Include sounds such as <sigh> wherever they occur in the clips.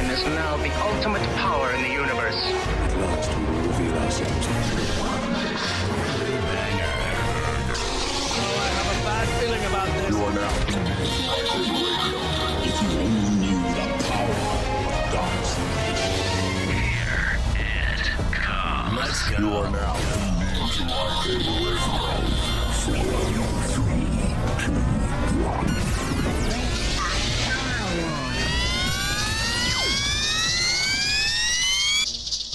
Nation is now the ultimate power in the universe. At last we will reveal ourselves. You are now. If you only knew the power of darkness. Let's go. You are now.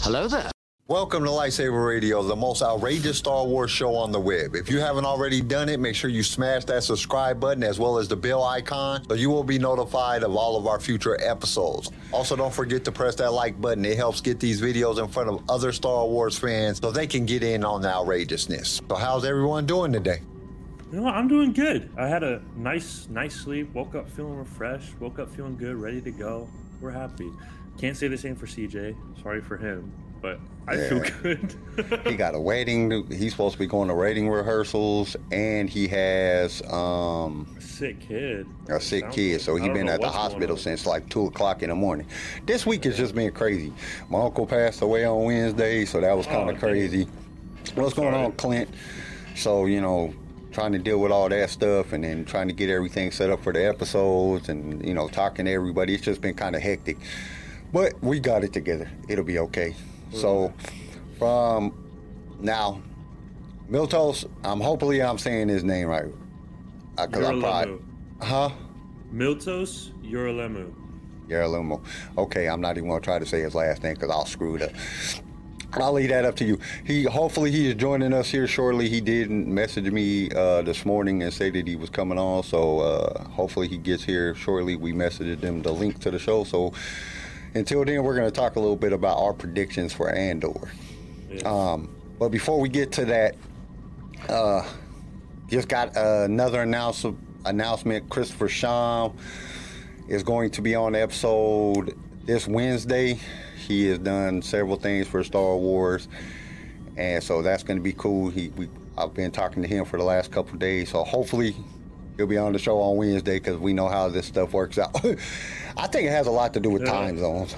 Hello there. Welcome to Lightsaber Radio, the most outrageous Star Wars show on the web. If you haven't already done it, make sure you smash that subscribe button as well as the bell icon so you will be notified of all of our future episodes. Also, don't forget to press that like button. It helps get these videos in front of other Star Wars fans so they can get in on the outrageousness. So, how's everyone doing today? You know what? I'm doing good. I had a nice, nice sleep. Woke up feeling refreshed. Woke up feeling good, ready to go. We're happy. Can't say the same for CJ. Sorry for him, but I feel good. He got a wedding. He's supposed to be going to wedding rehearsals, and he has um, sick kid. a sick kid, so he been at the hospital since like two o'clock in the morning. This week has just been crazy. My uncle passed away on Wednesday, so that was kind Oh, of crazy. What's going on, Clint? So you know, trying to deal with all that stuff, and then trying to get everything set up for the episodes, and you know, talking to everybody. It's just been kind of hectic, but we got it together. It'll be okay. So, from now, Miltos, I'm hopefully I'm saying his name right. Uh, Cause I'm probably, huh? Miltos Yorolemu. Yaralumo. Okay, I'm not even gonna try to say his last name because I'll screw it up. I'll leave that up to you. He hopefully he is joining us here shortly. He didn't message me uh, this morning and say that he was coming on. So uh, hopefully he gets here shortly. We messaged him the link to the show. So until then, we're gonna talk a little bit about our predictions for Andor. Yes. Um, but before we get to that, uh, just got another announce- announcement. Christopher Sham is going to be on the episode this Wednesday. He has done several things for Star Wars, and so that's going to be cool. He, we, I've been talking to him for the last couple days, so hopefully he'll be on the show on Wednesday because we know how this stuff works out. <laughs> I think it has a lot to do with Yeah. time zones.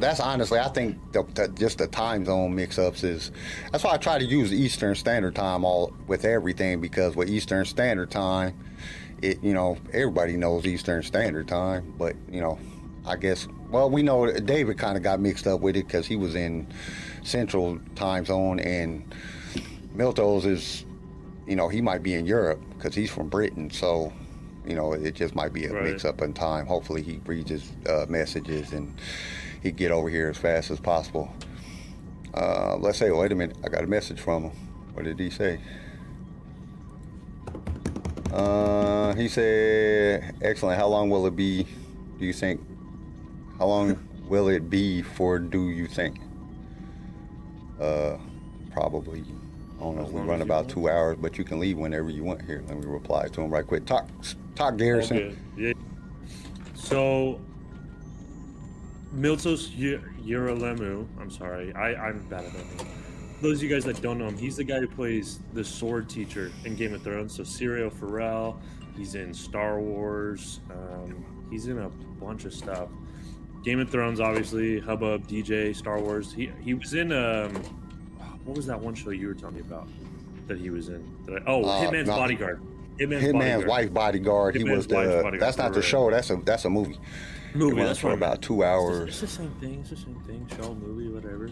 That's honestly, I think the, the, just the time zone mix-ups is. That's why I try to use Eastern Standard Time all with everything because with Eastern Standard Time, it you know everybody knows Eastern Standard Time, but you know, I guess well we know David kind of got mixed up with it because he was in Central Time Zone and Miltos is, you know, he might be in Europe because he's from Britain, so. You know, it just might be a Right. mix up in time. Hopefully, he reads his uh, messages and he get over here as fast as possible. Uh, let's say, wait a minute, I got a message from him. What did he say? Uh, he said, "Excellent. How long will it be? Do you think? How long <laughs> will it be for? Do you think? Uh, probably. I don't know. We run about two hours, but you can leave whenever you want. Here, let me reply to him right quick. Talk, talk, Garrison. Okay. Yeah. So, Miltos Y- Yorolemu. I'm sorry. I, I'm bad at that name. Those of you guys that don't know him, he's the guy who plays the sword teacher in Game of Thrones. So, Syrio Forel. He's in Star Wars. Um, he's in a bunch of stuff. Game of Thrones, obviously. Hubbub, DJ, Star Wars. He he was in um, what was that one show you were telling me about that he was in? That I, oh, Uh, Hitman's no. Bodyguard. Hitman's, Hitman's Bodyguard. wife bodyguard. he was the. Bodyguard, That's not the show. That's a that's a movie. movie. It That's for about two hours. It's the same thing. It's the same thing. Show, movie, whatever.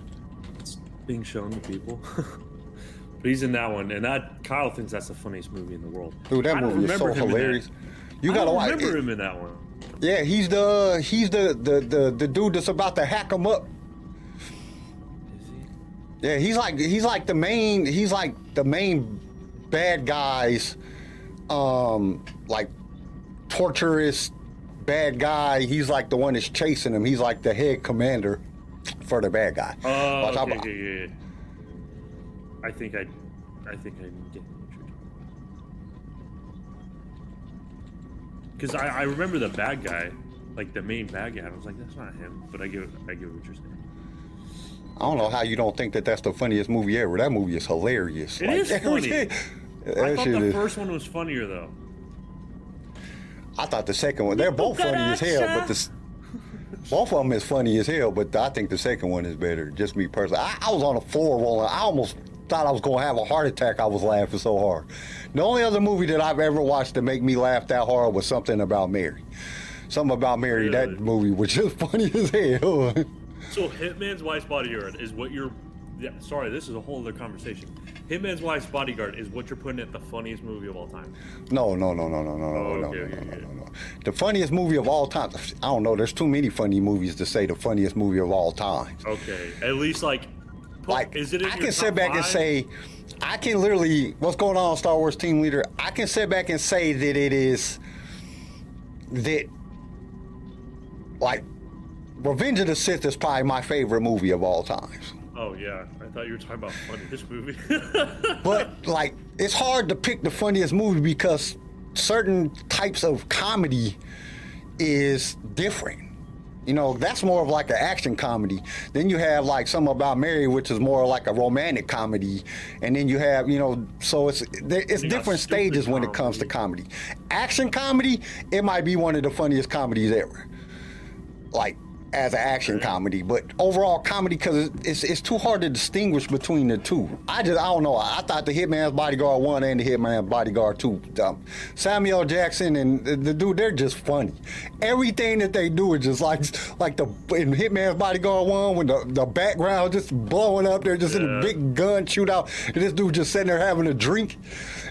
It's being shown to people. <laughs> but he's in that one, and that Kyle thinks that's the funniest movie in the world. Dude, that movie is so remember him in that. hilarious. You gotta watch. remember it. him in that one. Yeah, he's the he's the, the the the dude that's about to hack him up. Yeah, he's like he's like the main he's like the main bad guys, um, like torturous bad guy. He's like the one that's chasing him. He's like the head commander for the bad guy. Oh, okay, okay, yeah, yeah. I think I, I think I get Because I, I remember the bad guy, like the main bad guy. I was like, that's not him. But I get, I get what you're saying. I don't know how you don't think that that's the funniest movie ever. That movie is hilarious. It is <laughs> funny. that I thought the is- first one was funnier though. I thought the second one. They're both funny as hell, but the Both of them is funny as hell, but I think the second one is better. Just me personally. I, I was on the floor rolling. I almost thought I was going to have a heart attack. I was laughing so hard. The only other movie that I've ever watched to make me laugh that hard was something about Mary. Something about Mary. Really? That movie was just <laughs> funny as hell. <laughs> So Hitman's Wife's Bodyguard is what you're. Yeah, sorry, this is a whole other conversation. Hitman's Wife's Bodyguard is what you're putting at the funniest movie of all time. No, no, no, no, no, no, Oh, no, okay, no, okay, no, no, okay. no, no. The funniest movie of all time. I don't know. There's too many funny movies to say the funniest movie of all time. Okay, at least like, put, Like, is it? In I can sit back and say, I can literally, what's going on, Star Wars team leader? I can sit back and say that it is that, like, Revenge of the Sith is probably my favorite movie of all times. Oh yeah, I thought you were talking about funniest movie. <laughs> But like, it's hard to pick the funniest movie because certain types of comedy is different. You know, that's more of like an action comedy. Then you have like some about Mary, which is more like a romantic comedy. And then you have, you know, so it's it's different stages when it comes to comedy. Action comedy, it might be one of the funniest comedies ever. Like as an action comedy, but overall comedy because it's it's too hard to distinguish between the two. I just I don't know. I thought the Hitman's Bodyguard one and the Hitman's Bodyguard two. Um, Samuel Jackson and the, the dude, they're just funny. Everything that they do is just like like the in Hitman's Bodyguard one when the the background just blowing up. They're just in a big gun shootout, and this dude just sitting there having a drink,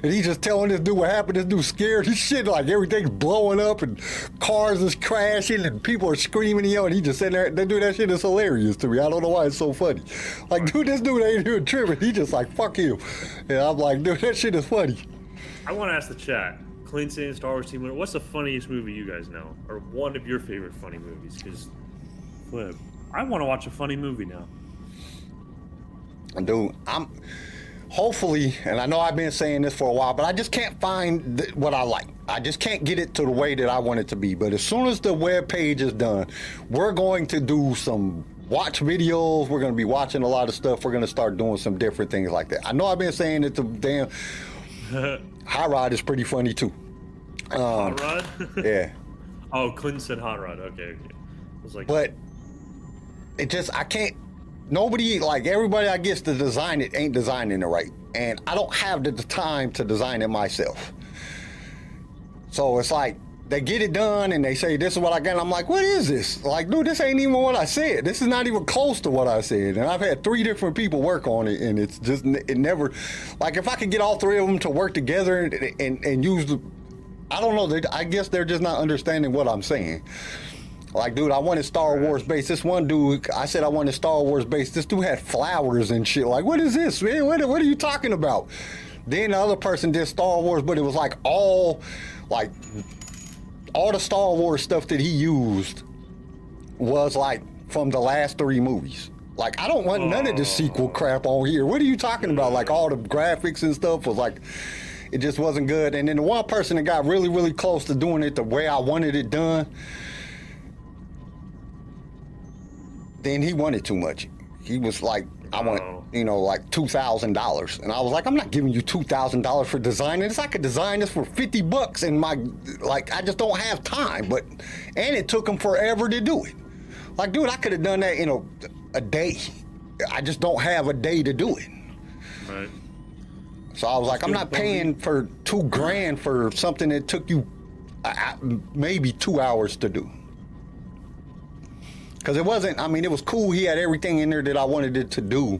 and he's just telling this dude what happened. This dude scared. His shit like everything's blowing up and cars is crashing and people are screaming and yelling. He just sitting there. They do that shit is hilarious to me. I don't know why it's so funny. Like, dude, this dude ain't even tripping. He just like fuck you. And I'm like, dude, that shit is funny. I want to ask the chat, Clinton, Star Wars team leader, what's the funniest movie you guys know, or one of your favorite funny movies? Because, flip, I want to watch a funny movie now. Dude, I'm hopefully, and I know I've been saying this for a while, but I just can't find th- what I like. I just can't get it to the way that I want it to be. But as soon as the web page is done, we're going to do some watch videos. We're going to be watching a lot of stuff. We're going to start doing some different things like that. I know I've been saying it to damn. <laughs> Hot Rod is pretty funny too. Hot um, Rod? <laughs> Yeah. oh, Clinton said Hot Rod. Okay, okay. I was like, but it just I can't. Nobody like everybody I guess to design it ain't designing it right, and I don't have the, time to design it myself. So it's like they get it done and they say this is what I got. And I'm like, what is this? Like, dude, this ain't even what I said. This is not even close to what I said. And I've had three different people work on it, and it's just it never. Like, if I could get all three of them to work together and and, and use the, I don't know. I guess they're just not understanding what I'm saying. Like, dude, I wanted Star Wars base. This one dude, I said I wanted Star Wars base. This dude had flowers and shit. Like, what is this, man? What, what are you talking about? Then the other person did Star Wars, but it was like all, like, all the Star Wars stuff that he used was like from the last three movies. Like, I don't want none of this oh. sequel crap on here. What are you talking about? Like, all the graphics and stuff was like, it just wasn't good. And then the one person that got really, really close to doing it the way I wanted it done, then he wanted too much. He was like, I want, Oh. you know, like two thousand dollars, and I was like, I'm not giving you two thousand dollars for designing this. I could design this for fifty bucks, and my, like, I just don't have time. But, and it took him forever to do it. Like, dude, I could have done that in a, a day. I just don't have a day to do it. right. So I was like, I'm not paying for two grand for something that took you uh, maybe two hours to do. Because it wasn't, I mean, it was cool. He had everything in there that I wanted it to do.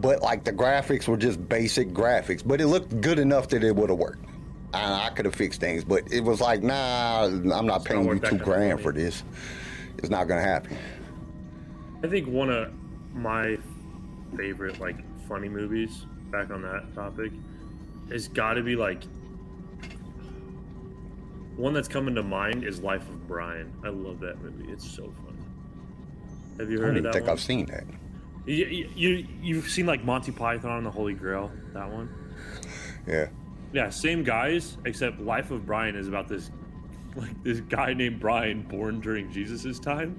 But like the graphics were just basic graphics. But it looked good enough that it would have worked. I, I could have fixed things. But it was like, nah, I'm not paying you two grand for this. It's not going to happen. I think one of my favorite like funny movies, back on that topic, has got to be like one that's coming to mind is Life of Brian. I love that movie. It's so funny. Have you I heard don't of even think one? I've seen that. You, you you- you've seen like Monty Python and the Holy Grail, that one? Yeah. Yeah, same guys, except Life of Brian is about this like this guy named Brian born during Jesus' time.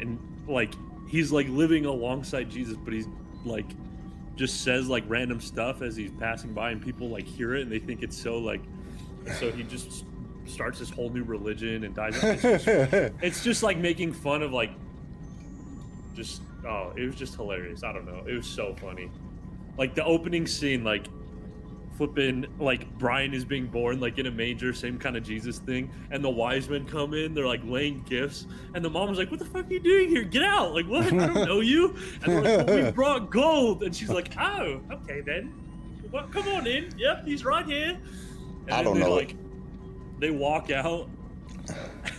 And like he's like living alongside Jesus, but he's like just says like random stuff as he's passing by and people like hear it and they think it's so like so he just starts this whole new religion and dies. It's just, <laughs> it's just like making fun of like, just oh, it was just hilarious. I don't know. It was so funny. Like the opening scene, like flipping like Brian is being born like in a manger, same kind of Jesus thing, and the wise men come in, they're like laying gifts, and the mom was like, "What the fuck are you doing here? Get out! Like what? I don't know you." And they're like, well, "We <laughs> brought gold," and she's like, "Oh, okay then. Well, come on in. Yep, he's right here." And I don't know. Like, they walk out.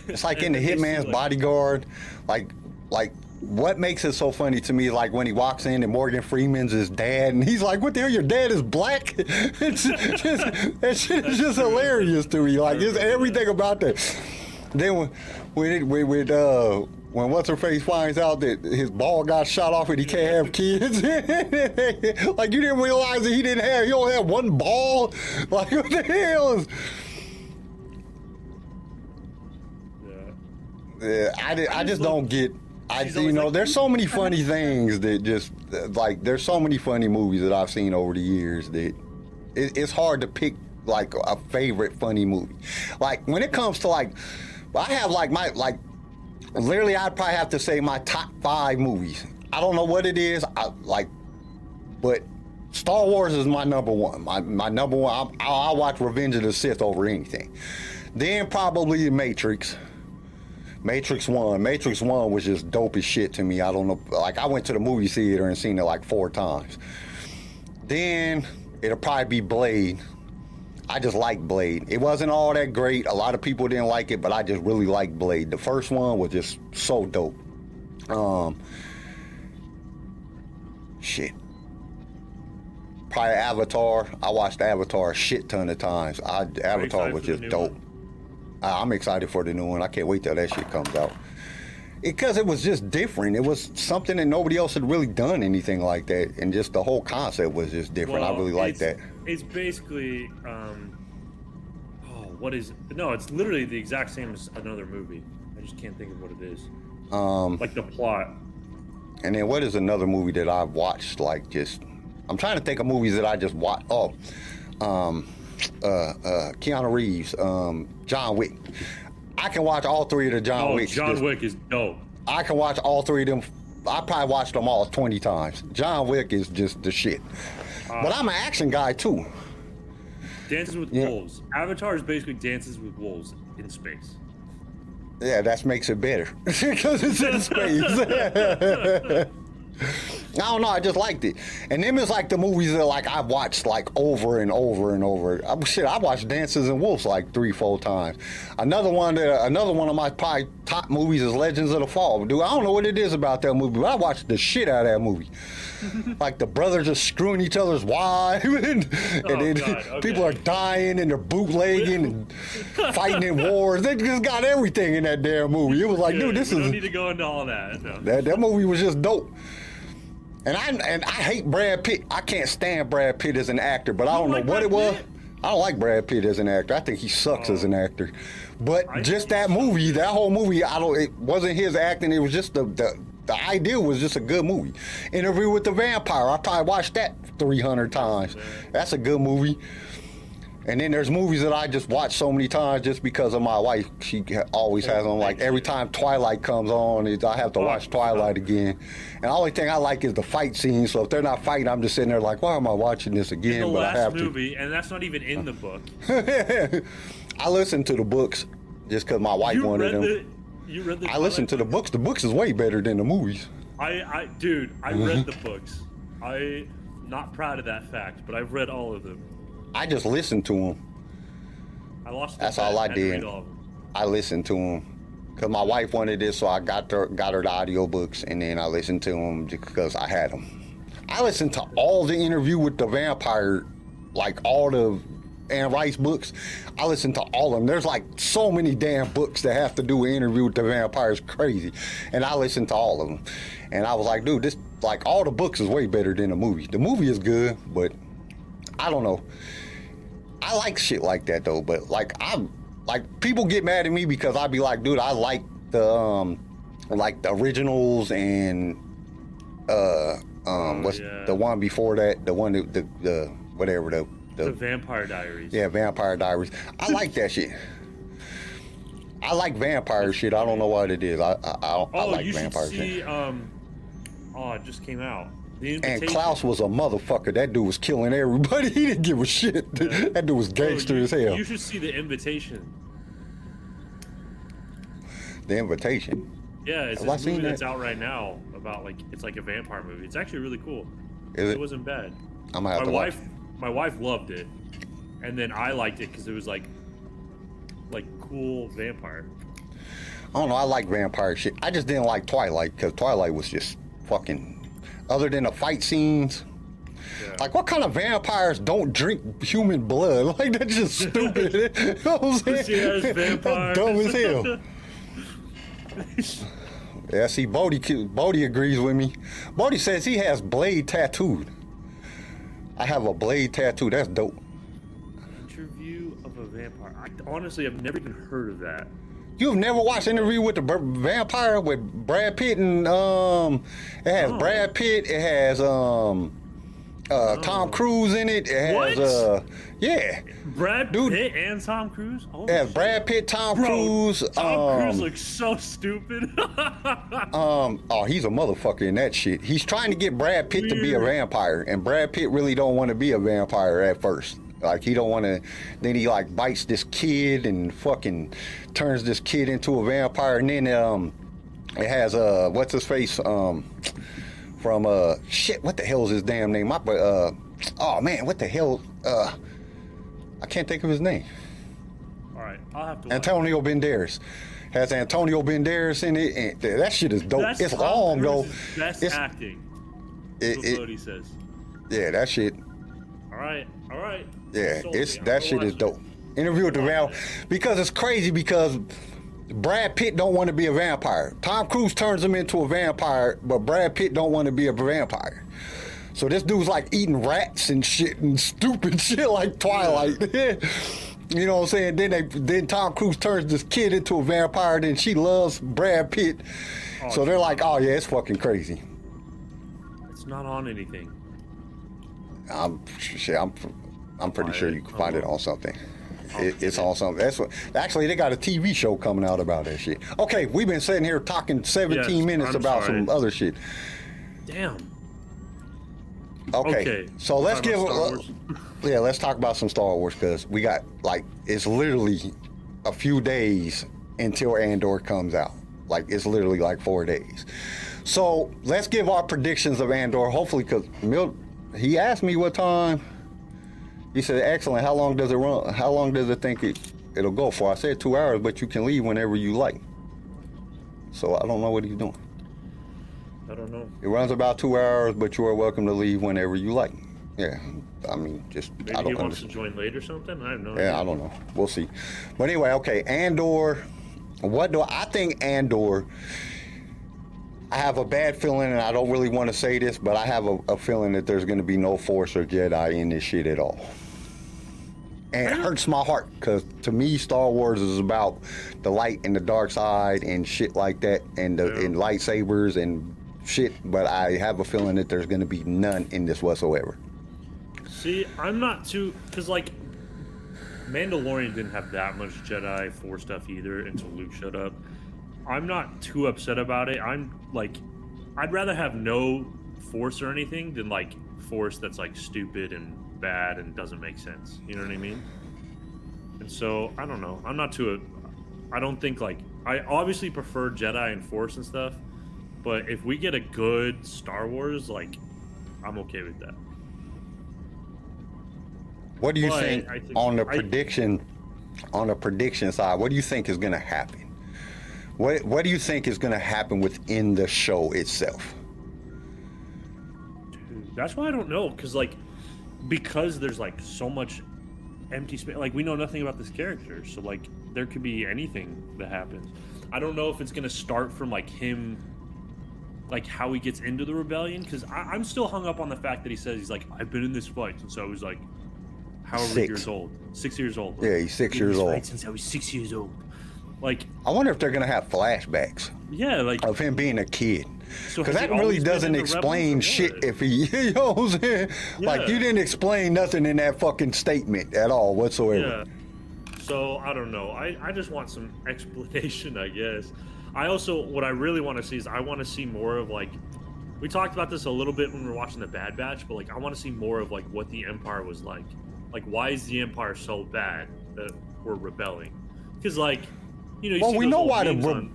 It's like <laughs> in the And they see, Hitman's like- Bodyguard, like like what makes it so funny to me, is like when he walks in and Morgan Freeman's his dad, and he's like, "What the hell? Your dad is black." <laughs> it's just that shit is just hilarious to me. Like just everything about that. Then when when it, when, when uh when what's her face finds out that his ball got shot off and he can't have kids, <laughs> like you didn't realize that he didn't have he only had one ball. <laughs> Like what the hell is? Yeah. Yeah, I, di- I just don't get. I She's you know like, there's so many funny things that just uh, like there's so many funny movies that I've seen over the years that it, it's hard to pick like a favorite funny movie. Like when it comes to like, I have like my like literally I'd probably have to say my top five movies. I don't know what it is. I like, but Star Wars is my number one. My my number one. I'll, I'll watch Revenge of the Sith over anything. Then probably The Matrix. Matrix One. Matrix One was just dope as shit to me. I don't know. Like I went to the movie theater and seen it like four times. Then it'll probably be Blade. I just like Blade. It wasn't all that great. A lot of people didn't like it, but I just really like Blade. The first one was just so dope. Um, shit. Probably Avatar. I watched Avatar a shit ton of times. I, Avatar was just dope. one? I'm excited for the new one. I can't wait till that shit comes out. Because it was just different. It was something that nobody else had really done anything like that, and just the whole concept was just different. I really like that. It's basically, um, oh, what is? No, it's literally the exact same as another movie. I just can't think of what it is. Um, Like the plot. and then what is another movie that I've watched? Like just, I'm trying to think of movies that I just watched. Oh, um, Uh, uh, Keanu Reeves, um, John Wick. I can watch all three of the John Oh, Wicks. John Wick is dope. I can watch all three of them. I probably watched them all 20 times. John Wick is just the shit. Uh, but I'm an action guy too. Dances with Yeah. Wolves. Avatar is basically Dances with Wolves in space. Yeah, that makes it better <laughs> because it's in space. <laughs> <laughs> I don't know. I just liked it, and them is like the movies that like I watched like over and over and over. I, shit, I watched Dances and Wolves like three, four times. Another one, that, another one of my probably top movies is Legends of the Fall. Dude, I don't know what it is about that movie, but I watched the shit out of that movie. <laughs> like the brothers are screwing each other's wives, <laughs> and, oh, and Oh, then okay. people are dying and they're bootlegging and <laughs> fighting in wars. They just got everything in that damn movie. It was like, Yeah, dude, this is don't need to go into all that. no. that, that movie was just dope. And I and I hate Brad Pitt. I can't stand Brad Pitt as an actor, but I don't know like what Brad it was. Pitt? I don't like Brad Pitt as an actor. I think he sucks as an oh. actor. But I just that movie, that whole movie, I don't. It wasn't his acting. It was just the the. The idea was just a good movie. Interview with the Vampire. I probably watched that 300 times. That's a good movie. And then there's movies that I just watch so many times just because of my wife. She always has them. like every time Twilight comes on, I have to oh, watch Twilight oh. again. And the only thing I like is the fight scene. So if they're not fighting, I'm just sitting there like, why am I watching this again? the but I last have movie, and that's not even in the book. <laughs> I listen to the books just because my wife You wanted read them. the. You read the. I listen to the books. The books is way better than the movies. I, I, dude, I read <laughs> the books. I, not proud of that fact, but I've read all of them. I just listened to them. I lost. the That's all I did. I listened to them because my wife wanted this, so I got her got her the audiobooks, and then I listened to them just because I had them. I listened to all the interview with the vampire, like all the Anne Rice books. I listened to all of them. There's like so many damn books that have to do with interview with the vampires, crazy, and I listened to all of them. And I was like, dude, this like all the books is way better than the movie. The movie is good, but I don't know. I like shit like that though, but like I'm like people get mad at me because I'd be like, dude, I like the um like the originals and uh um Oh, what's yeah. the one before that, the one that the the whatever the The the Vampire Diaries. yeah, Vampire Diaries. I like that shit. I like vampire shit. I don't know what it is. I I, I, I Oh, like you vampire see. shit. Um, oh, it just came out. And Klaus was a motherfucker. That dude was killing everybody. <laughs> He didn't give a shit. That dude was gangster you, as hell. You should see the Invitation. The invitation. Yeah, it's Have this movie that? that's out right now about like it's like a vampire movie. It's actually really cool. Is It it? wasn't bad. I'm gonna have My to watch. wife, my wife loved it, and then I liked it because it was like, like cool vampire. I don't know. I like vampire shit. I just didn't like Twilight because Twilight was just fucking. Other than the fight scenes, Yeah. like what kind of vampires don't drink human blood? <laughs> Like that's just stupid. <laughs> you know what I'm saying? Pussy-ass <laughs> That's dumb as hell. Yeah, see, Bodie, Bodie agrees with me. Bodie says he has blade tattooed. I have a blade tattoo. That's dope. Interview of a vampire. I honestly have never even heard of that. You've never watched Interview with the Br- Vampire with Brad Pitt and um, it has No. Brad Pitt. It has um, uh, Tom Cruise in it. It has What? uh, yeah, Brad Dude. Pitt and Tom Cruise. Oh, it has Brad Pitt, Tom Bro, Cruise. Tom um, Cruise looks so stupid. <laughs> Um, oh, he's a motherfucker in that shit. He's trying to get Brad Pitt to be a vampire, and Brad Pitt really don't want to be a vampire at first. Like he don't want to. Then he like bites this kid and fucking turns this kid into a vampire, and then um, it has uh, what's his face um, from uh, shit. What the hell is his damn name? My uh, oh man, what the hell? Uh, I can't think of his name. All right, I'll have to. watch Antonio Banderas. Has Antonio Banderas in it, and that shit is dope. That's it's long though. Best It's, acting. it, That's it- what Bodie says. yeah, that shit. All right, all right. Yeah, Sold it's me. That shit is dope. Interview with the Val because it's crazy because Brad Pitt don't want to be a vampire. Tom Cruise turns him into a vampire, but Brad Pitt don't want to be a vampire. So this dude's like eating rats and shit and <laughs> stupid shit like Twilight. <laughs> you know what I'm saying? Then they then Tom Cruise turns this kid into a vampire. Then she loves Brad Pitt. Oh, so they're like, oh yeah, it's fucking crazy. It's not on anything. I'm shit. I'm I'm pretty Find sure you can find it on something. It, it's it. on something. That's what. Actually, they got a TV show coming out about that shit. Okay, we've been sitting here talking 17 Yes, minutes I'm about some other shit. Damn. Okay, Okay, so let's give. about <laughs> uh, yeah, let's talk about some Star Wars because we got like it's literally a few days until Andor comes out. Like it's literally like four days. So let's give our predictions of Andor. Hopefully, because Mil, he asked me what time. He said, "Excellent. How long does it run? How long does it think it it'll go for?" I said two hours, but you can leave whenever you like. So I don't know what he's doing. I don't know. It runs about two hours, but you are welcome to leave whenever you like. Yeah, I mean, just Maybe I don't He wants to join late or something. I have no Yeah, idea. I don't know. We'll see. But anyway, okay, Andor. What do I think? Andor. I have a bad feeling, and I don't really want to say this, but I have a, a feeling that there's going to be no Force or Jedi in this shit at all. And it hurts my heart because to me, Star Wars is about the light and the dark side and shit like that, and the, Yeah. and lightsabers and shit. But I have a feeling that there's going to be none in this whatsoever. See, I'm not too because like Mandalorian didn't have that much Jedi Force stuff either until Luke showed up. I'm not too upset about it. I'm like, I'd rather have no Force or anything than like Force that's like stupid and bad and doesn't make sense. You know what I mean? And so I don't know. I'm not too. I don't think like I obviously prefer Jedi and Force and stuff, but if we get a good Star Wars, like I'm okay with that. What do you think, think- on the I- prediction on the prediction side? What do you think is going to happen? What What do you think is going to happen within the show itself? Dude, That's why I don't know, because like, because there's like so much empty space. Like we know nothing about this character, so like there could be anything that happens. I don't know if it's gonna start from like him, like how he gets into the rebellion, because I'm still hung up on the fact that he says he's like I've been in this fight since I was like, however Six. years old, six years old. Yeah, he's six years old. fight since I was six years old. Like, I wonder if they're going to have flashbacks yeah, like of him being a kid. Because he that really doesn't in the Rebels explain shit if he, <laughs> you know what I'm saying? Like, you didn't explain nothing in that fucking statement at all whatsoever. Yeah. So I don't know. I, I just want some <laughs> explanation, I guess. I also what I really want to see is I want to see more of like we talked about this a little bit when we were watching the Bad Batch, but like I want to see more of like what the Empire was like. Like why is the Empire so bad that we're rebelling? Because like you know, you Well, we know why the on-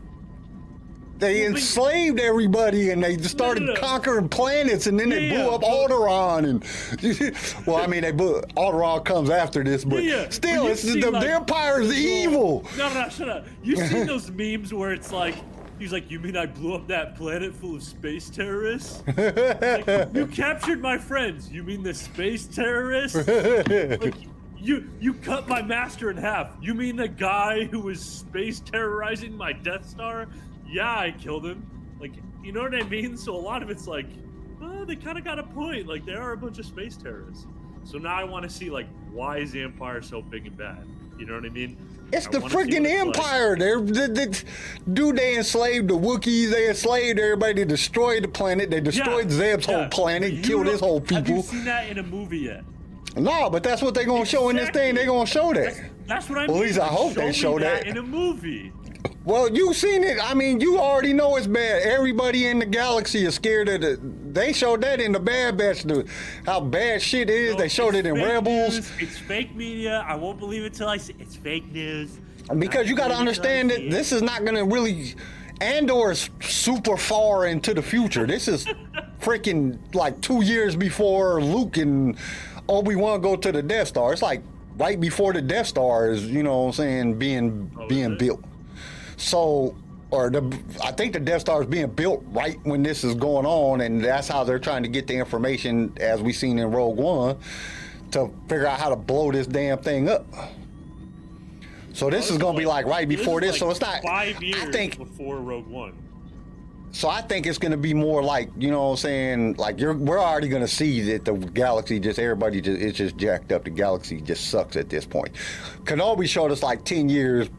They Well, but- enslaved everybody and they started no, no. conquering planets and then they blew yeah, up but- Alderaan and <laughs> well, I mean they blew Alderaan comes after this, but Yeah, yeah. still, But it's the, seen, the Empire is evil. No, no, no, shut up. You seen <laughs> those memes where it's like, he's like, "You mean I blew up that planet full of space terrorists? <laughs> Like, you captured my friends. You mean the space terrorists? Like, you you cut my master in half. You mean the guy who was space terrorizing my Death Star? Yeah, I killed him. Like, you know what I mean? So a lot of it's like, well, they kind of got a point. Like, there are a bunch of space terrorists. So now I want to see like, why is the Empire so big and bad? You know what I mean? It's I the freaking it's like. Empire. They're, they, they, dude, they enslaved the Wookiees. They enslaved everybody. They destroyed the planet. They destroyed Zeb's yeah. whole planet. You Killed his whole people. Have you seen that in a movie yet? No, but that's what they're gonna show in this thing. They're gonna show that. That's, that's what I Well, mean. at least I hope they me show that. in a movie. Well, you've seen it. I mean, you already know it's bad. Everybody in the galaxy is scared of it. They showed that in the Bad Batch, the, how bad shit is. No, they showed it in Rebels. news. It's fake media. I won't believe it till I see. It's fake news. Because you got to I believe it till I understand that it. this is not going to really. Andor is super far into the future. This is <laughs> freaking like two years before Luke and Obi Wan go to the Death Star. It's like right before the Death Star is, you know what I'm saying, being Oh, being built. So, or the I think the Death Star is being built right when this is going on, and that's how they're trying to get the information, as we seen in Rogue One, to figure out how to blow this damn thing up. So this oh, is gonna be like right before this, is so it's not. five years I think before Rogue One. So. I think it's gonna be more like you know what I'm saying. Like you're, we're already gonna see that the galaxy just everybody just it's just jacked up. The galaxy just sucks at this point. Kenobi showed us like ten years,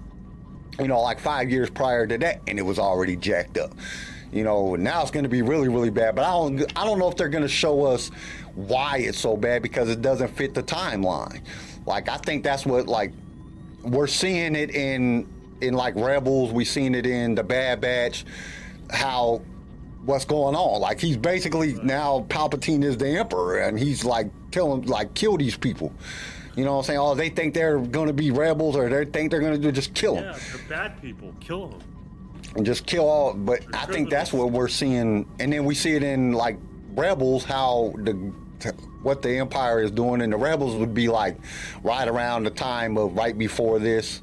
you know, like five years prior to that, and it was already jacked up. You know, now it's going to be really, really bad. But I don't, I don't know if they're going to show us why it's so bad because it doesn't fit the timeline. Like I think that's what like we're seeing it in in like Rebels. We've seen it in the Bad Batch. How what's going on? Like he's basically now Palpatine is the Emperor, and he's like telling like kill these people. You know what I'm saying? Oh, they think they're going to be rebels, or they think they're going to do just kill them Yeah, they're bad people. Kill them. and just kill all. But I think that's what we're seeing, and then we see it in like Rebels how the what the Empire is doing, and the Rebels would be like right around the time of right before this,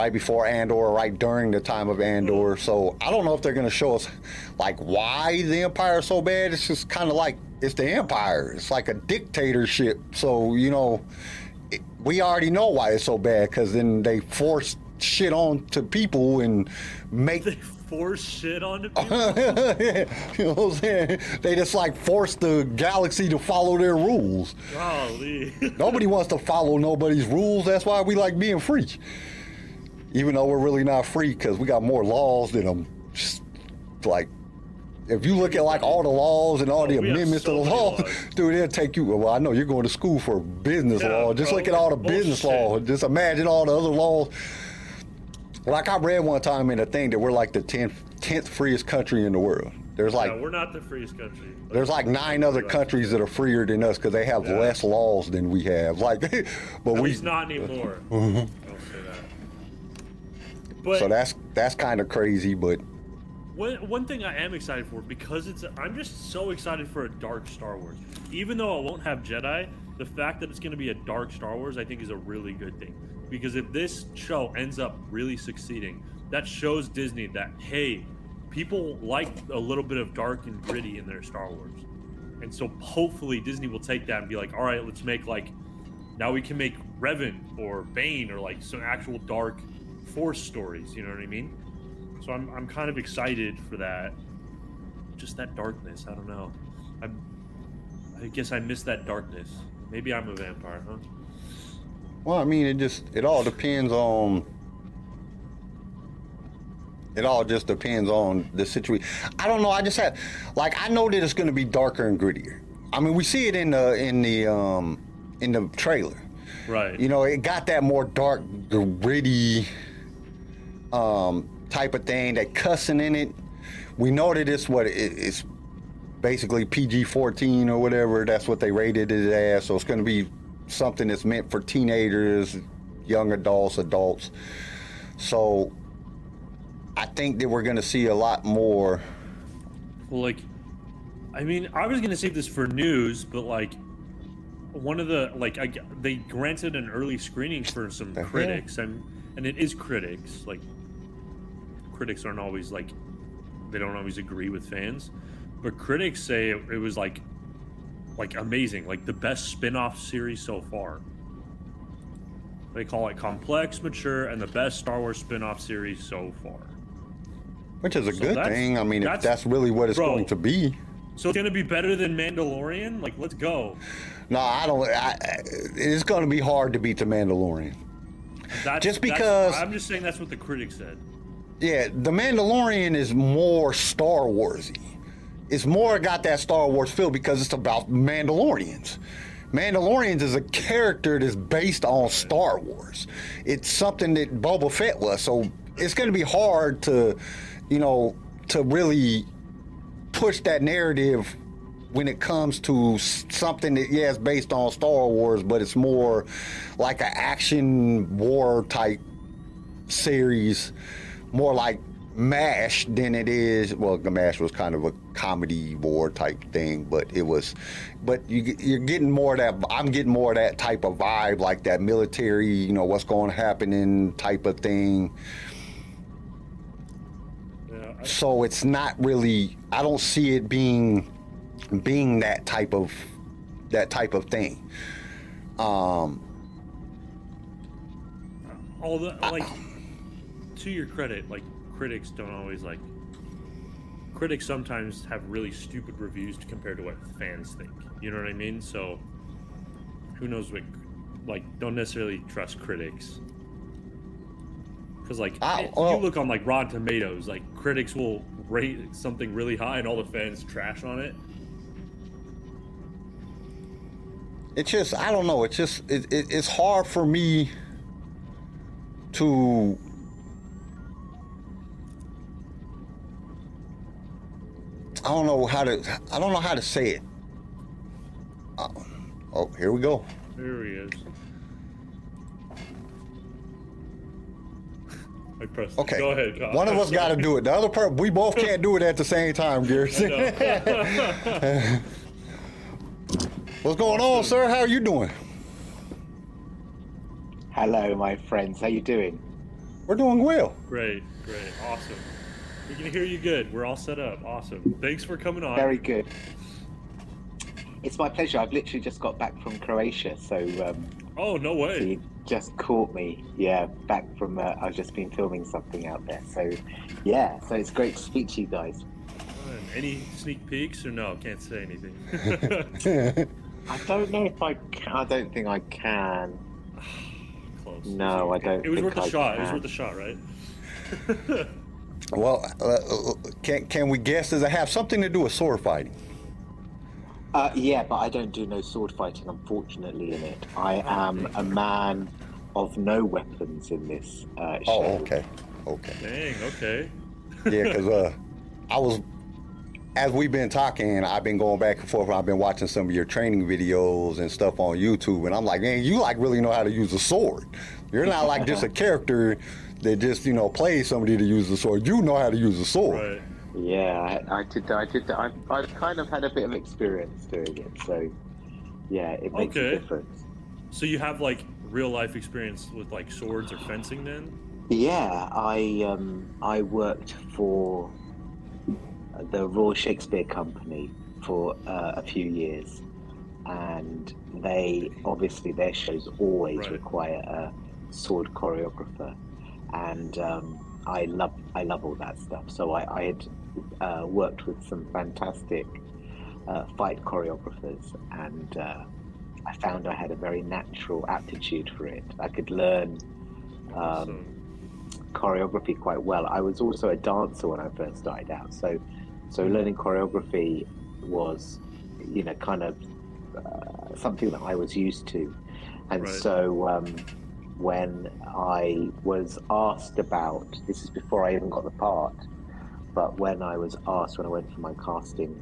right before Andor, right during the time of Andor. Mm-hmm. So I don't know if they're going to show us like why the Empire is so bad. It's just kind of like it's the Empire. It's like a dictatorship. So you know, it, we already know why it's so bad because then they force shit on to people and make <laughs> They force shit onto <laughs> people. you know what I'm saying? They just like force the galaxy to follow their rules. Golly. <laughs> Nobody wants to follow nobody's rules. That's why we like being free. Even though we're really not free because we got more laws than them. Just like, if you look at like all the laws and all the Oh, we amendments so to the law, laws. <laughs> dude, it'll take you. Well, I know you're going to school for business Yeah, law. Just bro, look at all the it's business law. Just imagine all the other laws. Like I read one time in a thing that we're like the 10th, 10th freest country in the world. There's like yeah, we're not the freest country. there's like nine other countries that are freer than us because they have Yeah. less laws than we have. Like, <laughs> but At we. Least not anymore. <laughs> Don't say that. But So that's that's kind of crazy, but One, one thing I am excited for because it's I'm just so excited for a dark Star Wars. Even though I won't have Jedi, the fact that it's going to be a dark Star Wars I think is a really good thing. Because if this show ends up really succeeding, that shows Disney that hey, people like a little bit of dark and gritty in their Star Wars. And so hopefully Disney will take that and be like, "All right, let's make like now we can make Revan or Bane or like some actual dark force stories, you know what I mean? So I'm, I'm kind of excited for that. Just that darkness. I don't know. I'm, I guess I miss that darkness. Maybe I'm a vampire, huh? well, I mean, it just it all depends on. It all just depends on the situation. I don't know. I just have, like, I know that it's going to be darker and grittier. I mean, we see it in the in the um in the trailer. Right. You know, it got that more dark, gritty um, type of thing. That cussing in it. We know that it's what it, it's basically PG-14 or whatever. That's what they rated it as. So it's going to be something that's meant for teenagers, young adults, adults. So I think that we're going to see a lot more. Well, like, I mean, I was gonna save this for news, but like, one of the like, I, they granted an early screening for some The hell? critics, and and it is critics. Like, critics aren't always like, they don't always agree with fans, but critics say it, it was like, like amazing, like the best spin-off series so far. They call it complex, mature, and the best Star Wars spin-off series so far. Which is a So good thing. I mean, if that's- that's really what it's bro. going to be. So it's gonna be better than Mandalorian? Like, let's go. No, I don't. I, it's going to be hard to beat the Mandalorian. That's, Just that's- because- I'm just saying that's what the critics said. Yeah, the Mandalorian is more Star Warsy. It's more got that Star Wars feel because it's about Mandalorians. Mandalorians is a character that's based on Star Wars. It's something that Boba Fett was, so it's going to be hard to, you know, to really push that narrative when it comes to something that yeah, it's based on Star Wars, but it's more like an action war type series, more like MASH than it is. Well, MASH was kind of a comedy war type thing, but it was. But you, you're getting more of that. I'm getting more of that type of vibe, like that military, you know, what's going to happen in type of thing. Yeah, I, So it's not really. I don't see it being being that type of that type of thing. Um, all the like to your credit, like critics don't always like critics sometimes have really stupid reviews compared to what fans think. You know what I mean? So who knows what like don't necessarily trust critics. Cuz like if well- you oh. look on like Rotten Tomatoes, like critics will rate something really high and all the fans trash on it. it's just I don't know. It's just it, it, it's hard for me to I don't know how to I don't know how to say it. Uh, oh, here we go. There he is. I pressed. it. Okay. Go ahead. Kyle. One of I'm us got to do it. The other part, we both <laughs> can't do it at the same time, Garrison. <laughs> What's going on, sir? How are you doing? Hello, my friends. How you doing? We're doing well. Great, great, awesome. We can hear you good. We're all set up. Awesome. Thanks for coming on. Very good. It's my pleasure. I've literally just got back from Croatia, so um, Oh no so way. you just caught me. Yeah, back from. Uh, I've just been filming something out there, so yeah. So it's great to speak to you guys. Any sneak peeks or no? Can't say anything. <laughs> I don't know if I. Can, I don't think I can. <sighs> Close. No, I don't It was think worth a I shot. It was worth a shot, right? <laughs> Well, uh, can can we guess? Does it have something to do with sword fighting? Uh, yeah, but I don't do no sword fighting, unfortunately. In it, I am a man of no weapons in this uh, show. Oh, okay, okay. Dang. Okay. Yeah, because uh, I was, as we've been talking, I've been going back and forth. I've been watching some of your training videos and stuff on YouTube, and I'm like, man, you like really know how to use a sword. You're not like just a <laughs> character that just you know play somebody to use the sword. You know how to use the sword. Right. Yeah, I, I did. I did. I've, I've kind of had a bit of experience doing it, so yeah, it makes Okay. a difference. So you have like real life experience with like swords or fencing then? Yeah, I um, I worked for the Royal Shakespeare Company for uh, a few years, and they obviously their shows always Right. require a sword choreographer, and um, I love I love all that stuff. So I, I had uh, worked with some fantastic uh, fight choreographers, and uh, I found I had a very natural aptitude for it. I could learn. Um, Awesome. choreography quite well. I was also a dancer when I first started out, so so learning choreography was, you know, kind of uh, something that I was used to, And Right. so um, when I was asked about this is before I even got the part, but when I was asked when I went for my casting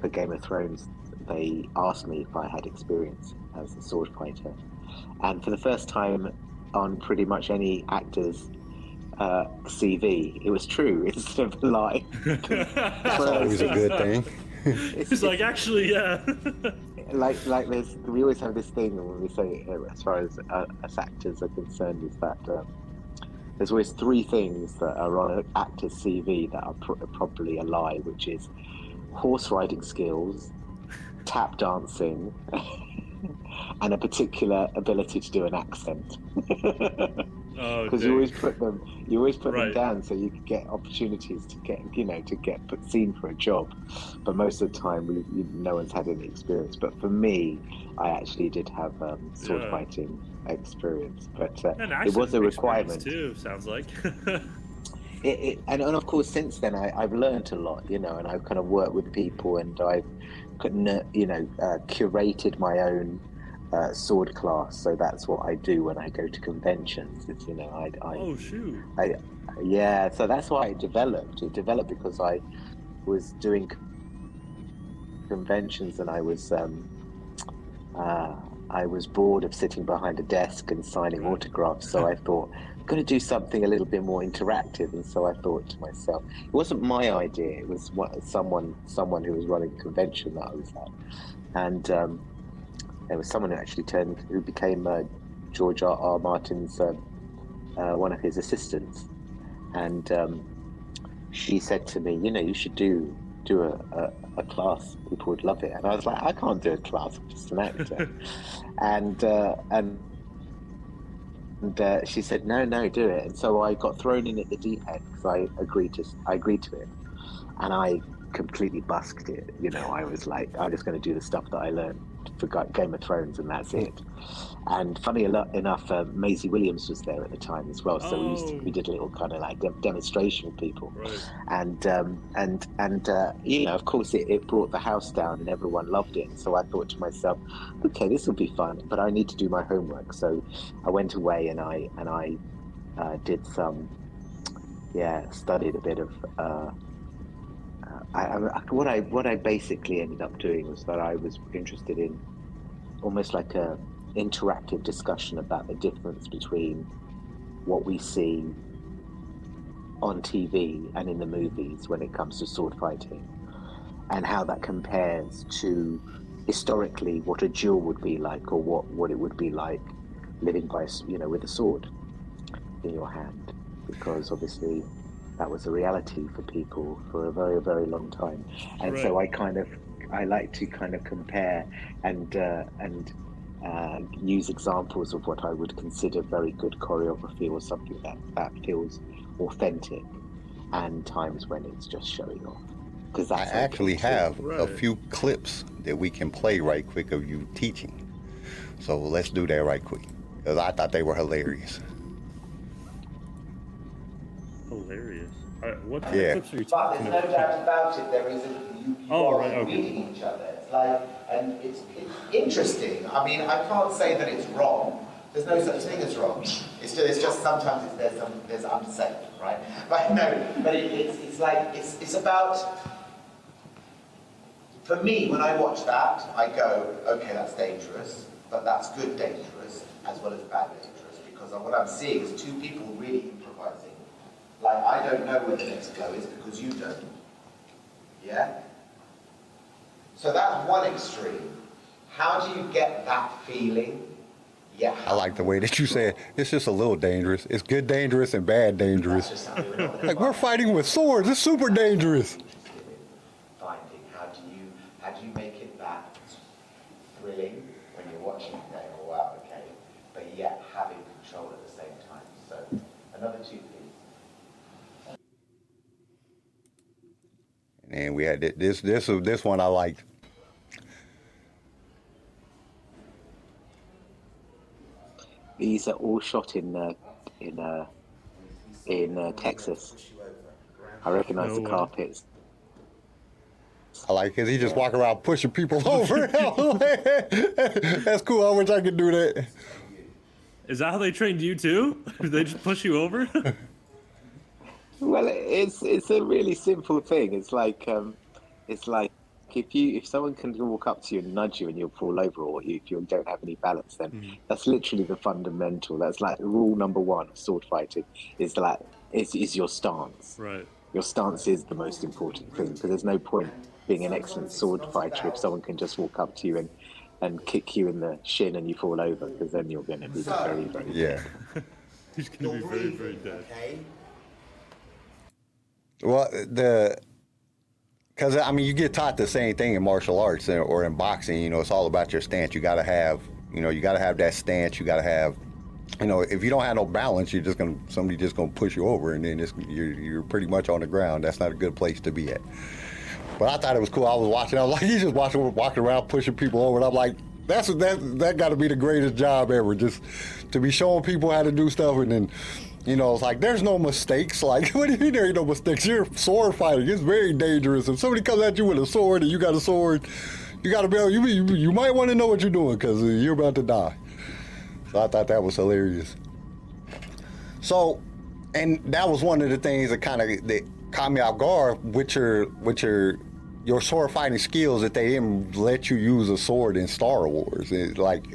for Game of Thrones, they asked me if I had experience as a sword fighter. And for the first time on pretty much any actor's uh, CV, it was true <laughs> instead of a lie. <laughs> That's always a good thing. It's like actually, yeah. <laughs> like like there's we always have this thing when we say uh, as far as uh, as actors are concerned is that um, there's always three things that are on an actor's CV that are pr- probably a lie, which is horse riding skills, tap dancing, <laughs> and a particular ability to do an accent. <laughs> Oh, Because you always put them, you always put Right. them down so you get opportunities to get, you know, to get put seen for a job. But most of the time, we, you, no one's had any experience. But for me, I actually did have um, sword Yeah. fighting experience, but uh, it was a requirement. too. Sounds like. <laughs> It, it, and, and of course, since then, I, I've learned a lot, you know, and I've kind of worked with people, and I've, you know, uh, curated my own uh, sword class. So that's what I do when I go to conventions. It's, you know, I, I oh shoot. I, yeah, so that's why it developed. It developed because I was doing conventions and I was um, uh, I was bored of sitting behind a desk and signing autographs. So <laughs> I thought I'm going to do something a little bit more interactive. And so I thought to myself, it wasn't my idea. It was what, someone someone who was running a convention that I was at, and um, there was someone who actually turned who became uh, George R. R. Martin's. Uh, uh, one of his assistants, and um, she said to me, "You know, you should do do a, a, a class. People would love it." And I was like, "I can't do a class. I'm just an actor." <laughs> and uh, and and uh, she said, "No, no, do it." And so I got thrown in at the deep end because I agreed to I agreed to it, and I completely busked it. You know, I was like, I'm just going to do the stuff that I learned for Game of Thrones, and that's it. And funny enough, uh, Maisie Williams was there at the time as well. So we, used to, Oh. we did a little kind of like dem- demonstration with people, Right. and um, and and uh, you know, of course, it, it brought the house down, and everyone loved it. So I thought to myself, okay, this will be fun, but I need to do my homework. So I went away and I and I uh, did some, yeah, studied a bit of. I, I, what I what I basically ended up doing was that I was interested in almost like a interactive discussion about the difference between what we see on TV and in the movies when it comes to sword fighting, and how that compares to historically what a duel would be like, or what, what it would be like living by you know with a sword in your hand, because obviously that was a reality for people for a very very long time, and so I kind of I like to kind of compare and uh, and uh, use examples of what I would consider very good choreography or something that, that feels authentic, and times when it's just showing off. Because I actually too. have a few clips that we can play right quick of you teaching. So let's do that right quick. Because I thought they were hilarious. Hilarious. All right, what Yeah. clips are you But talking there's no about? doubt about it. There is a you, you Oh, are right, okay. reading each other. It's like, and it's, it's interesting. I mean, I can't say that it's wrong. There's no such thing as wrong. It's just, it's just sometimes it's, there's some there's unsafe, right? <laughs> But no, but it, it's it's like it's it's about. For me, when I watch that, I go, okay, that's dangerous, but that's good dangerous as well as bad dangerous because what I'm seeing is two people really improvising. Like I don't know where the next blow is because you don't. Yeah? So that's one extreme. How do you get that feeling? Yeah. I like the way that you said it's just a little dangerous. It's good dangerous and bad dangerous. just something we're not gonna Like we're fighting with swords. It's super dangerous. Finding how do you how do you make it that thrilling when you're watching it going, oh wow, okay, but yet having control at the same time. So another two please. And we had thi- this this this one I liked. These are all shot in uh, in uh, in uh, Texas. I recognise No the way. carpets. I like because he just walk around pushing people <laughs> over. <laughs> That's cool. I wish I could do that. Is that how they trained you too? Did <laughs> they just push you over? Well, it's it's a really simple thing. It's like um, it's like if you if someone can walk up to you and nudge you and you'll fall over, or if you don't have any balance, then Mhm. that's literally the fundamental. That's like rule number one of sword fighting. Is like is is your stance. right. Your stance is the most important thing because there's no point being an excellent sword fighter if someone can just walk up to you and and kick you in the shin and you fall over because then you're going to be very very Yeah. <laughs> He's gonna be very, very dead. Okay? Well, the because I mean, you get taught the same thing in martial arts or- in boxing. You know, it's all about your stance. You got to have, you know, you got to have that stance. You got to have, you know, if you don't have no balance, you're just gonna somebody just gonna push you over, and then it's, you're you're pretty much on the ground. That's not a good place to be at. But I thought it was cool. I was watching. I was like, <laughs> he's just watching, walking around, pushing people over, and I'm like, that's that that got to be the greatest job ever. Just to be showing people how to do stuff, and then. You know, it's like there's no mistakes. <laughs> Like, what do you mean there ain't no mistakes? You're sword fighting. It's very dangerous. If somebody comes at you with a sword and you got a sword, you got to be. You, you might want to know what you're doing because you're about to die. So I thought that was hilarious. So, and that was one of the things that kind of that caught me off guard with your with your your sword fighting skills that they didn't let you use a sword in Star Wars. It, like,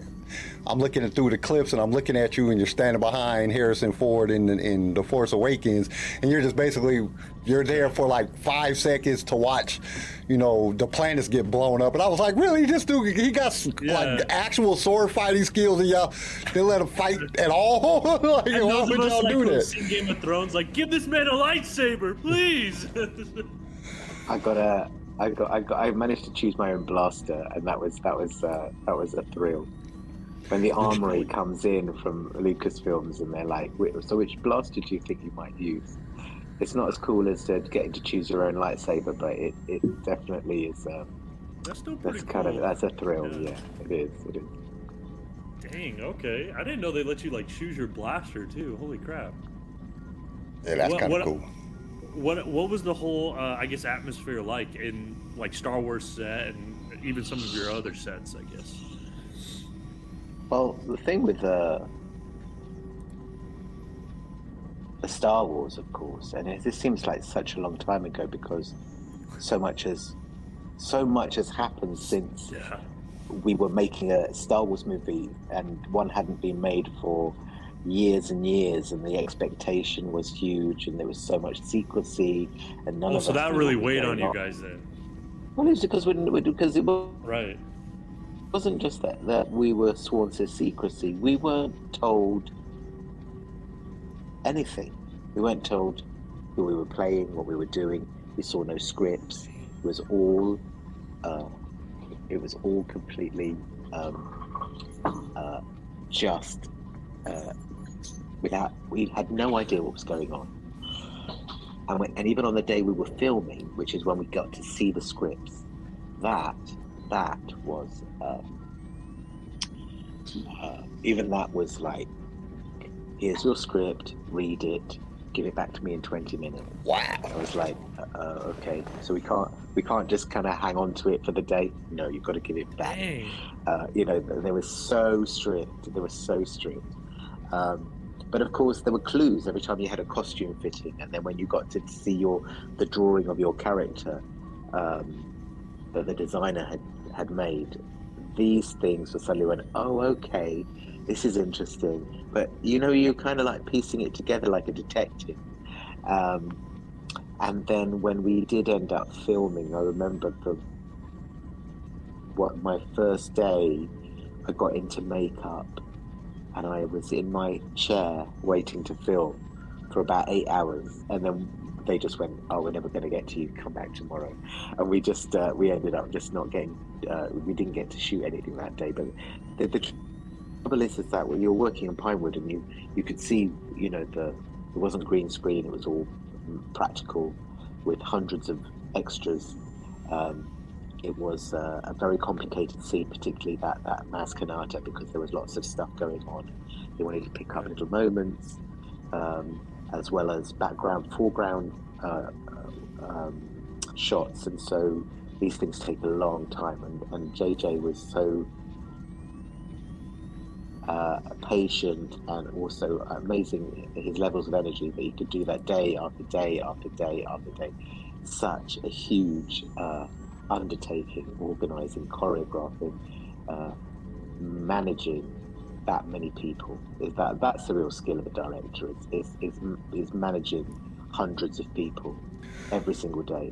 I'm looking at through the clips and I'm looking at you and you're standing behind Harrison Ford in in The Force Awakens and you're just basically you're there for like five seconds to watch, you know, the planets get blown up. And I was like, really? This dude, he got Yeah. like actual sword fighting skills and y'all didn't let him fight at all? <laughs> like, And why would y'all like do who've that? seen Game of Thrones, like, give this man a lightsaber, please. <laughs> I got a, I got, I got, I managed to choose my own blaster, and that was that was uh, that was a thrill. When the armory comes in from Lucasfilms, and they're like, "So which blaster do you think you might use?" It's not as cool as uh, getting to choose your own lightsaber, but it, it definitely is. Um, that's still pretty that's kind cool. of that's a thrill. Yeah. Yeah, it is. It is. Dang, okay. I didn't know they let you, like, choose your blaster, too. Holy crap. Yeah, that's What- kind of cool. What what was the whole, uh, I guess, atmosphere like in, like, Star Wars set and even some of your other sets, I guess? Well, the thing with uh, the Star Wars, of course, and it, this seems like such a long time ago because so much has so much has happened since Yeah. we were making a Star Wars movie, and one hadn't been made for years and years, and the expectation was huge, and there was so much secrecy, and none Oh, of so that really weighed on you guys then. Well, it was because we, we because it was Right. Wasn't just that, that we were sworn to secrecy. We weren't told anything. We weren't told who we were playing, what we were doing. We saw no scripts. It was all, uh, it was all completely um, uh, just uh, without. We had no idea what was going on. And, we, and even on the day we were filming, which is when we got to see the scripts, that that was um, uh, even that was like here's your script read it give it back to me in 20 minutes. Wow. i was like uh, uh, okay. So we can't we can't just kind of hang on to it for the day. No you've got to give it back. Dang. uh, you know they were so strict they were so strict. Um, but of course there were clues every time you had a costume fitting and then when you got to see your the drawing of your character um, that the designer had had made these things were suddenly went oh okay this is interesting. But you know you're kind of like piecing it together like a detective. Um, and then when we did end up filming i remember the what my first day I got into makeup and I was in my chair waiting to film for about eight hours. And then they just went oh we're never going to get to you come back tomorrow. And we just uh, we ended up just not getting uh, we didn't get to shoot anything that day. But the, the trouble is is that when you're working in Pinewood and you you could see you know the it wasn't green screen it was all practical with hundreds of extras. Um, it was uh, a very complicated scene, particularly that that Maz Kanata, because there was lots of stuff going on. They wanted to pick up little moments, um, as well as background, foreground uh, uh, um, shots, and so these things take a long time, and, and JJ was so uh, patient and also amazing his levels of energy that he could do that day after day after day after day. Such a huge uh, undertaking, organizing, choreographing, uh, managing that many people. Is that that's the real skill of a director? Is is is, managing hundreds of people every single day.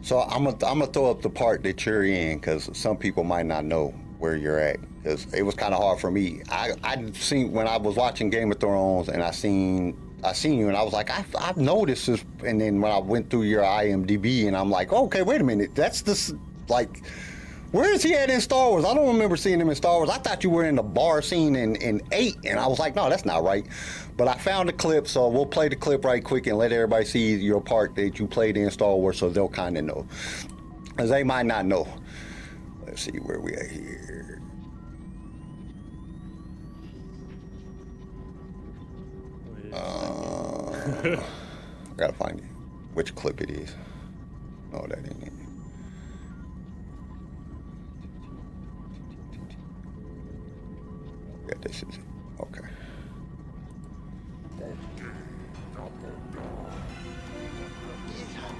So I'm gonna I'm gonna throw up the part that you're in because some people might not know where you're at. Because it was kind of hard for me. I I seen when I was watching Game of Thrones and I seen I seen you and I was like I've, I've noticed this. And then when I went through your IMDb and I'm like okay wait a minute that's this like where is he at in Star Wars? I don't remember seeing him in Star Wars. I thought you were in the bar scene in, in 8, and I was like, no, that's not right. But I found the clip, so we'll play the clip right quick and let everybody see your part that you played in Star Wars so they'll kind of know. Because they might not know. Let's see where we are here. Uh, <laughs> I gotta find it. Which clip it is. No, that ain't it. Yeah, this is it. Okay.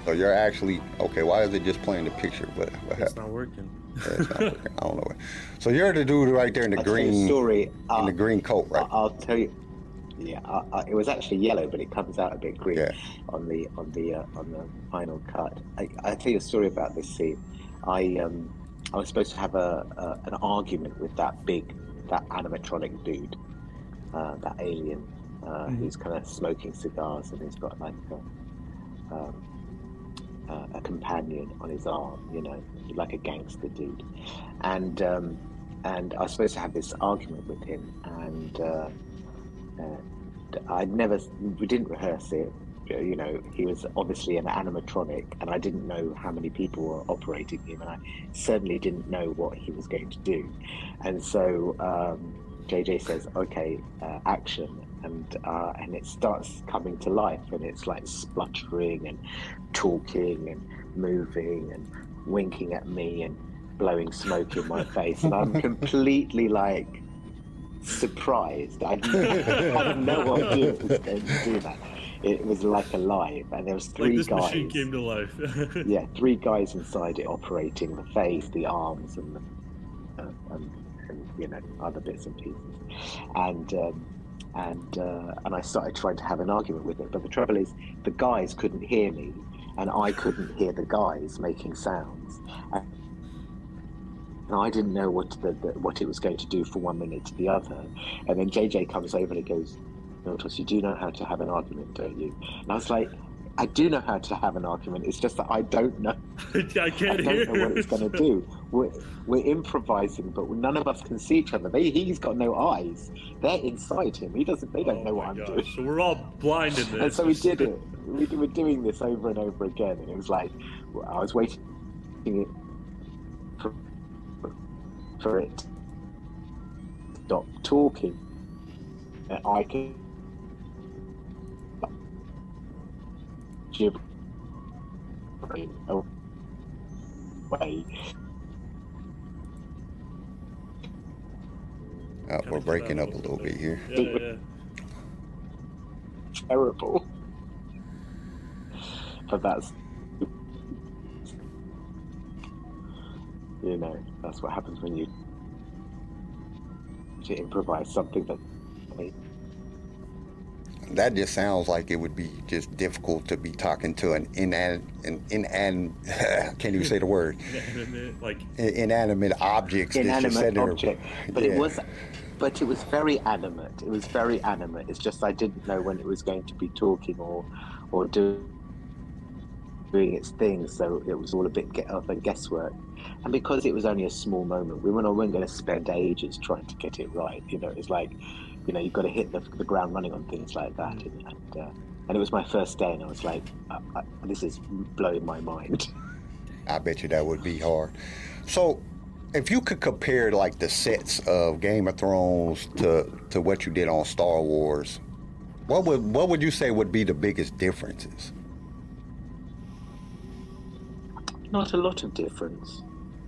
So you're actually okay. Why is it just playing the picture? What, what It's happened? not working. Yeah, it's not working. I don't know. What. So you're the dude right there in the I'll tell you a green, story. in Uh, the green coat, right? I- I'll tell you. Yeah, I, I, it was actually yellow, but it comes out a bit green Yeah. on the on the uh, on the final cut. I, I'll tell you a story about this scene. I um I was supposed to have a, a an argument with that big that animatronic dude, uh, that alien uh, who's kind of smoking cigars and he's got like a, um, uh, a companion on his arm, you know, like a gangster dude, and um, and I was supposed to have this argument with him, and uh, uh, I'd never, we didn't rehearse it. You know, he was obviously an animatronic, and I didn't know how many people were operating him, and I certainly didn't know what he was going to do. And so um, JJ says, "Okay, uh, action," and uh, and it starts coming to life, and it's like spluttering and talking and moving and winking at me and blowing smoke in my face, and I'm <laughs> completely like surprised. I <laughs> I had no idea it was going to do that. It was like alive, and there was Like three this guys. machine came to life. <laughs> Yeah, three guys inside it operating the face, the arms, and the, uh, and, and you know other bits and pieces. And um, and uh, and I started trying to have an argument with it, but the trouble is the guys couldn't hear me, and I couldn't hear the guys making sounds. And, and I didn't know what the, the, what it was going to do from one minute to the other. And then JJ comes over and he goes, Miltos, you do know how to have an argument, don't you? And I was like, I do know how to have an argument. It's just that I don't know. <laughs> I can't I don't hear. know what it's going to do. <laughs> We're, we're improvising, but none of us can see each other. They, he's got no eyes. They're inside him. He doesn't. They don't Oh know what I'm gosh, doing. So we're all blind in this. <laughs> And so we did it. We were doing this over and over again, and it was like I was waiting for, for it to stop talking, and I could gibbering away. Uh, we're breaking up a little bit here. Yeah, yeah, yeah. Terrible. But that's you know that's what happens when you to improvise something that That just sounds like it would be just difficult to be talking to an inan an inan <laughs> can't even say the word Inanimate, like inanimate objects inanimate sitting object. But Yeah. it was but it was very animate. It was very animate. It's just I didn't know when it was going to be talking or or do, doing its thing, so it was all a bit get of a guesswork. And because it was only a small moment, we weren't, weren't going to spend ages trying to get it right. You know, it's like, you know, you've got to hit the, the ground running on things like that. And, and, uh, and it was my first day, and I was like, I, I, this is blowing my mind. <laughs> I bet you that would be hard. So, if you could compare like the sets of Game of Thrones to to what you did on Star Wars, what would what would you say would be the biggest differences? not a lot of difference.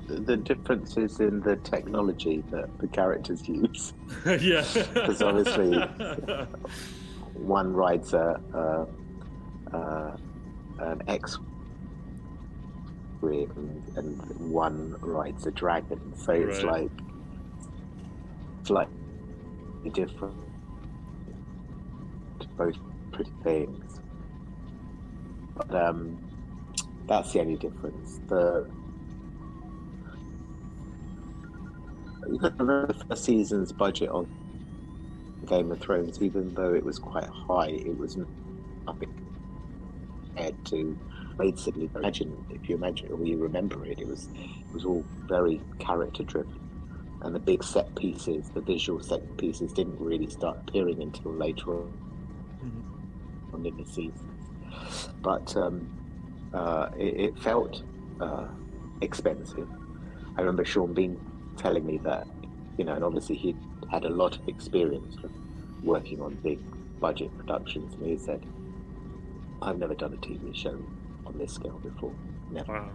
The, the difference is in the technology that the characters use. <laughs> <laughs> yeah. Because obviously, <laughs> one rides a, a, a an X and, and one rides a dragon. So it's Right. like it's like different. Both pretty things, but um, that's the only difference. The the first season's budget on Game of Thrones, even though it was quite high, it was nothing compared to basically imagine if you imagine or you remember it, it was it was all very character driven. And the big set pieces, the visual set pieces didn't really start appearing until later on on in the season. But um, uh, it, it felt uh, expensive. I remember Sean Bean telling me that, you know, and obviously he had a lot of experience from working on big budget productions, and he said, "I've never done a TV show on this scale before, never." Wow.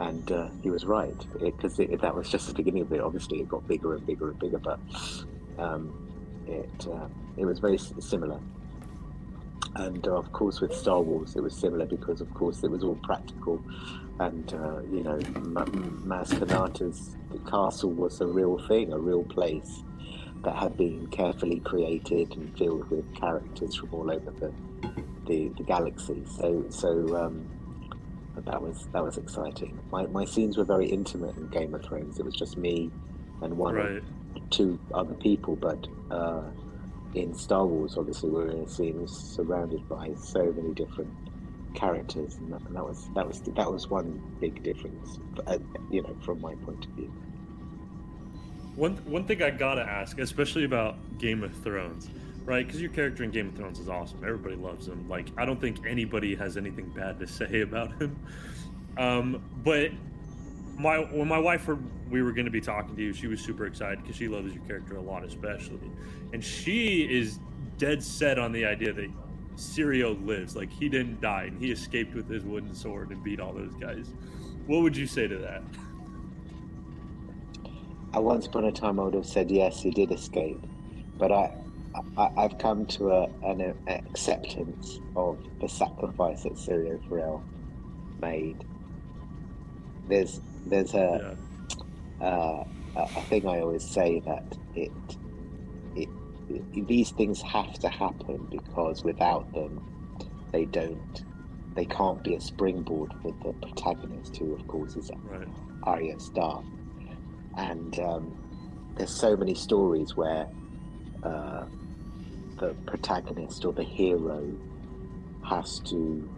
And uh, he was right because that was just the beginning of it. Obviously, it got bigger and bigger and bigger, but um, it uh, it was very similar. And uh, of course, with Star Wars, it was similar because, of course, it was all practical. And uh, you know, Ma- Maz Kanata's castle was a real thing, a real place that had been carefully created and filled with characters from all over the the, the galaxy. So so um, that was that was exciting. My my scenes were very intimate in Game of Thrones. It was just me and one or Right. two other people, but uh, in Star Wars, obviously, we're in a scene surrounded by so many different characters, and that, and that was that was that was one big difference, uh, you know, from my point of view. One one thing I gotta ask, especially about Game of Thrones, right? Because your character in Game of Thrones is awesome. Everybody loves him. Like I don't think anybody has anything bad to <laughs> say about him. Um, but my when my wife heard we were going to be talking to you, she was super excited because she loves your character a lot, especially, and she is dead set on the idea that Syrio lives. Like he didn't die and he escaped with his wooden sword and beat all those guys. What would you say to that? At once upon a time, I would have said yes, he did escape, but I, I I've come to a, an acceptance of the sacrifice that Syrio Forel made. There's there's a uh, a a thing I always say that it these things have to happen because without them, they don't they can't be a springboard for the protagonist, who of course is Right. Arya Stark. And um, there's so many stories where uh, the protagonist or the hero has to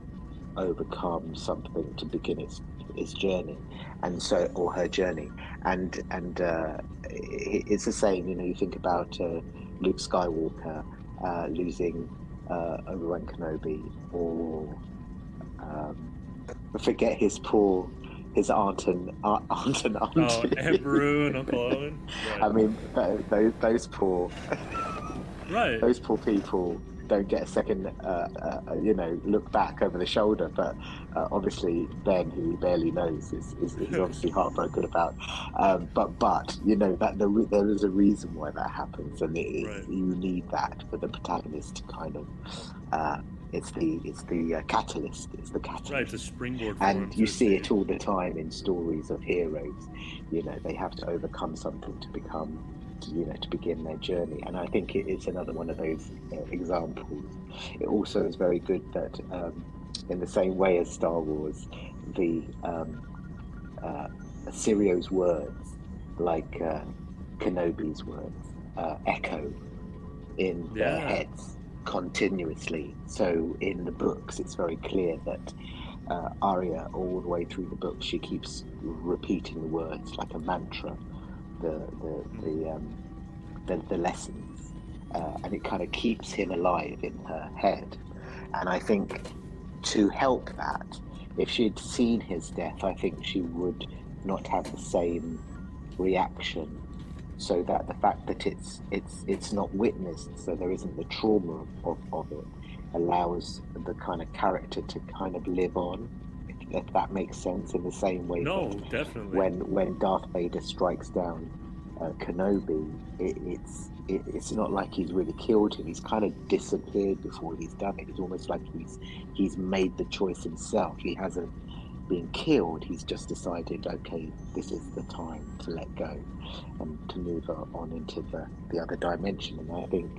overcome something to begin its its journey, and so or her journey, and and uh, it's the same. You know, you think about uh, Luke Skywalker uh, losing uh, Obi Wan Kenobi, or um, forget his poor his aunt and aunt, <laughs> aunt and Oh, auntie. Aunt Beru and Uncle Owen. Right. I mean, those, those poor right. <laughs> those poor people don't get a second, uh, uh, you know, look back over the shoulder. But uh, obviously, Ben, who barely knows, is, is, is <laughs> obviously heartbroken about. Um, but but you know that the, re- there is a reason why that happens, and it, Right. you need that for the protagonist to kind of. Uh, it's the it's the uh, catalyst. It's the catalyst. Right, a springboard And you see it all the time in stories of heroes. You know, they have to overcome something to become, to, you know, to begin their journey. And I think it is another one of those uh, examples. It also is very good that, um, in the same way as Star Wars, the um, uh, Syrio's words, like uh, Kenobi's words, uh, echo in their heads continuously. So in the books, it's very clear that uh, Arya, all the way through the book, she keeps repeating the words like a mantra, the the the um, the, the lessons, uh, and it kind of keeps him alive in her head. And I think to help that, if she'd seen his death, I think she would not have the same reaction. So that the fact that it's it's it's not witnessed, so there isn't the trauma of, of it, allows the kind of character to kind of live on, if that makes sense in the same way No, definitely. when when Darth Vader strikes down uh, Kenobi, it, it's it, it's not like he's really killed him. He's kind of disappeared before he's done it. It's almost like he's he's made the choice himself. He hasn't been killed. He's just decided, okay, this is the time to let go and to move on into the, the other dimension. And I think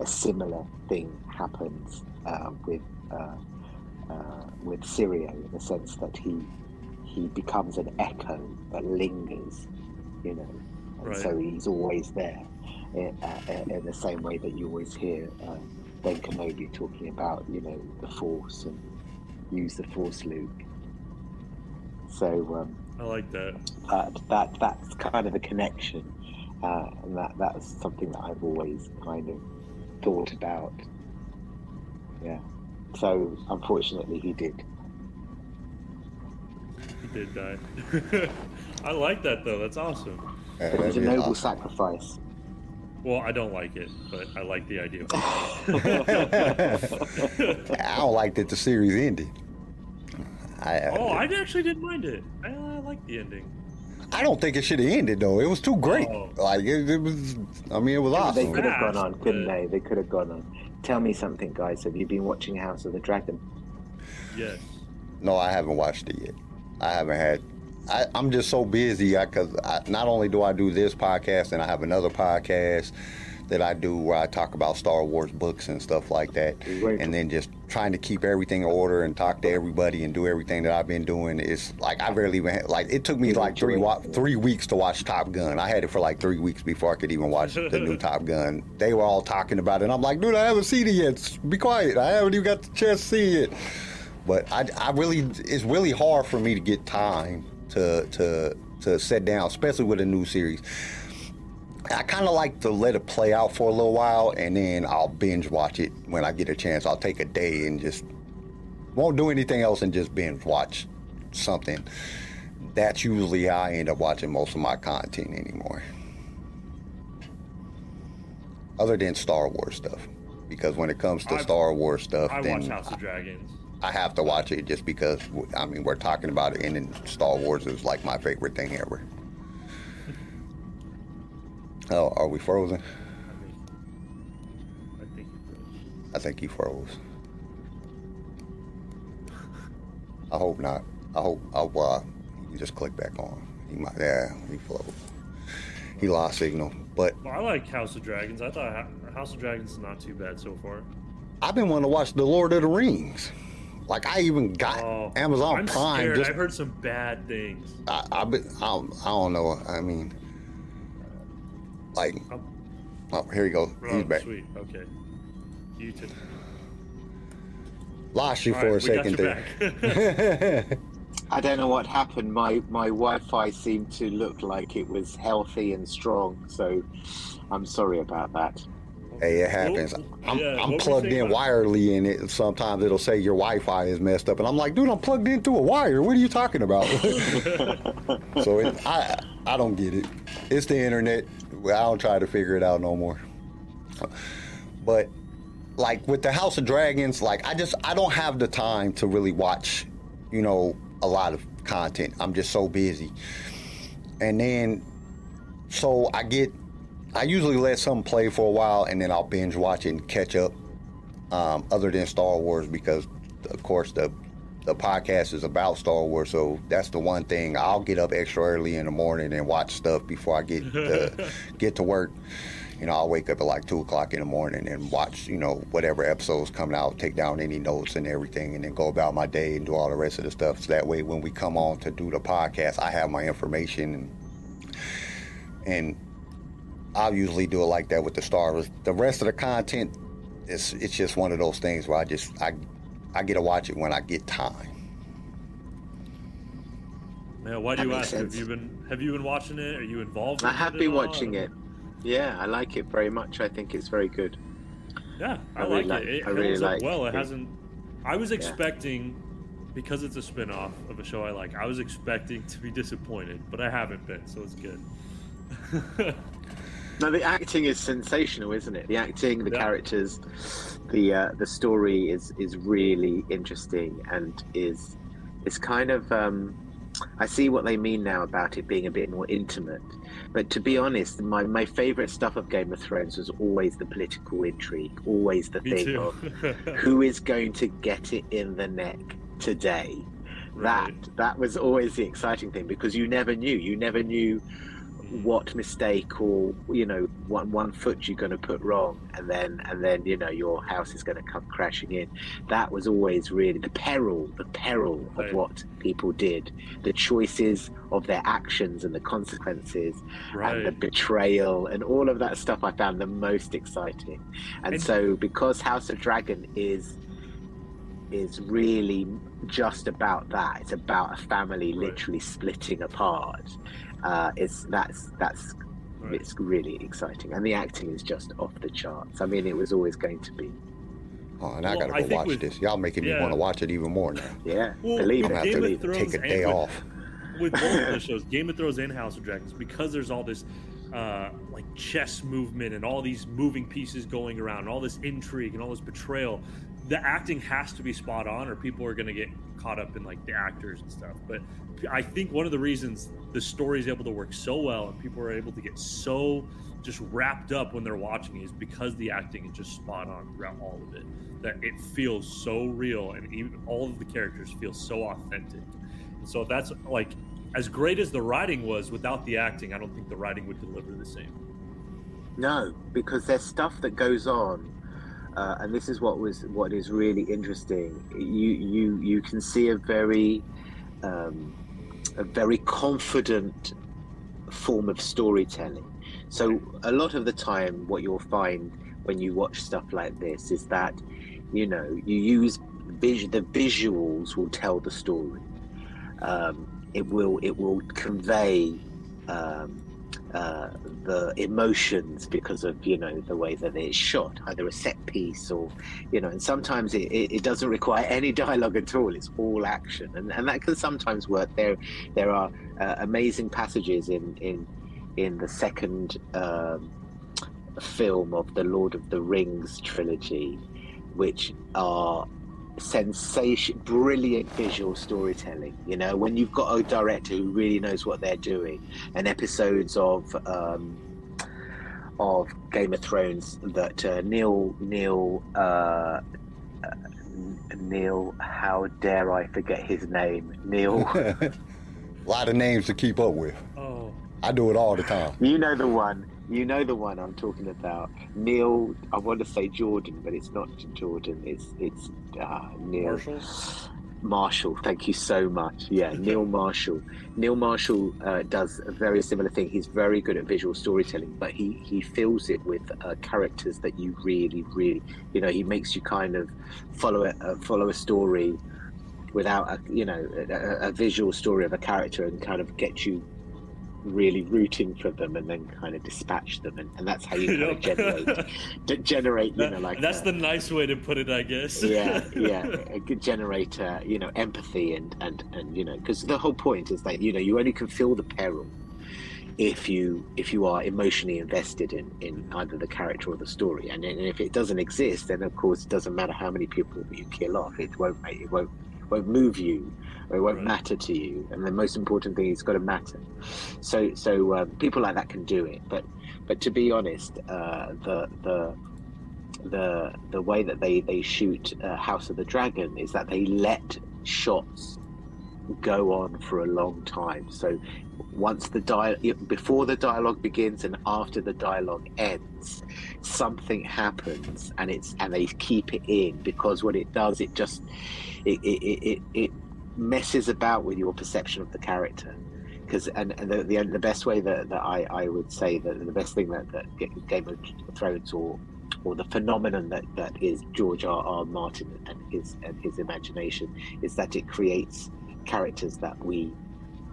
a similar thing happens uh, with uh, uh, with Syrio in the sense that he he becomes an echo that lingers, you know, and Right. so he's always there. In, uh, in the same way that you always hear uh, Ben Kenobi talking about, you know, the Force and use the Force, Luke. So um, I like that. that that that's kind of a connection, uh, and that that's something that I've always kind of thought about. Yeah. So unfortunately, he did. He did die. <laughs> I like that though. That's awesome. Uh, It was a noble awesome. sacrifice. Well, I don't like it, but I like the idea. <laughs> I don't like that the series ended. I, oh, I actually didn't mind it. I, I like the ending. I don't think it should have ended though. It was too great. Oh. Like it, it was. I mean, it was They awesome. They could have gone on, couldn't but- they? They could have gone on. Tell me something, guys. Have you been watching House of the Dragon? Yes. No, I haven't watched it yet. I haven't had. I, I'm just so busy because I, not only do I do this podcast, and I have another podcast that I do where I talk about Star Wars books and stuff like that, and then just trying to keep everything in order and talk to everybody and do everything that I've been doing. It's like I barely even like it took me like three wa- three weeks to watch Top Gun. I had it for like three weeks before I could even watch the new <laughs> Top Gun. They were all talking about it. and I'm like, dude, I haven't seen it yet. Be quiet. I haven't even got the chance to see it. But I, I really, it's really hard for me to get time to to to sit down, especially with a new series. I kind of like to let it play out for a little while, and then I'll binge watch it when I get a chance. I'll take a day and just won't do anything else and just binge watch something. That's usually how I end up watching most of my content anymore. Other than Star Wars stuff, because when it comes to I've- Star Wars stuff, I then watch House of Dragons. I have to watch it just because I mean we're talking about it, and then Star Wars is like my favorite thing ever. Oh, are we frozen? I think he froze. I think he froze. I hope not. I hope. I hope uh, he just click back on. He might. Yeah, he froze. He lost signal, but Well, I like House of Dragons. I thought House of Dragons is not too bad so far. I've been wanting to watch The Lord of the Rings. Like I even got Oh, Amazon I'm Prime. Just I've heard some bad things. I, I've been. I, I don't know. I mean, like. Oh. Here you go. He's back. sweet. Okay. You too. Lost you All for right, a second there. <laughs> I don't know what happened. My my Wi-Fi seemed to look like it was healthy and strong, so I'm sorry about that. Hey, it happens. I'm, yeah, I'm what were you plugged in wirely, and it sometimes it'll say your Wi-Fi is messed up, and I'm like, dude, I'm plugged into a wire. What are you talking about? <laughs> so it, I I don't get it. It's the internet. I don't try to figure it out no more. But like with the House of Dragons, like I just I don't have the time to really watch, you know, a lot of content. I'm just so busy. And then so I get I usually let something play for a while and then I'll binge watch it and catch up. Um, other than Star Wars because of course the the podcast is about Star Wars, so that's the one thing. I'll get up extra early in the morning and watch stuff before I get to, <laughs> get to work. You know, I'll wake up at like two o'clock in the morning and watch, you know, whatever episodes coming out, take down any notes and everything, and then go about my day and do all the rest of the stuff. So that way, when we come on to do the podcast, I have my information and and I'll usually do it like that with the Star Wars. The rest of the content, it's it's just one of those things where I just I I get to watch it when I get time. Man, why do That you makes ask? Have you been Have you been watching it? Are you involved? I have it been at all? watching it. Yeah, I like it very much. I think it's very good. Yeah, I, I really like, like- it. It I really holds up like well. It it. hasn't. I was expecting, because it's a spin-off of a show I like. I was expecting to be disappointed, but I haven't been, so it's good. <laughs> No, the acting is sensational, isn't it? The acting, the Yeah. characters, the uh, the story is is really interesting and is it's kind of um, I see what they mean now about it being a bit more intimate. But to be honest, my, my favorite stuff of Game of Thrones was always the political intrigue, always the Me thing of <laughs> who is going to get it in the neck today. Right. That that was always the exciting thing because you never knew. You never knew what mistake or you know one one foot you're going to put wrong and then and then you know your house is going to come crashing in that was always really the peril the peril Right. of what people did the choices of their actions and the consequences and the betrayal and all of that stuff i found the most exciting and, so because house of dragon is is really just about that it's about a family Right. literally splitting apart uh, it's that's that's Right. it's really exciting and the acting is just off the charts i mean it was always going to be Oh, and I Well, gotta go think watch with- this. Y'all making me want to watch it even more now. <laughs> yeah Well, believe I'm it have Game to of take a day with- off. with both of the <laughs> shows, Game of Thrones and House of Dragons, because there's all this uh, like chess movement and all these moving pieces going around, and all this intrigue and all this betrayal, the acting has to be spot on, or people are going to get caught up in like the actors and stuff. But I think one of the reasons the story is able to work so well and people are able to get so just wrapped up when they're watching is because the acting is just spot on throughout all of it. That it feels so real, and even all of the characters feel so authentic. And so that's like as great as the writing was without the acting, I don't think the writing would deliver the same. No, because there's stuff that goes on, uh, and this is what was what is really interesting. You you you can see a very um, a very confident form of storytelling. So a lot of the time, what you'll find when you watch stuff like this is that you know you use vis- the visuals will tell the story. Um, it will it will convey. Um, uh, the emotions because of you know the way that it's shot either a set piece or you know and sometimes it, it, doesn't require any dialogue at all. It's all action. And, and that can sometimes work. There there are uh, amazing passages in in in the second um, film of the lord of the rings trilogy which are sensation brilliant visual storytelling you know when you've got a director who really knows what they're doing. And episodes of um, of Game of Thrones that uh, Neil Neil uh, uh, Neil how dare I forget his name? Neil. <laughs> A lot of names to keep up with. Oh, I do it all the time. you know the one you know the one I'm talking about Neil I want to say Jordan but it's not Jordan it's it's uh, Neil Marshall. Marshall, thank you so much. Yeah, <laughs> Neil Marshall. Neil Marshall uh, does a very similar thing. He's very good at visual storytelling, but he he fills it with uh, characters that you really, really, you know, he makes you kind of follow it, uh, follow a story without a, you know, a, a visual story of a character and kind of get you really rooting for them and then kind of dispatch them and, and that's how you <laughs> kind of generate <laughs> d- generate you That- know like that's uh, the nice way to put it, I guess. yeah yeah <laughs> a good generator you know empathy and and and you know because the whole point is that you know you only can feel the peril if you if you are emotionally invested in in either the character or the story and, and if it doesn't exist then of course it doesn't matter how many people you kill off it won't make it won't won't move you or it won't Right. matter to you and the most important thing is it's got to matter so so um, people like that can do it but but to be honest uh, the the the the way that they they shoot uh, House of the Dragon is that they let shots go on for a long time. So once the dia- before the dialogue begins and after the dialogue ends, something happens and it's and they keep it in because what it does it just it, it, it, it messes about with your perception of the character because and, and the, the the best way that, that I, I would say that the best thing that, that Game of Thrones or or the phenomenon that, that is George R. R. Martin and his and his imagination is that it creates characters that we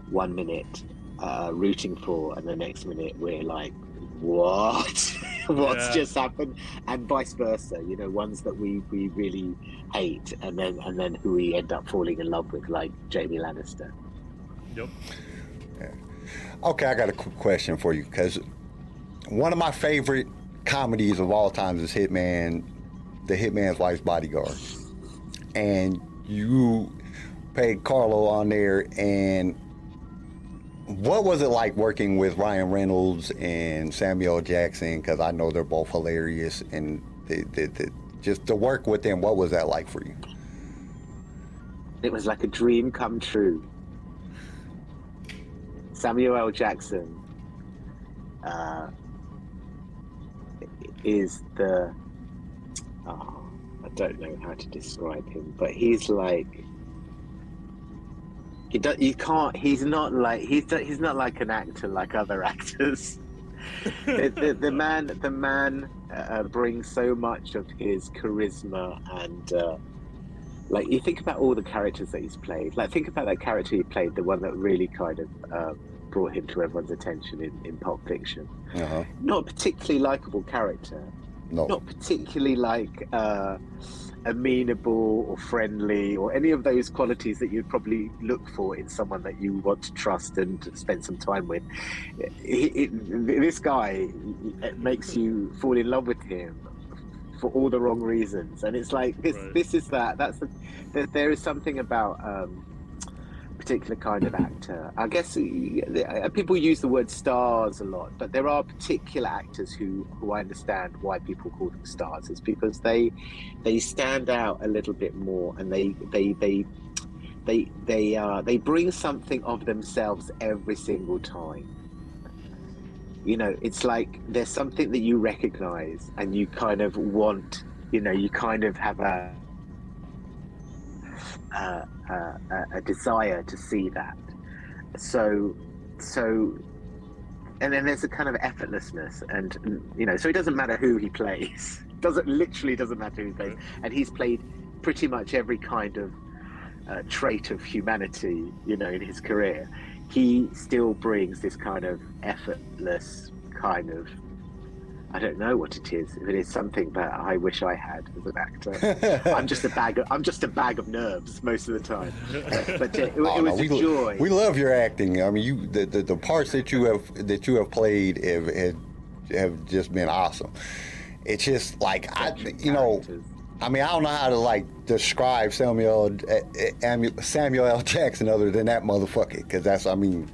one minute uh, rooting for and the next minute we're like what? <laughs> What's Yeah. just happened? And vice versa you know ones that we we really hate and then and then who we end up falling in love with like Jaime Lannister. Yep. Okay, I got a quick question for you because one of my favorite comedies of all times is Hitman, The Hitman's Wife's Bodyguard, and you played Carlo on there, and what was it like working with Ryan Reynolds and Samuel Jackson? Because I know they're both hilarious, and just to work with them, what was that like for you? It was like a dream come true. Samuel L. Jackson uh, is the. Oh, I don't know how to describe him, but he's like. You, don't, you can't. He's not like he's he's not like an actor like other <laughs> actors. the, the, the man the man uh, brings so much of his charisma and uh, like you think about all the characters that he's played like think about that character he played the one that really kind of um, brought him to everyone's attention in, in pulp fiction Uh-huh. not a particularly likable character No. not particularly like uh, amenable or friendly or any of those qualities that you'd probably look for in someone that you want to trust and spend some time with. It, it, this guy it makes you fall in love with him for all the wrong reasons, and it's like this. Right. This is that. That's the. There, there is something about. Um, particular kind of actor. I guess uh, people use the word stars a lot, but there are particular actors who, who I understand why people call them stars. It's because they they stand out a little bit more, and they they they they they uh, they bring something of themselves every single time. You know, it's like there's something that you recognize, and you kind of want. You know, you kind of have a uh, uh, a, a desire to see that. So, so, and then there's a kind of effortlessness, and you know, so it doesn't matter who he plays. <laughs> Doesn't literally doesn't matter who he plays, and he's played pretty much every kind of uh, trait of humanity, you know, in his career. He still brings this kind of effortless kind of. I don't know what it is. If it is something that I wish I had as an actor, <laughs> I'm just a bag. Of, I'm just a bag of nerves most of the time. But uh, it, Oh, it no, was we, a joy. we love your acting. I mean, you the, the, the parts that you have that you have played have have, have just been awesome. It's just like I, you know, I mean, I don't know how to like describe Samuel eh, Amu- Samuel L. Jackson other than that motherfucker, because that's I mean,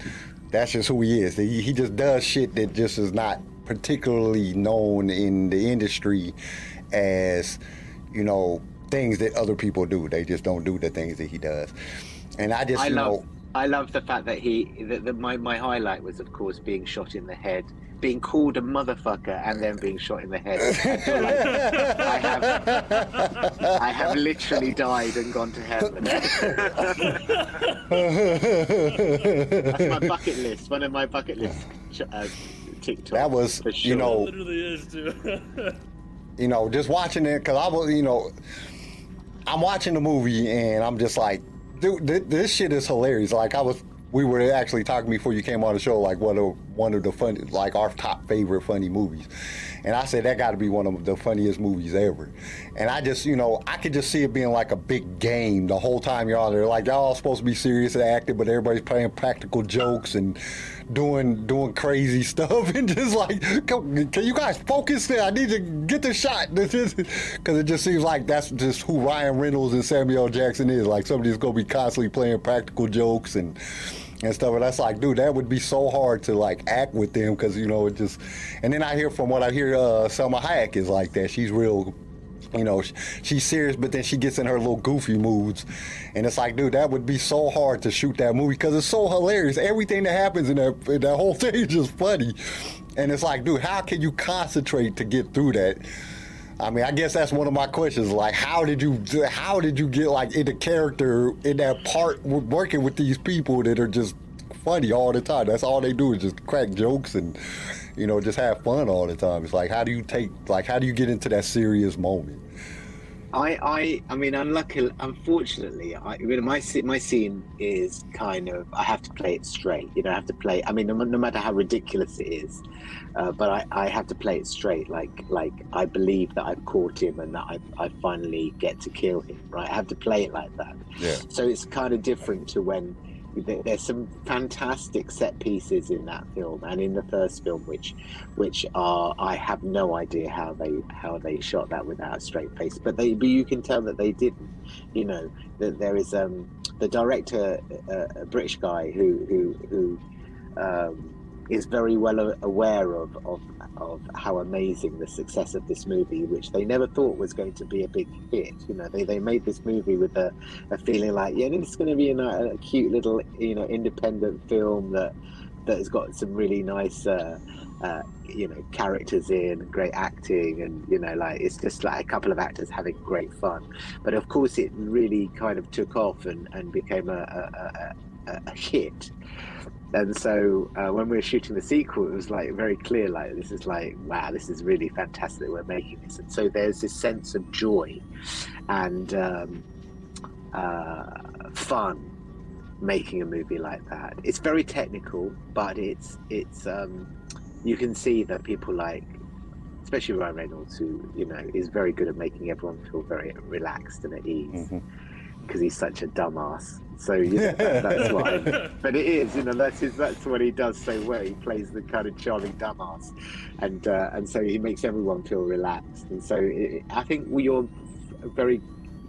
that's just who he is. He, he just does shit that just is not particularly known in the industry as you know things that other people do. They just don't do the things that he does. And I just I you love. know. I love the fact that he. That that my my highlight was, of course, being shot in the head, being called a motherfucker, and then being shot in the head. I feel like I have. I have literally died and gone to heaven. <laughs> That's my bucket list. One of my bucket list uh, TikTok. That was, for you sure. know, literally is too. <laughs> you know, just watching it because I was, you know, I'm watching the movie and I'm just like, dude, th- this shit is hilarious. Like I was, we were actually talking before you came on the show, like one of one of the funny, like our top favorite funny movies, and I said that got to be one of the funniest movies ever. And I just, you know, I could just see it being like a big game the whole time you're on there. Like y'all all supposed to be serious and acting, but everybody's playing practical jokes and doing doing crazy stuff <laughs> and just like, can, you guys focus? There? I need to get the shot. <laughs> Because it just seems like that's just who Ryan Reynolds and Samuel Jackson is. Like somebody's gonna be constantly playing practical jokes and and stuff. And that's like, dude, that would be so hard to like act with them because you know it just. And then I hear from what I hear, uh, Salma Hayek is like that. She's real you know, she's serious, but then she gets in her little goofy moods, and it's like, dude, that would be so hard to shoot that movie because it's so hilarious. Everything that happens in that in that whole <laughs> thing is just funny, and it's like, dude, how can you concentrate to get through that? I mean, I guess that's one of my questions. Like, how did you how did you get like into character in that part working with these people that are just funny all the time? That's all they do is just crack jokes and you know just have fun all the time. It's like, how do you take like how do you get into that serious moment? I, I, I mean, unluckily, unfortunately, I, my my scene is kind of I have to play it straight. You know, I have to play. I mean, no, no matter how ridiculous it is, uh, but I, I have to play it straight. Like like I believe that I've caught him and that I, I finally get to kill him. Right, I have to play it like that. Yeah. So it's kind of different to when there's some fantastic set pieces in that film and in the first film, which which are I have no idea how they how they shot that without a straight face, but they but you can tell that they didn't. You know that there is um the director, uh, a British guy who who who. Um, is very well aware of, of of how amazing the success of this movie, which they never thought was going to be a big hit. You know, they, they made this movie with a, a feeling like, yeah, it's going to be a, a cute little, you know, independent film that that has got some really nice, uh, uh, you know, characters in, great acting, and you know, like it's just like a couple of actors having great fun. But of course, it really kind of took off and, and became a, a, a hit. And so uh, when we were shooting the sequel, it was like very clear, like this is like, wow, this is really fantastic. We're making this, and so there's this sense of joy and um, uh, fun making a movie like that. It's very technical, but it's it's um, you can see that people like, especially Ryan Reynolds, who you know is very good at making everyone feel very relaxed and at ease because he's such a dumbass. So you know, that, <laughs> that's. I, but it is, you know, that's his, that's what he does so well. He plays the kind of charming dumbass, and uh, and so he makes everyone feel relaxed. And so it, I think you're very,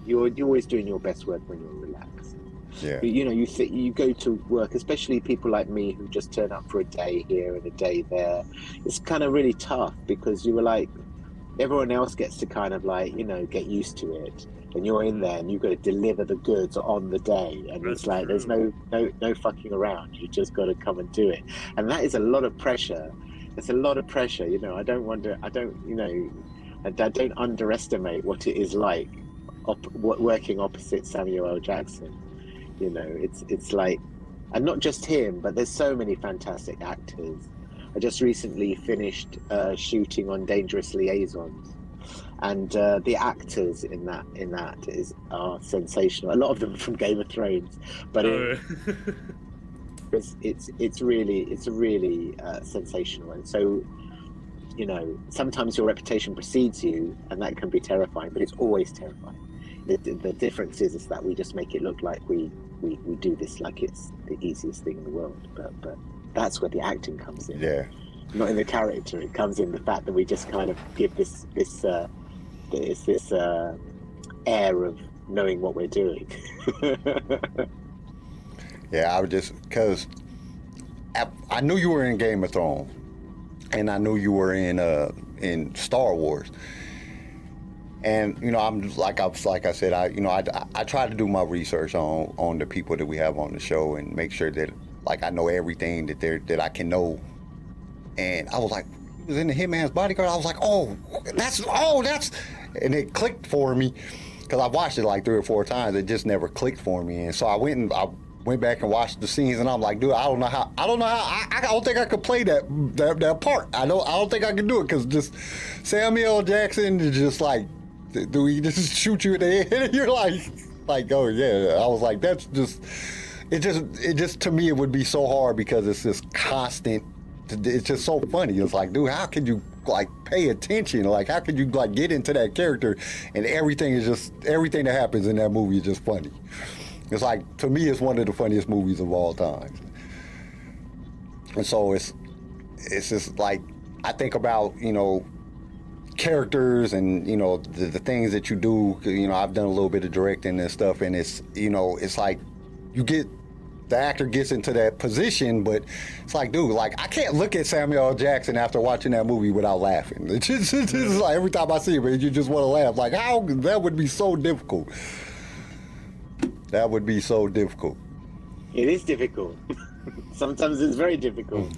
you're you're always doing your best work when you're relaxed. Yeah. You, you know, you th- you go to work, especially people like me who just turn up for a day here and a day there. It's kind of really tough because you were like, everyone else gets to kind of like you know get used to it and you're in there and you've got to deliver the goods on the day. And That's it's like there's no no no fucking around. You just got to come and do it. And that is a lot of pressure. It's a lot of pressure you know. I don't wonder i don't you know i, I don't underestimate what it is like op- working opposite samuel l. Jackson. You know it's it's like and not just him but there's so many fantastic actors. I just recently finished uh, shooting on dangerous liaisons and uh, the actors in that in that is are sensational. A lot of them from Game of Thrones, but it, Oh, <laughs> it's it's it's really it's really uh, sensational. And so, you know, sometimes your reputation precedes you, and that can be terrifying. But it's always terrifying. The, the difference is, is that we just make it look like we, we, we do this like it's the easiest thing in the world. But but that's where the acting comes in Yeah. not in the character. It comes in the fact that we just kind of give this this uh, this this uh, air of knowing what we're doing. <laughs> Yeah, I was just because I, I knew you were in Game of Thrones, and I knew you were in uh in Star Wars. And you know, I'm just like I was like I said, I you know I, I try to do my research on on the people that we have on the show and make sure that like I know everything that there that I can know. And I was like, was in the Hitman's Bodyguard. I was like, oh, that's oh that's, and it clicked for me because I watched it like three or four times. It just never clicked for me, and so I went and I went back and watched the scenes, and I'm like, dude, I don't know how. I don't know how. I, I don't think I could play that that, that part. I don't. I don't think I can do it because just Samuel Jackson is just like, do he just <laughs> shoot you in the <laughs> head? And you're like, like, oh yeah. I was like, that's just. It just, it just to me, it would be so hard because it's this constant. It's just so funny. It's like, dude, how could you like pay attention? Like, how could you like get into that character? And everything is just everything that happens in that movie is just funny. It's like to me, it's one of the funniest movies of all time. And so it's it's just like I think about you know characters and you know the, the things that you do. You know, I've done a little bit of directing and stuff, and it's you know it's like you get the actor gets into that position, but it's like, dude, like I can't look at Samuel L. Jackson after watching that movie without laughing. <laughs> It's just, it's just like every time I see him, you just want to laugh. Like how that would be so difficult. That would be so difficult. it is difficult. <laughs> Sometimes it's very difficult.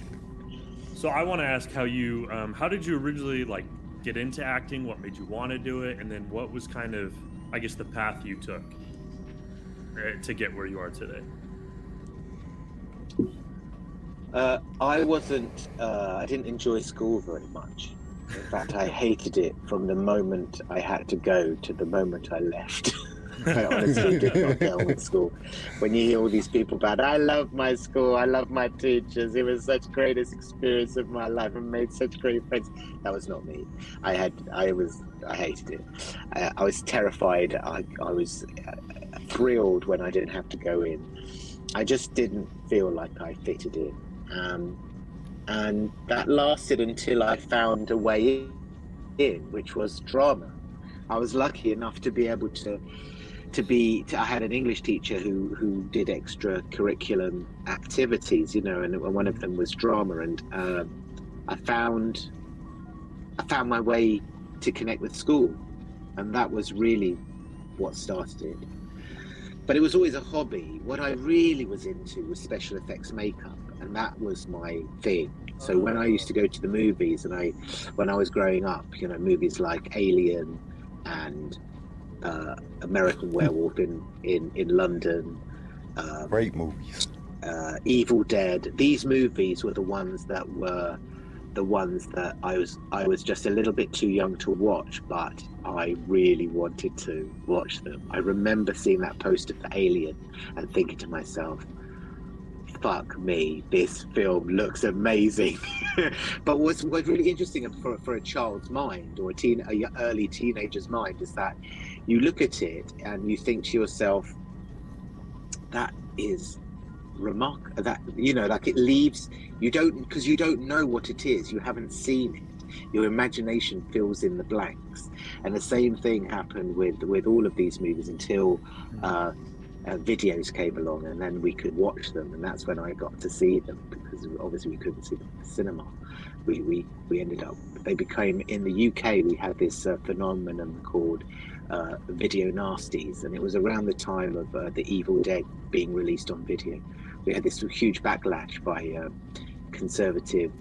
So I want to ask how you, um, how did you originally like get into acting? What made you want to do it? And then what was kind of, I guess, the path you took uh, to get where you are today? Uh, I wasn't. Uh, I didn't enjoy school very much. In fact, I hated it from the moment I had to go to the moment I left. <laughs> I honestly did not get on with school. When you hear all these people about, I love my school, I love my teachers, it was such greatest experience of my life, I made such great friends. That was not me. I had, I was, I hated it. I, I was terrified. I, I was uh, thrilled when I didn't have to go in. I just didn't feel like I fitted in. Um, and that lasted until I found a way in, which was drama. I was lucky enough to be able to to be to, I had an English teacher who who did extra curriculum activities, you know, and one of them was drama, and uh, I found I found my way to connect with school, and that was really what started it. But it was always a hobby. What I really was into was special effects makeup, and that was my thing. So when I used to go to the movies, and I, when I was growing up, you know, movies like Alien and uh, American Werewolf in in in London, um, Great movies. uh, Evil Dead. These movies were the ones that were the ones that I was I was just a little bit too young to watch, but I really wanted to watch them. I remember seeing that poster for Alien and thinking to myself, "Fuck me, this film looks amazing." <laughs> but what's, what's really interesting for, for a child's mind or a teen a early teenager's mind is that you look at it and you think to yourself, "That is remark that you know like it leaves you don't because you don't know what it is. You haven't seen it. Your imagination fills in the blanks. And the same thing happened with with all of these movies until uh, uh, videos came along and then we could watch them. And that's when i got to see them because obviously we couldn't see them in the cinema. We we, we ended up they became in the uk we had this uh, phenomenon called uh, video nasties. And it was around the time of uh, the evil dead being released on video we had this huge backlash by uh, conservative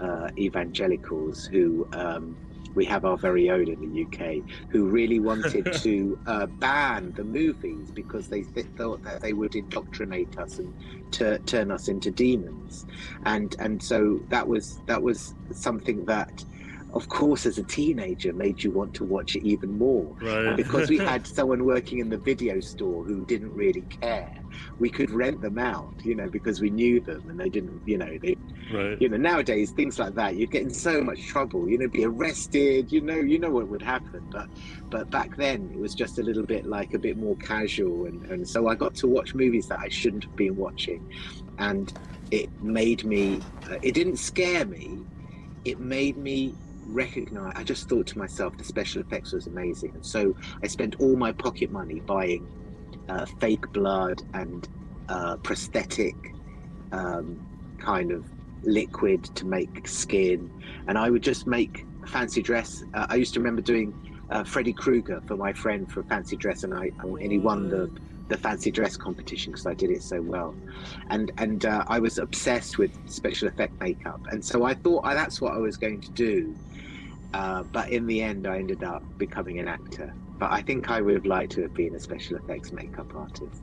uh, evangelicals who um, we have our very own in the UK who really wanted <laughs> to uh, ban the movies because they th- thought that they would indoctrinate us and tur turn us into demons, and and so that was that was something that. Of course, as a teenager, made you want to watch it even more. Right. Because we <laughs> had someone working in the video store who didn't really care, we could rent them out, you know, because we knew them and they didn't, you know, they, Right. you know, nowadays things like that, you'd get in so much trouble, you know, be arrested, you know, you know what would happen. But, but back then it was just a little bit like a bit more casual, and, and so I got to watch movies that I shouldn't have been watching, and it made me, uh, it didn't scare me, it made me recognize i just thought to myself the special effects was amazing and so i spent all my pocket money buying uh, fake blood and uh, prosthetic um, kind of liquid to make skin. And i would just make a fancy dress. Uh, i used to remember doing uh, freddy krueger for my friend for a fancy dress and i and he won the the fancy dress competition because I did it so well, and and uh, I was obsessed with special effect makeup, and so I thought uh, that's what I was going to do, uh, but in the end I ended up becoming an actor. But I think I would have liked to have been a special effects makeup artist.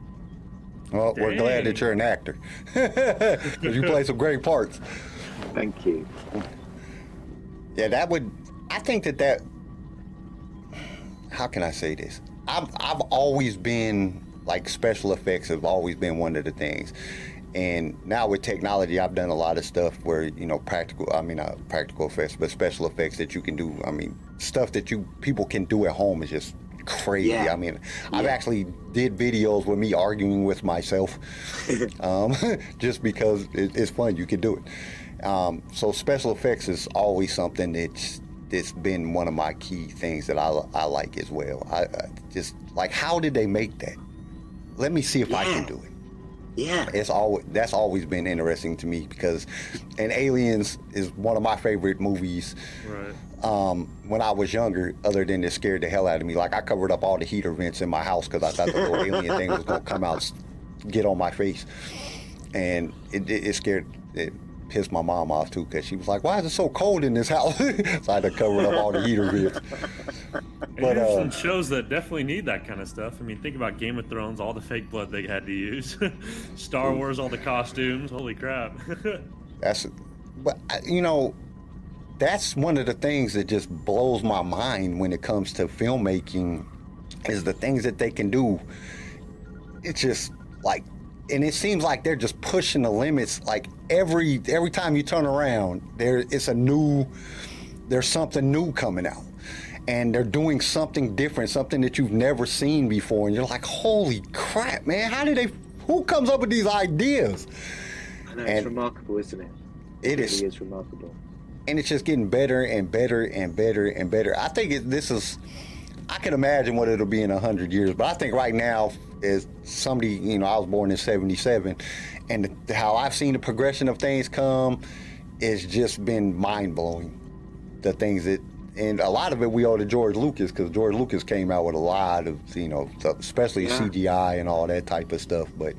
Oh, well, we're glad that you're an actor <laughs> because you play some great parts. Thank you. Yeah, that would. I think that that. How can I say this? I've I've always been like special effects have always been one of the things, and now with technology, I've done a lot of stuff where you know practical. I mean, not practical effects, but special effects that you can do. I mean, stuff that you people can do at home is just crazy. Yeah. I mean, I've actually did videos with me arguing with myself, <laughs> um, <laughs> just because it, it's fun. You can do it. Um, so special effects is always something that's that's been one of my key things that I, I like as well. I, I just like how did they make that? Let me see if I can do it. Yeah. It's always that's always been interesting to me because, and Aliens is one of my favorite movies. Right. Um, when I was younger, other than it scared the hell out of me, like I covered up all the heater vents in my house because I thought the little <laughs> alien thing was gonna come out, s- get on my face, and it, it, it scared. It, pissed my mom off too because she was like, "Why is it so cold in this house?" <laughs> so I had to cover up all the heater vents. And But, there's uh, some shows that definitely need that kind of stuff. I mean, think about Game of Thrones, all the fake blood they had to use. <laughs> Star Wars, all the costumes. Holy crap. That's, but you know, that's one of the things that just blows my mind when it comes to filmmaking, is the things that they can do. It's just like, and it seems like they're just pushing the limits. Like every every time you turn around, there it's a new, there's something new coming out. And they're doing something different, something that you've never seen before, and you're like, "Holy crap, man! How did they? who comes up with these ideas? I know, it's And- remarkable, isn't it? It It is. really is remarkable. And it's just getting better and better and better and better. I think it, this is. I can imagine what it'll be in hundred years, but I think right now, as somebody, you know, I was born in '77, and the, how I've seen the progression of things come, it's just been mind blowing. The things that, and a lot of it we owe to George Lucas because George Lucas came out with a lot of, you know, especially Yeah. CGI and all that type of stuff, but.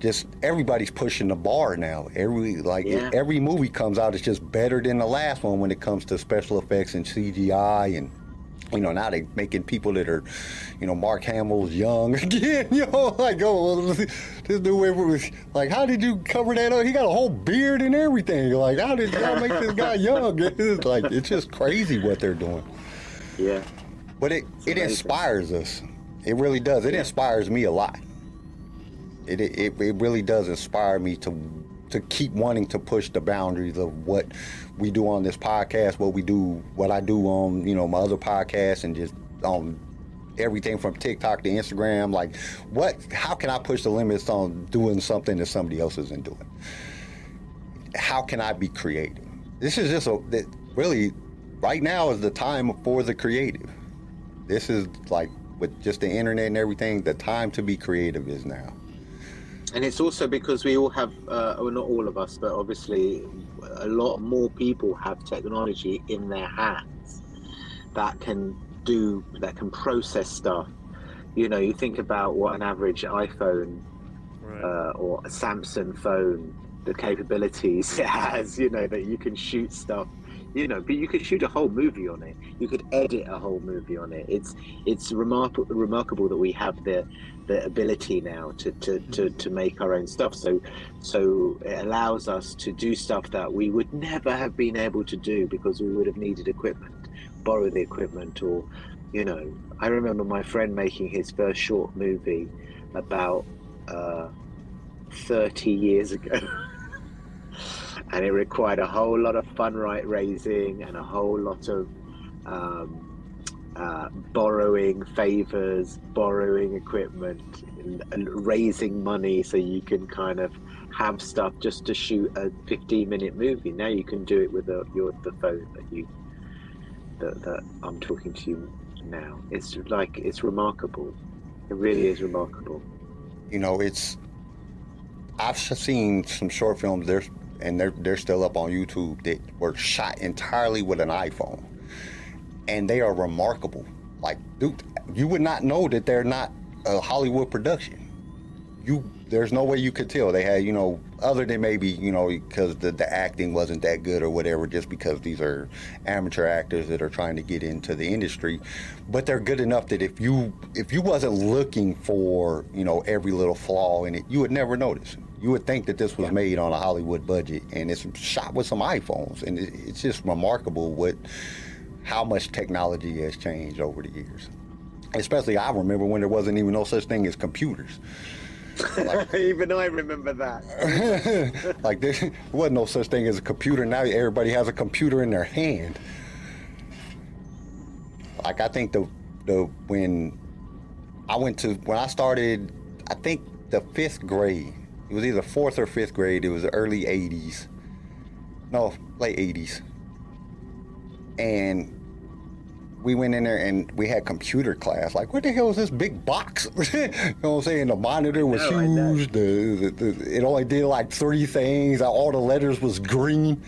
Just everybody's pushing the bar now. Every like Yeah. every movie comes out, it's just better than the last one when it comes to special effects and CGI and you know now they making people that are you know Mark Hamill's young <laughs> again. <laughs> You know like oh this dude was like how did you cover that up? He got a whole beard and everything. Like how did y'all make this guy young? <laughs> It's like it's just crazy what they're doing. Yeah. But it it amazing. inspires us. It really does. It inspires me a lot. It, it it really does inspire me to to keep wanting to push the boundaries of what we do on this podcast, what we do, what I do on you know my other podcasts, and just on everything from TikTok to Instagram. Like, what? How can I push the limits on doing something that somebody else isn't doing? How can I be creative? This is just a that really right now is the time for the creative. This is like with just the internet and everything, the time to be creative is now. And it's also because we all have, uh, well, not all of us, but obviously a lot more people have technology in their hands that can do, that can process stuff. You know, you think about what an average iPhone Right. uh, or a Samsung phone, the capabilities <laughs> it has, you know, that you can shoot stuff, you know, but you could shoot a whole movie on it. You could edit a whole movie on it. It's it's remarkable remarkable that we have the the ability now to, to, to, to make our own stuff. So so it allows us to do stuff that we would never have been able to do because we would have needed equipment, borrow the equipment or you know, I remember my friend making his first short movie about uh, 30 years ago. <laughs> and it required a whole lot of fundraising and a whole lot of um, uh, borrowing favors, borrowing equipment, and, and raising money so you can kind of have stuff just to shoot a 15 minute movie. Now you can do it with your, the phone that you that, that I'm talking to you now. It's like it's remarkable. It really is remarkable. You know, it's I've seen some short films there, and they're they're still up on YouTube that were shot entirely with an iPhone, and they are remarkable. Like, dude, you would not know that they're not a Hollywood production. You, there's no way you could tell. They had, you know, other than maybe, you know, because the, the acting wasn't that good or whatever, just because these are amateur actors that are trying to get into the industry. But they're good enough that if you if you wasn't looking for, you know, every little flaw in it, you would never notice. You would think that this was made on a Hollywood budget and it's shot with some iPhones, and it, it's just remarkable what how much technology has changed over the years. Especially, I remember when there wasn't even no such thing as computers. <laughs> Even I remember that. <laughs> like there wasn't no such thing as a computer. Now everybody has a computer in their hand. Like I think the the when I went to when I started, I think the fifth grade. It was either fourth or fifth grade. It was the early '80s. No, late '80s. And we went in there and we had computer class. Like, what the hell is this big box? <laughs> you know what I'm saying? The monitor was know, huge. The, the, the it only did like three things. All the letters was green.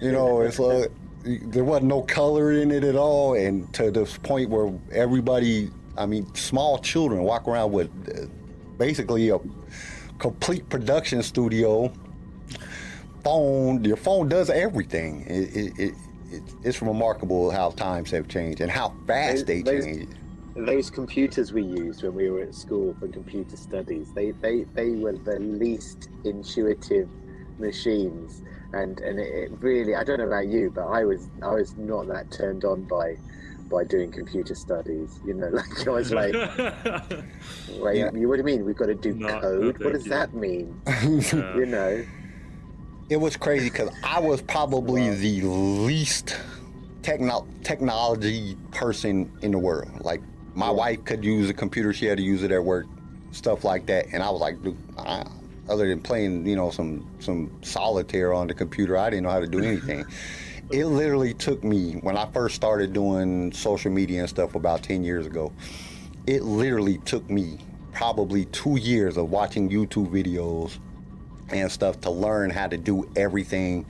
You know, it's like there wasn't no color in it at all. And to this point where everybody, I mean, small children walk around with uh, basically a complete production studio phone. Your phone does everything. It, it, it, it, it's remarkable how times have changed and how fast they Those- change. Those computers we used when we were at school for computer studies, they, they, they were the least intuitive machines. And, and it, it really, I don't know about you, but I was I was not that turned on by by doing computer studies. You know, <laughs> like I was like, <laughs> wait, Yeah. you what do you mean? We've got to do No, no, code. what does you. that mean? Yeah. <laughs> You know, It was crazy because I was probably the least techno- technology person in the world. Like my wife could use a computer; she had to use it at work. stuff like that. And I was like, dude, I, other than playing, you know, some some solitaire on the computer, I didn't know how to do anything. <laughs> it literally took me when I first started doing social media and stuff about 10 years ago. It literally took me probably two years of watching YouTube videos and stuff to learn how to do everything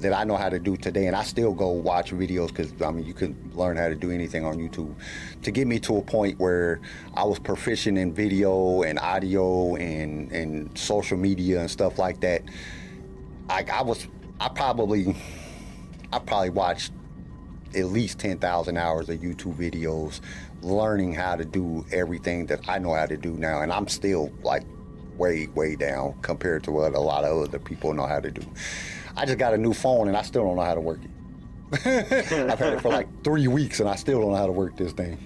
that I know how to do today. And I still go watch videos because I mean, you can learn how to do anything on YouTube. To get me to a point where I was proficient in video and audio and and social media and stuff like that. I, I was I probably I probably watched at least ten thousand hours of YouTube videos learning how to do everything that I know how to do now, and I'm still like way, way down compared to what a lot of other people know how to do. I just got a new phone and I still don't know how to work it. <laughs> I've had it for like three weeks and I still don't know how to work this thing.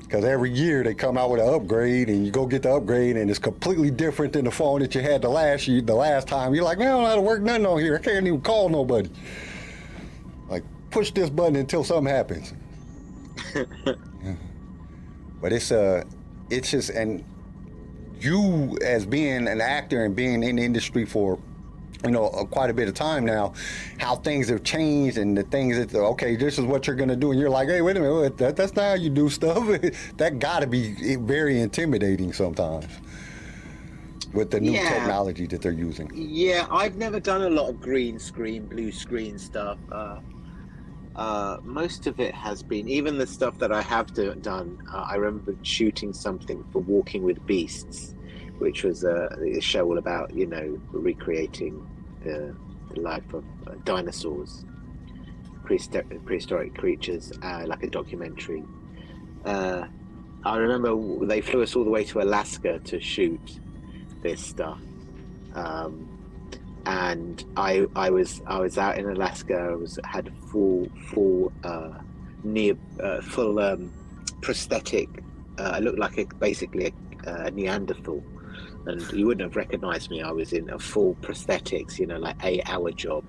Because every year they come out with an upgrade and you go get the upgrade and it's completely different than the phone that you had the last year, the last time. You're like, man, I don't know how to work nothing on here. I can't even call nobody. Like, push this button until something happens. <laughs> yeah. But it's uh it's just and you as being an actor and being in the industry for you know quite a bit of time now how things have changed and the things that okay this is what you're going to do and you're like hey wait a minute that, that's not how you do stuff <laughs> that got to be very intimidating sometimes with the new Yeah. technology that they're using Yeah, I've never done a lot of green screen, blue screen stuff. Uh, uh, most of it has been, even the stuff that I have do, done. Uh, I remember shooting something for Walking with Beasts, which was a, a show all about, you know, recreating the, the life of uh, dinosaurs, prehistor- prehistoric creatures, uh, like a documentary. Uh, I remember they flew us all the way to Alaska to shoot this stuff. Um, and I I was I was out in Alaska. I was had full full uh, near uh, full um, prosthetic. Uh, I looked like a, basically a, a Neanderthal, and you wouldn't have recognized me. I was in a full prosthetics, you know, like eight hour job.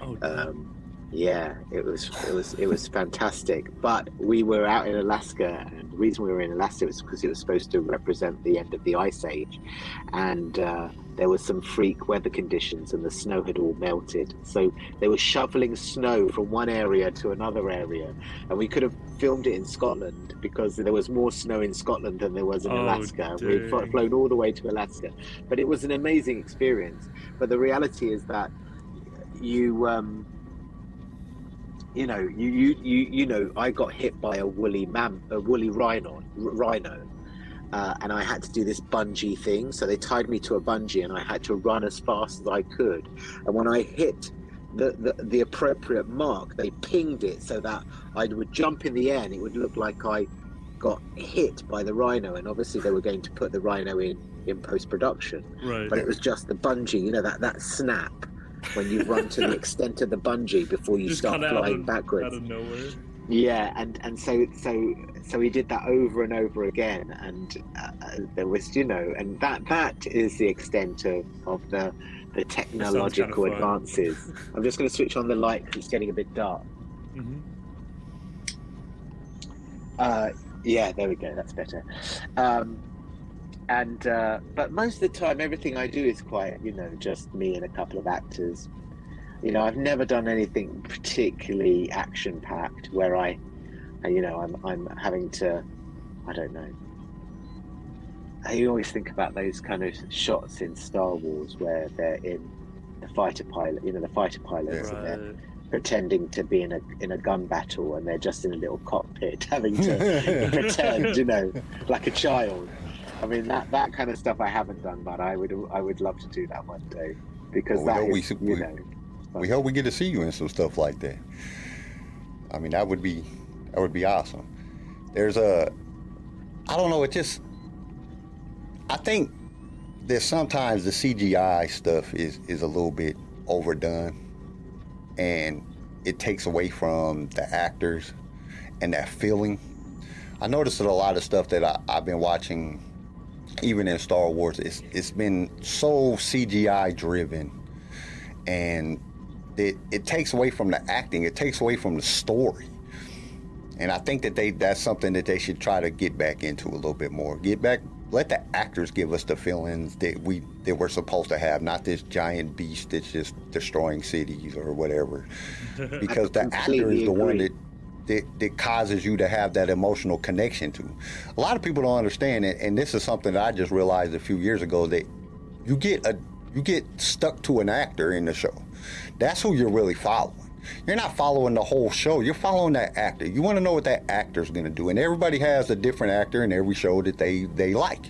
Oh, Um, yeah, it was it was it was fantastic. But we were out in Alaska, and the reason we were in Alaska was because it was supposed to represent the end of the ice age, and uh, there was some freak weather conditions, and the snow had all melted. So they were shoveling snow from one area to another area, and we could have filmed it in Scotland because there was more snow in Scotland than there was in Oh, Alaska. We'd fl- flown all the way to Alaska, but it was an amazing experience. But the reality is that you um you know you you you, you know i got hit by a woolly mam a woolly rhino r- rhino uh, and I had to do this bungee thing. So they tied me to a bungee, and I had to run as fast as I could. And when I hit the, the, the appropriate mark, they pinged it so that I would jump in the air, and it would look like I got hit by the rhino. And obviously, they were going to put the rhino in in post production right. but it was just the bungee, you know, that, that snap when you run to the <laughs> extent of the bungee before you Just start flying of, backwards. of. Yeah, and and so so so he did that over and over again, and uh, there was, you know, and that that is the extent of of the the technological fun. advances. <laughs> I'm just going to switch on the light 'cause it's getting a bit dark. hmm Uh, yeah, there we go. That's better. Um, and uh, but most of the time, everything I do is quite, you know, just me and a couple of actors. You know, I've never done anything particularly action-packed where I, uh, you know, I'm I'm having to, I don't know. I always think about those kind of shots in Star Wars where they're in the fighter pilot, you know, the fighter pilots, and they're pretending to be in a in a gun battle and they're just in a little cockpit <laughs> having to <laughs> pretend, you know, like a child. I mean that that kind of stuff I haven't done, but I would I would love to do that one day because Well, that we is, we- you know. we hope we get to see you in some stuff like that. I mean that would be that would be awesome. There's a i don't know it just i think that sometimes the cgi stuff is is a little bit overdone and it takes away from the actors and that feeling. I noticed that a lot of stuff that I, i've been watching even in star wars it's, it's been so cgi driven and it, it takes away from the acting it takes away from the story. And i think that they that's something that they should try to get back into a little bit more. Get back let the actors give us the feelings that we that we're supposed to have, not this giant beast that's just destroying cities or whatever. <laughs> Because the actor is the one that, that that causes you to have that emotional connection to. A lot of people don't understand it, and this is something that I just realized a few years ago that you get a you get stuck to an actor in the show. That's who you're really following. You're not following the whole show. You're following that actor. You want to know what that actor's going to do, and everybody has a different actor in every show that they they like,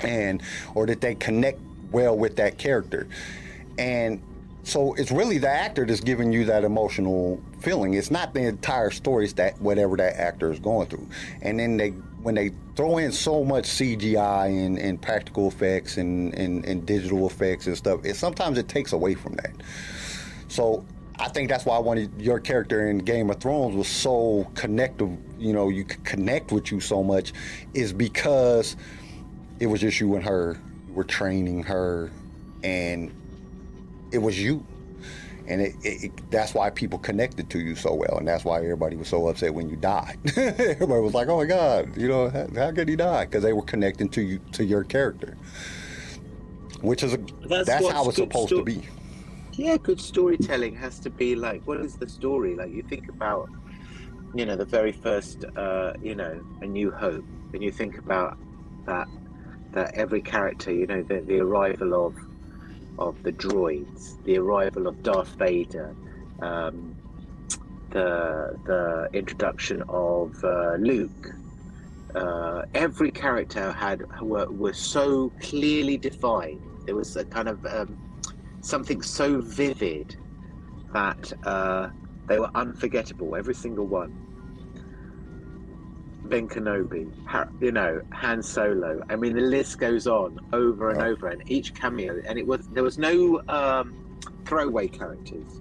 and or that they connect well with that character, and so it's really the actor that's giving you that emotional feeling. It's not the entire story. It's that whatever that actor is going through, and then they when they throw in so much CGI and, and practical effects and, and, and digital effects and stuff, it sometimes it takes away from that. So I think that's why one of your character in Game of Thrones was so connective. You know, you could connect with you so much, is because it was just you and her. Were training her, and it was you. And it, it, it- that's why people connected to you so well, and that's why everybody was so upset when you died. <laughs> everybody was like, "Oh my God, you know, how, how could he die?" Because they were connecting to you to your character, which is a, That's that's, how it's supposed sto- to be. Yeah, good storytelling has to be like, what is the story? Like, you think about, you know, the very first, uh, you know, A New Hope, and you think about that, that every character, you know, the, the arrival of, of the droids, the arrival of Darth Vader, um, the the introduction of uh, Luke. Uh, every character had were, were so clearly defined. There was a kind of um, something so vivid that uh, they were unforgettable, every single one. Ben Kenobi, you know, Han Solo. I mean, the list goes on over and over, and each cameo, and it was there was no um, throwaway characters.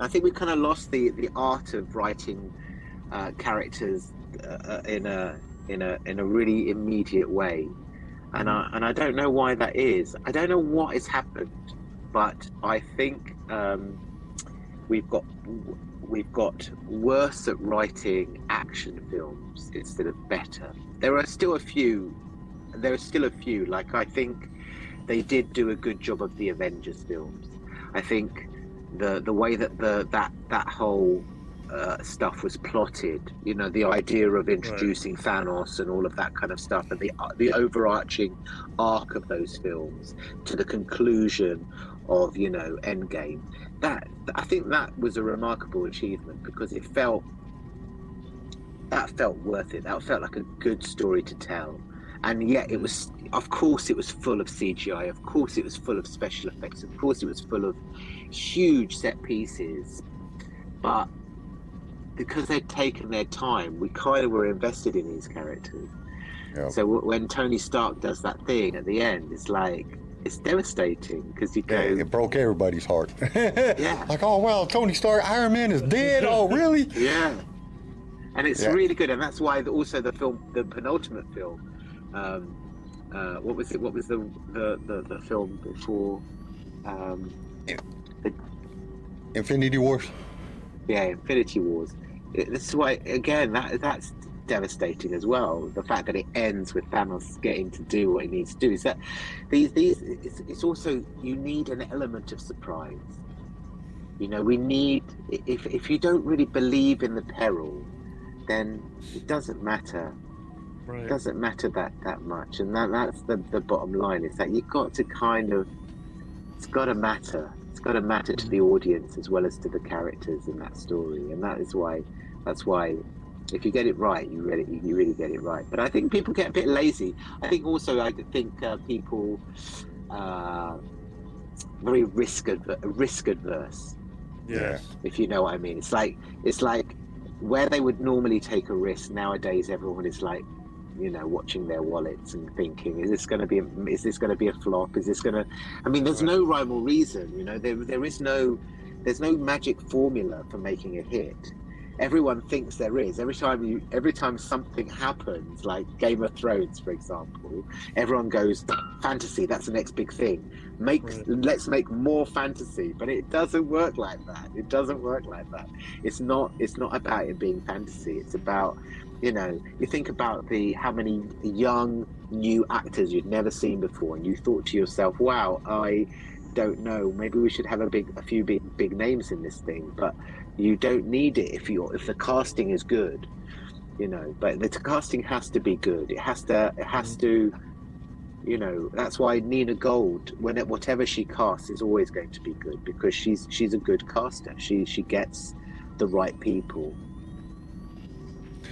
I think we kind of lost the the art of writing uh, characters uh, uh, in a in a in a really immediate way, and I and I don't know why that is. I don't know what has happened, but I think um, we've got we've got worse at writing action films instead of better. There are still a few. There are still a few. Like I think they did do a good job of the Avengers films. I think the the way that the that that whole uh, stuff was plotted, you know, the idea of introducing Thanos and all of that kind of stuff, and the the overarching arc of those films to the conclusion of you know Endgame. That I think that was a remarkable achievement because it felt that felt worth it. That felt like a good story to tell, and yet it was. Of course, it was full of CGI. Of course, it was full of special effects. Of course, it was full of huge set pieces. But because they'd taken their time, we kind of were invested in these characters. Yeah. So w- when Tony Stark does that thing at the end, it's like it's devastating because you go, Yeah, it broke everybody's heart. <laughs> Yeah. Like, oh well, Tony Stark, Iron Man is dead. Oh really? <laughs> Yeah, and it's Yeah. really good, and that's why the, also the film, the penultimate film, um, uh, what was it? What was the the, the, the film before? Um, Infinity Wars. yeah, Infinity Wars. It- is why again that that's devastating as well. The fact that it ends with Thanos getting to do what he needs to do is that these these it's, it's also you need an element of surprise. You know, we need if if you don't really believe in the peril, then it doesn't matter. It doesn't matter that that much, and that that's the the bottom line is that you've got to kind of it's got to matter. It's got to matter to the mm. audience as well as to the characters in that story, and that is why that's why if you get it right, you really you really get it right. But I think people get a bit lazy. I think also I think uh, people uh, very risk adver- risk adverse Yeah. if you know what I mean. It's like it's like where they would normally take a risk nowadays. Everyone is like, you know, watching their wallets and thinking, is this going to be a, is this going to be a flop? Is this going to? I mean, there's no rhyme or reason. You know, there there is no there's no magic formula for making a hit. Everyone thinks there is. Every time you, every time something happens, like Game of Thrones, for example, everyone goes fantasy. That's the next big thing. Make let's make more fantasy, but it doesn't work like that. It doesn't work like that. It's not. It's not about it being fantasy. It's about you know. You think about the how many young new actors you'd never seen before, and you thought to yourself, "Wow, I." don't know maybe we should have a big a few big big names in this thing but you don't need it if you if the casting is good you know but the casting has to be good. It has to it has to you know that's why nina gold when it, whatever she casts is always going to be good because she's she's a good caster. She she gets the right people.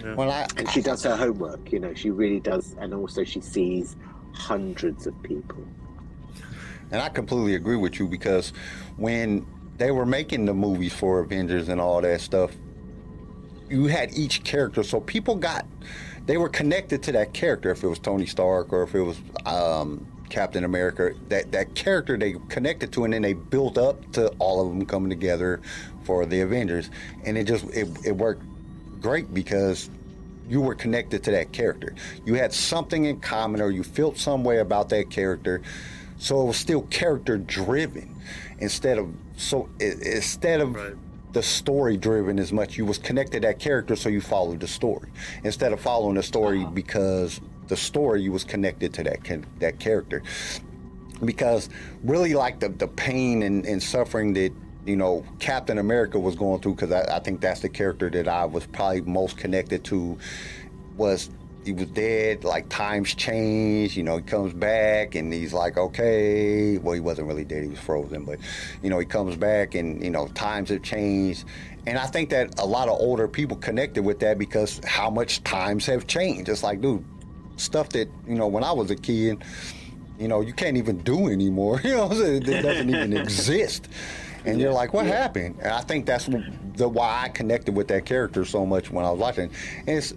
Yeah. Well, I, and she does her homework you know she really does and also she sees hundreds of people. And I completely agree with you because when they were making the movies for Avengers and all that stuff, you had each character, so people got they were connected to that character. If it was Tony Stark or if it was um, Captain America, that that character they connected to, and then they built up to all of them coming together for the Avengers, and it just it, it worked great because you were connected to that character. You had something in common, or you felt some way about that character. So it was still character driven instead of so i- instead of Right. the story driven as much. You was connected to that character, so you followed the story instead of following the story uh-huh. because the story you was connected to that that character. Because really, like the the pain and, and suffering that you know Captain America was going through, because I, I think that's the character that I was probably most connected to. Was he was dead? Like times change. You know, he comes back and he's like, okay. Well, he wasn't really dead; he was frozen. But you know, he comes back and you know, times have changed. And I think that a lot of older people connected with that because how much times have changed. It's like, dude, stuff that you know when I was a kid, you know, you can't even do anymore. <laughs> You know, it doesn't even <laughs> exist. And you're like, what happened? And I think that's the why I connected with that character so much when I was watching. And it's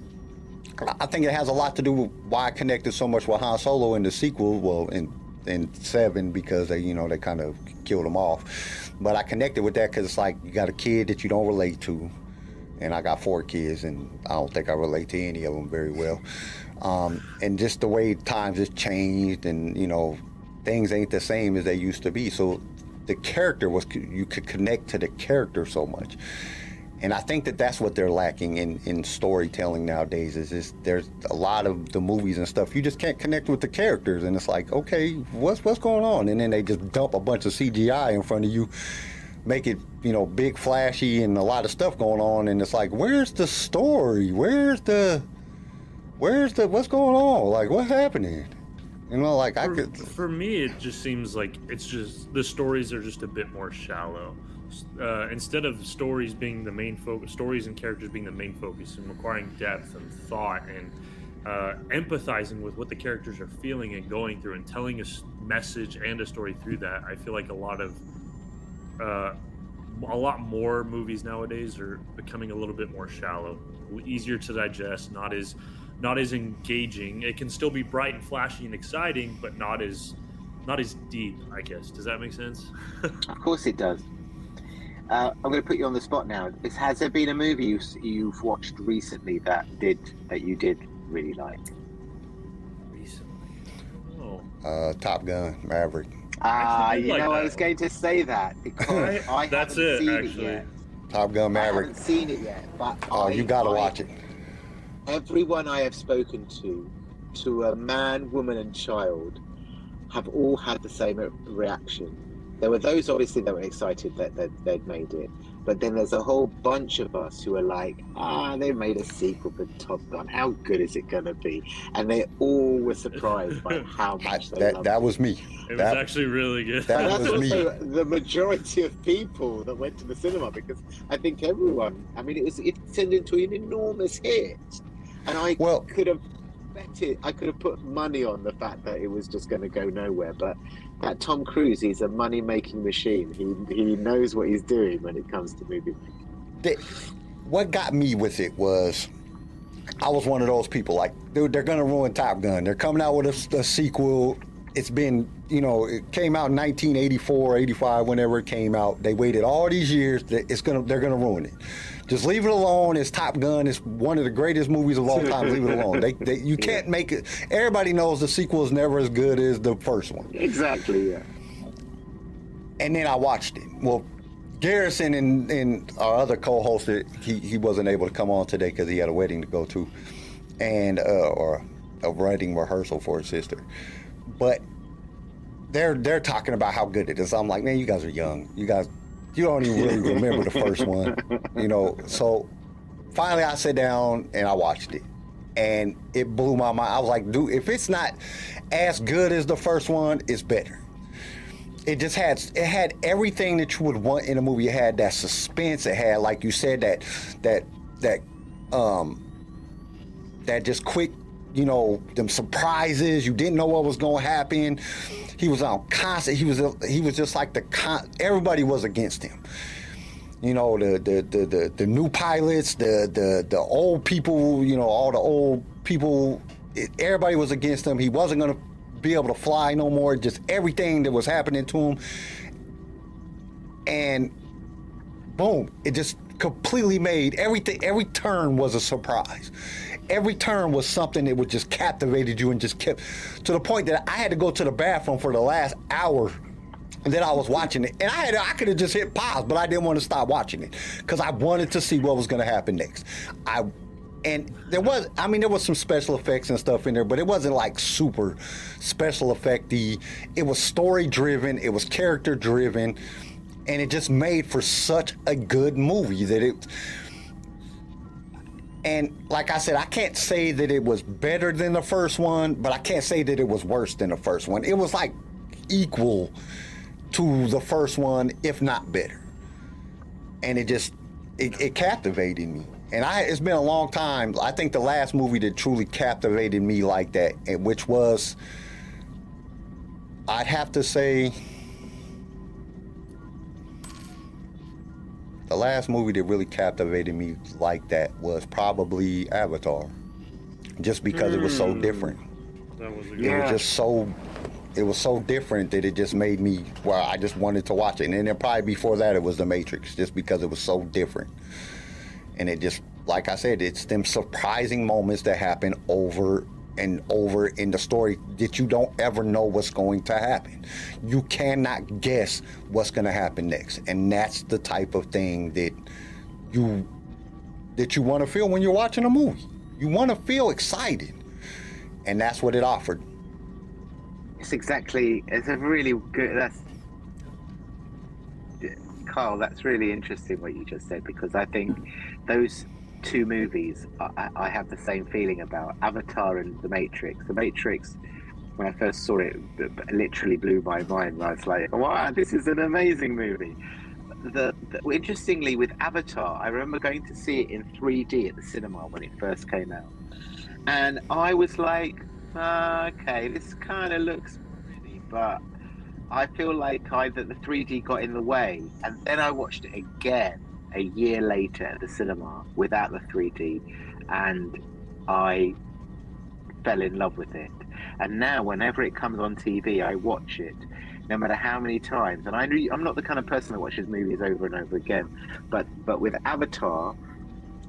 I think it has a lot to do with why I connected so much with Han Solo in the sequel. Well, in in seven because they you know they kind of killed him off. But I connected with that because it's like you got a kid that you don't relate to, and I got four kids, and I don't think I relate to any of them very well. Um, and just the way times has changed, and you know things ain't the same as they used to be. So the character was you could connect to the character so much and I think that that's what they're lacking in, in storytelling nowadays. Is is there's a lot of the movies and stuff you just can't connect with the characters, and it's like, okay, what's what's going on? And then they just dump a bunch of CGI in front of you, make it you know big, flashy, and a lot of stuff going on, and it's like, where's the story? Where's the where's the what's going on? Like what's happening? You know, like I could. for me it just seems like it's just the stories are just a bit more shallow uh, instead of stories being the main focus stories and characters being the main focus and requiring depth and thought and uh, empathizing with what the characters are feeling and going through and telling a message and a story through that i feel like a lot of uh, a lot more movies nowadays are becoming a little bit more shallow easier to digest not as not as engaging. It can still be bright and flashy and exciting but not as not as deep i guess. Does that make sense? Of course it does. Uh, I'm going to put you on the spot now. Is, has there been a movie you've, you've watched recently that did that you did really like? recently oh Uh, Top Gun, Maverick. Ah, did you like know, I that was going to say that because I- <laughs> I that's haven't it, seen actually. it yet. Top Gun, I Maverick. haven't seen it yet, but Oh, I- you gotta watch it. Everyone I have spoken to, to a man, woman, and child, have all had the same reaction. There were those obviously that were excited that, that they'd made it, but then there's a whole bunch of us who are like, ah, they made a sequel for Top Gun. How good is it going to be? And they all were surprised by <laughs> how much they that loved that was me. it was actually really good that And that's was me. the majority of people that went to the cinema because I think everyone. I mean, it was it turned into an enormous hit, and I Well- could have bet it. I could have put money on the fact that it was just going to go nowhere. But that Tom Cruise, he's a money making machine. He he knows what he's doing when it comes to movie making. They- what got me with it was I was one of those people like, dude, they're gonna ruin Top Gun. They're coming out with a, a sequel. It's been you know, it came out in 1984, 85, whenever it came out. They waited all these years. It's gonna, they're gonna ruin it. Just leave it alone. It's Top Gun. It's one of the greatest movies of all time. leave it alone. They, they, you <laughs> can't make it. Everybody knows the sequel is never as good as the first one. Exactly. Yeah. And then I watched it. Well, Garrison and, and our other co-host, he, he wasn't able to come on today because he had a wedding to go to, and uh, or a writing rehearsal for his sister. But they're they're talking about how good it is. I'm like, man, you guys are young. You guys, you don't even really remember the first one, you know. So finally, I sat down and I watched it, and it blew my mind. I was like, dude, if it's not as good as the first one, it's better. It just had it had everything that you would want in a movie. It had that suspense. It had, like you said, that that that um that just quick, you know, them surprises. You didn't know what was going to happen. He was on constant. He was he was just like the con. Everybody was against him. You know, the the the the, the new pilots, the the the old people. You know, all the old people. It, everybody was against him. He wasn't going to be able to fly no more. Just everything that was happening to him. And boom, it just completely made everything. Every turn was a surprise every turn was something that would just captivated you and just kept to the point that I had to go to the bathroom for the last hour that I was watching it, and I had I could have just hit pause, but I didn't want to stop watching it because I wanted to see what was going to happen next. I and there was I mean there was some special effects and stuff in there, but it wasn't like super special effecty. It was story driven, it was character driven, and it just made for such a good movie that it and like I said, I can't say that it was better than the first one, but I can't say that it was worse than the first one. It was like equal to the first one, if not better. And it just it, it captivated me. And I it's been a long time. I think the last movie that truly captivated me like that, which was I'd have to say the last movie that really captivated me like that was probably Avatar, just because mm. it was so hmm. different. That was a good it was just so. It was so different that it just made me. Well, I just wanted to watch it, and then probably before that it was The Matrix, just because it was so different, and it just, like I said, it's them surprising moments that happen over and over in the story that you don't ever know what's going to happen. You cannot guess what's going to happen next, and that's the type of thing that you that you want to feel when you're watching a movie. You want to feel excited, and that's what it offered. It's exactly. It's a really good. That's Carl. That's really interesting what you just said because I think those two movies I, I, have the same feeling about Avatar and The Matrix. The Matrix, when I first saw it, it literally blew my mind. I was like, wow, this is an amazing movie. The, the, interestingly, with Avatar, I remember going to see it in 3D at the cinema when it first came out, and I was like, okay, this kind of looks pretty, but I feel like either the 3D got in the way, and then I watched it again a year later at the cinema without the 3D, and I fell in love with it. And now, whenever it comes on TV, I watch it, no matter how many times. And I I'm not the kind of person that watches movies over and over again, but but with Avatar,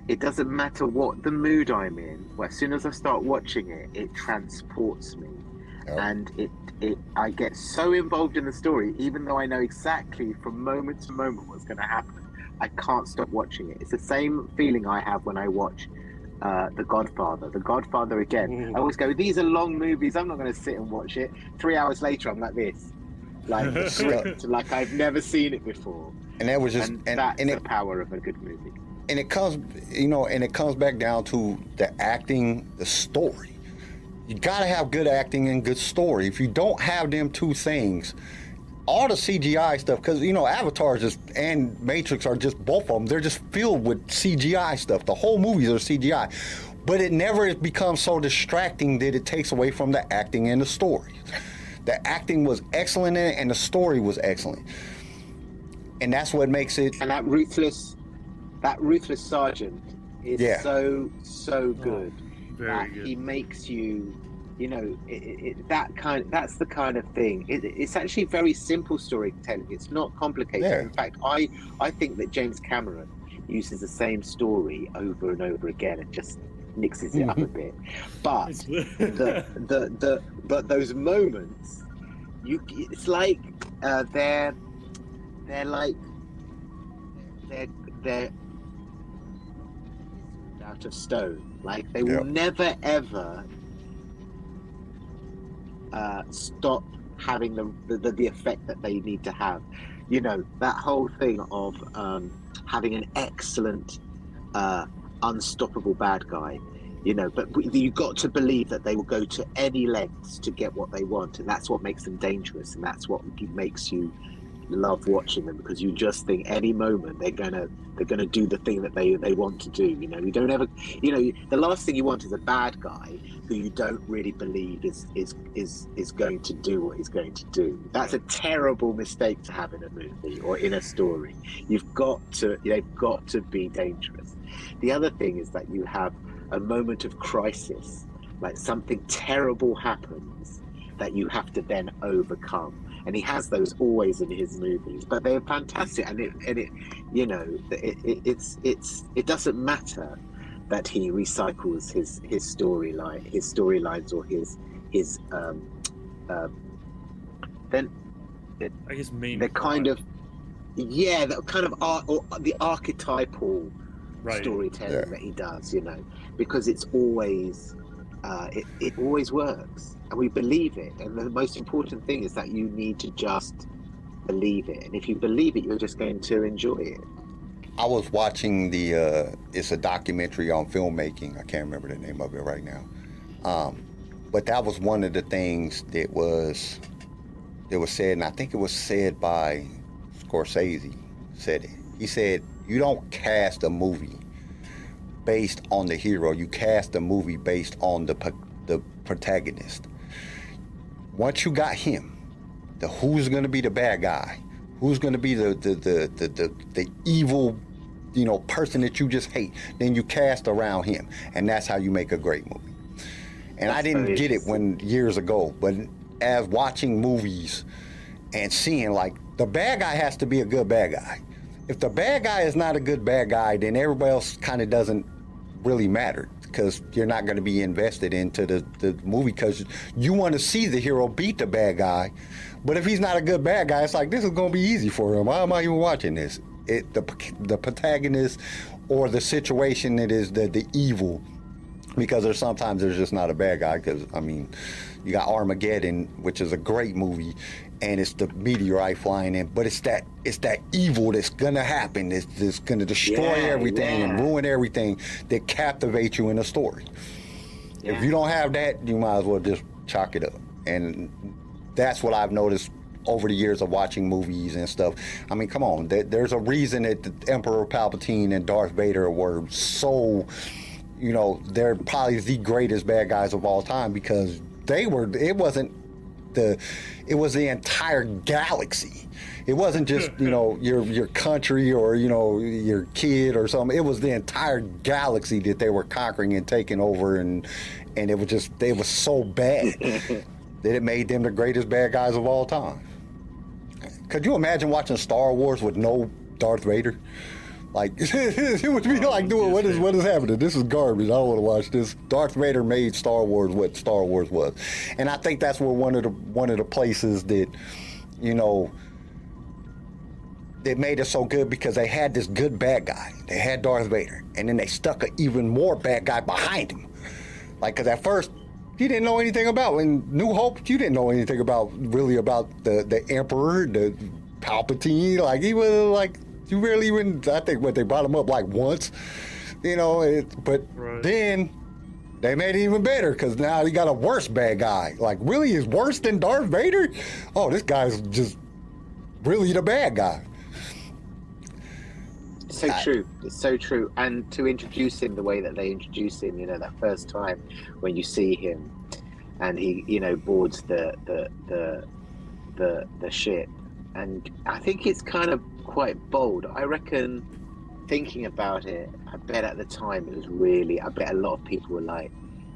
it doesn't matter what the mood I'm in. Well, as soon as I start watching it, it transports me, oh. and it it I get so involved in the story, even though I know exactly from moment to moment what's going to happen. I can't stop watching it. It's the same feeling I have when I watch uh, The Godfather. The Godfather again. Mm. I always go, these are long movies. I'm not going to sit and watch it. Three hours later, I'm like this, like <laughs> like I've never seen it before. And that was just and, and, that's and the power of a good movie. And it comes, you know, and it comes back down to the acting, the story. You got to have good acting and good story. If you don't have them two things, all the CGI stuff, because you know, Avatar just and Matrix are just both of them. They're just filled with CGI stuff. The whole movies are CGI, but it never becomes so distracting that it takes away from the acting and the story. The acting was excellent in it, and the story was excellent, and that's what makes it. And that ruthless, that ruthless sergeant is yeah. so so oh, good. Oh, very that good. He makes you you know, it, it, that kind. That's the kind of thing. It, it's actually very simple storytelling. It's not complicated. Yeah. In fact, I I think that James Cameron uses the same story over and over again and just mixes it up a bit. But It's <laughs> the the the but those moments, you it's like uh, they're they're like they're they're out of stone. Like they will Yeah. never ever uh, stop having the, the the effect that they need to have. You know that whole thing of um, having an excellent, uh, unstoppable bad guy. You know, but you got to believe that they will go to any lengths to get what they want, and that's what makes them dangerous, and that's what makes you love watching them because you just think any moment they're gonna they're gonna do the thing that they they want to do. You know, you don't ever, you know, the last thing you want is a bad guy who you don't really believe is is is is going to do what he's going to do. That's a terrible mistake to have in a movie or in a story. You've got to they've got to be dangerous. The other thing is that you have a moment of crisis, like something terrible happens that you have to then overcome. And he has those always in his movies, but they're fantastic. And it, and it, you know, it, it, it's it's it doesn't matter that he recycles his his storyline, his storylines, or his his um, uh, then I guess main. the kind of yeah, the kind of art or the archetypal right. storytelling Yeah. that he does, you know, because it's always uh, it, it always works and we believe it. And the most important thing is that you need to just believe it. And if you believe it, you're just going to enjoy it. I was watching the. Uh, it's a documentary on filmmaking. I can't remember the name of it right now. Um, but that was one of the things that was that was said, and I think it was said by Scorsese. Said it. He said, "You don't cast a movie based on the hero. You cast a movie based on the the protagonist. Once you got him, the who's going to be the bad guy, who's going to be the the, the the the the evil, you know, person that you just hate. Then you cast around him, and that's how you make a great movie. And I didn't get it when years ago, but as watching movies and seeing like the bad guy has to be a good bad guy. If the bad guy is not a good bad guy, then everybody else kind of doesn't really matter because you're not going to be invested into the, the movie because you want to see the hero beat the bad guy. But if he's not a good bad guy, it's like this is going to be easy for him. Why am I even watching this? It the the protagonist or the situation that is the the evil because there's sometimes there's just not a bad guy because I mean you got Armageddon which is a great movie and it's the meteorite flying in but it's that it's that evil that's gonna happen it's, it's gonna destroy Yeah, everything and ruin everything that captivates you in the story if you don't have that you might as well just chalk it up and that's what I've noticed over the years of watching movies and stuff. I mean, come on, there, there's a reason that the Emperor Palpatine and Darth Vader were so, you know, they're probably the greatest bad guys of all time because they were. It wasn't the, it was the entire galaxy. It wasn't just you know <laughs> your your country or you know your kid or something. It was the entire galaxy that they were conquering and taking over, and and it was just they was so bad <laughs> that it made them the greatest bad guys of all time. Could you imagine watching Star Wars with no Darth Vader? Like it would be like doing what is what is happening? This is garbage. I don't want to watch this. Darth Vader made Star Wars what Star Wars was, and I think that's where one of the one of the places that you know that made it so good because they had this good bad guy. They had Darth Vader, and then they stuck an even more bad guy behind him. Like, because at first you didn't know anything about in New Hope. You didn't know anything about really about the the Emperor, the Palpatine. Like he was like you barely even. I think what they brought him up like once, you know. It, but Right. then they made it even better because now he got a worse bad guy. Like really, is worse than Darth Vader? Oh, this guy's just really the bad guy. so true it's so true and to introduce him the way that they introduce him you know that first time when you see him and he you know boards the the the the, the ship and i think it's kind of quite bold i reckon thinking about it i bet at the time it was really i bet a lot of people were like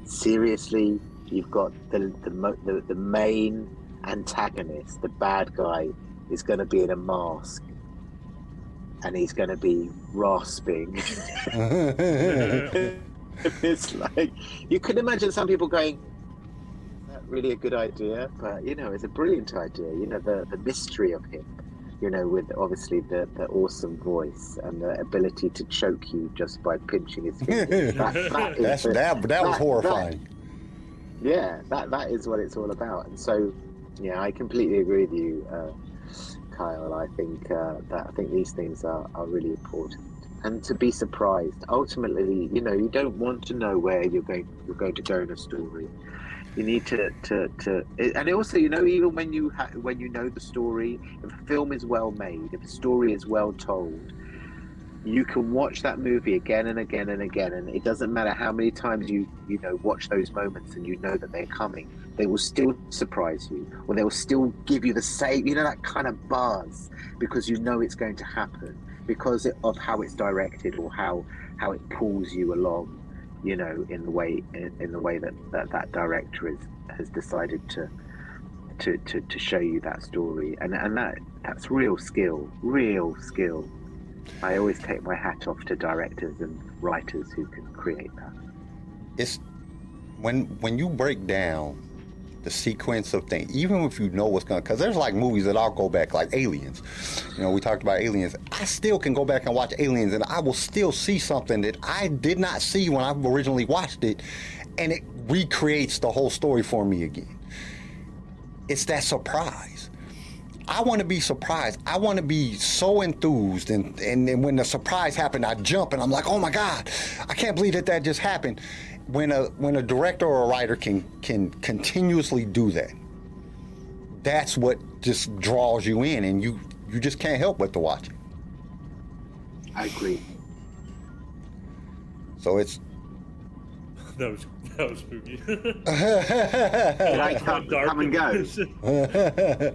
seriously you've got the the the, the main antagonist, the bad guy, is going to be in a mask, and he's going to be rasping. <laughs> <laughs> it's like you could imagine some people going, "Is that really a good idea?" But you know, it's a brilliant idea. You know, the the mystery of him. You know, with obviously the, the awesome voice and the ability to choke you just by pinching his fingers. <laughs> That, that, is That's the- that. That was that- horrifying. yeah, that that is what it's all about. And so, yeah, I completely agree with you, uh, Kyle. I think uh, that I think these things are, are really important, and to be surprised. Ultimately, you know, you don't want to know where you're going you're going to go in a story. You need to, to, to and also, you know, even when you ha- when you know the story, if a film is well made, if a story is well told, you can watch that movie again and again and again and it doesn't matter how many times you you know watch those moments and you know that they're coming they will still surprise you or they will still give you the same you know that kind of buzz because you know it's going to happen because of how it's directed or how how it pulls you along you know in the way in, in the way that, that that director has decided to to, to, to show you that story and and that that's real skill real skill I always take my hat off to directors and writers who can create that. it's when when you break down the sequence of things, even if you know what's going, because there's like movies that I'll go back, like Aliens. You know, we talked about Aliens. I still can go back and watch Aliens, and I will still see something that I did not see when I originally watched it, and it recreates the whole story for me again. It's that surprise. I want to be surprised. I want to be so enthused, and, and then when the surprise happened, I jump and I'm like, "Oh my God, I can't believe that that just happened." When a when a director or a writer can can continuously do that, that's what just draws you in, and you you just can't help but to watch it. I agree. So it's <laughs> That was that was spooky. I come, <laughs> Dark come and go. <laughs>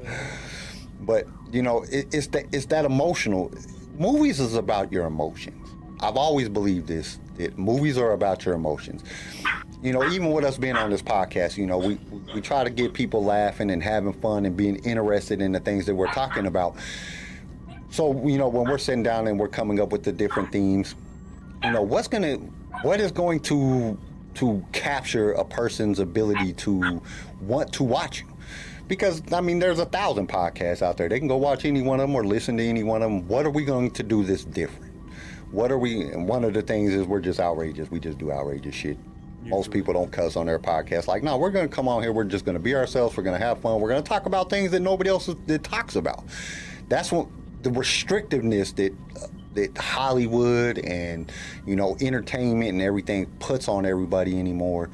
but you know it, it's that it's that emotional movies is about your emotions i've always believed this that movies are about your emotions you know even with us being on this podcast you know we we try to get people laughing and having fun and being interested in the things that we're talking about so you know when we're sitting down and we're coming up with the different themes you know what's gonna what is going to to capture a person's ability to want to watch you because I mean, there's a thousand podcasts out there. They can go watch any one of them or listen to any one of them. What are we going to do this different? What are we? And one of the things is we're just outrageous. We just do outrageous shit. Most people don't cuss on their podcast. Like, no, we're going to come on here. We're just going to be ourselves. We're going to have fun. We're going to talk about things that nobody else that talks about. That's what the restrictiveness that uh, that Hollywood and you know entertainment and everything puts on everybody anymore.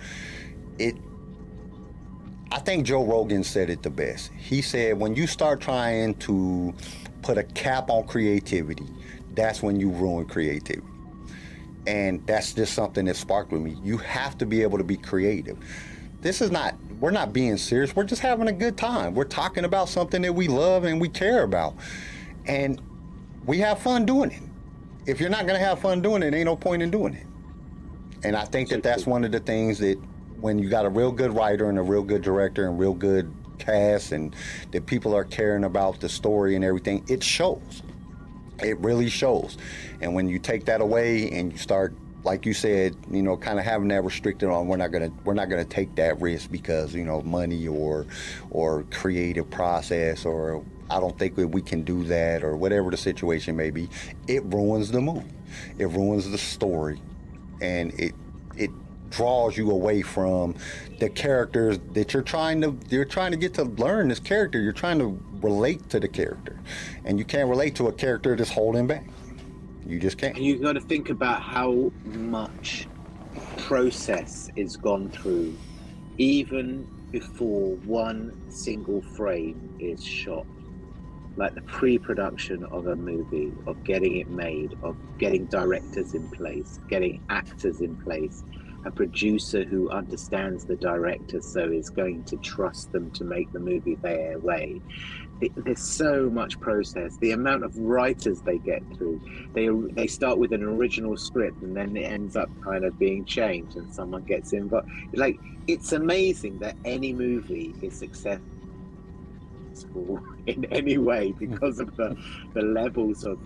It I think Joe Rogan said it the best. He said, when you start trying to put a cap on creativity, that's when you ruin creativity. And that's just something that sparked with me. You have to be able to be creative. This is not, we're not being serious. We're just having a good time. We're talking about something that we love and we care about. And we have fun doing it. If you're not going to have fun doing it, ain't no point in doing it. And I think that that's one of the things that when you got a real good writer and a real good director and real good cast and that people are caring about the story and everything, it shows. It really shows. And when you take that away and you start like you said, you know, kind of having that restricted on we're not gonna we're not gonna take that risk because, you know, money or or creative process or I don't think we can do that or whatever the situation may be, it ruins the movie. It ruins the story and it it draws you away from the characters that you're trying to you're trying to get to learn this character. You're trying to relate to the character. And you can't relate to a character that's holding back. You just can't. And you've got to think about how much process is gone through, even before one single frame is shot. Like the pre production of a movie, of getting it made, of getting directors in place, getting actors in place, a producer who understands the director so is going to trust them to make the movie their way. there's so much process. The amount of writers they get through, they they start with an original script and then it ends up kind of being changed, and someone gets involved. Like it's amazing that any movie is successful <laughs> in any way because of the the levels of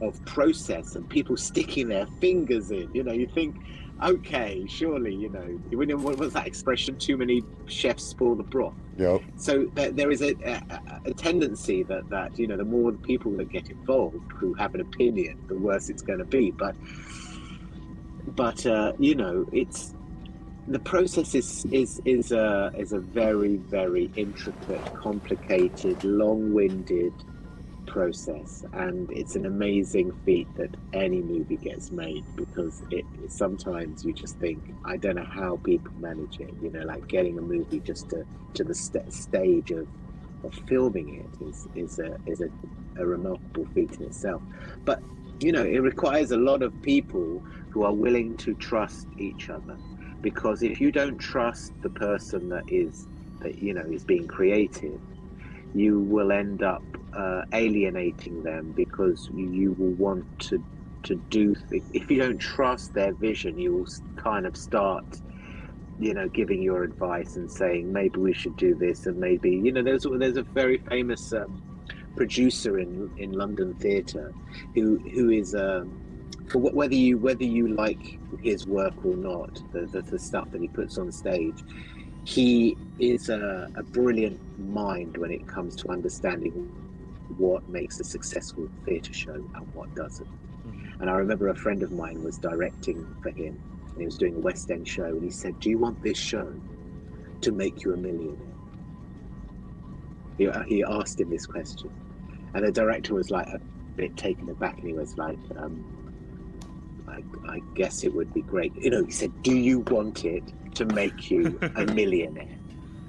of process and people sticking their fingers in. You know, you think, okay, surely, you know, what was that expression? Too many chefs spoil the broth. Yep. So there, there is a, a, a tendency that that you know, the more people that get involved who have an opinion, the worse it's going to be. But but uh, you know, it's the process is is is a is a very very intricate, complicated, long-winded process, and it's an amazing feat that any movie gets made because it sometimes you just think I don't know how people manage it. You know, like getting a movie just to to the st- stage of of filming it is is a is a, a remarkable feat in itself. But you know, it requires a lot of people who are willing to trust each other because if you don't trust the person that is that you know is being creative you will end up uh, alienating them because you, will want to to do th- if you don't trust their vision you will kind of start you know giving your advice and saying maybe we should do this and maybe you know there's there's a very famous um, producer in in London theatre who who is um, for whether you whether you like his work or not, the, the, the stuff that he puts on stage, he is a, a, brilliant mind when it comes to understanding what makes a successful theatre show and what doesn't. Mm-hmm. And I remember a friend of mine was directing for him, and he was doing a West End show, and he said, "Do you want this show to make you a millionaire?" He, he asked him this question, and the director was like a bit taken aback, and he was like. Um, I, I guess it would be great. You know, he said, Do you want it to make you a <laughs> millionaire?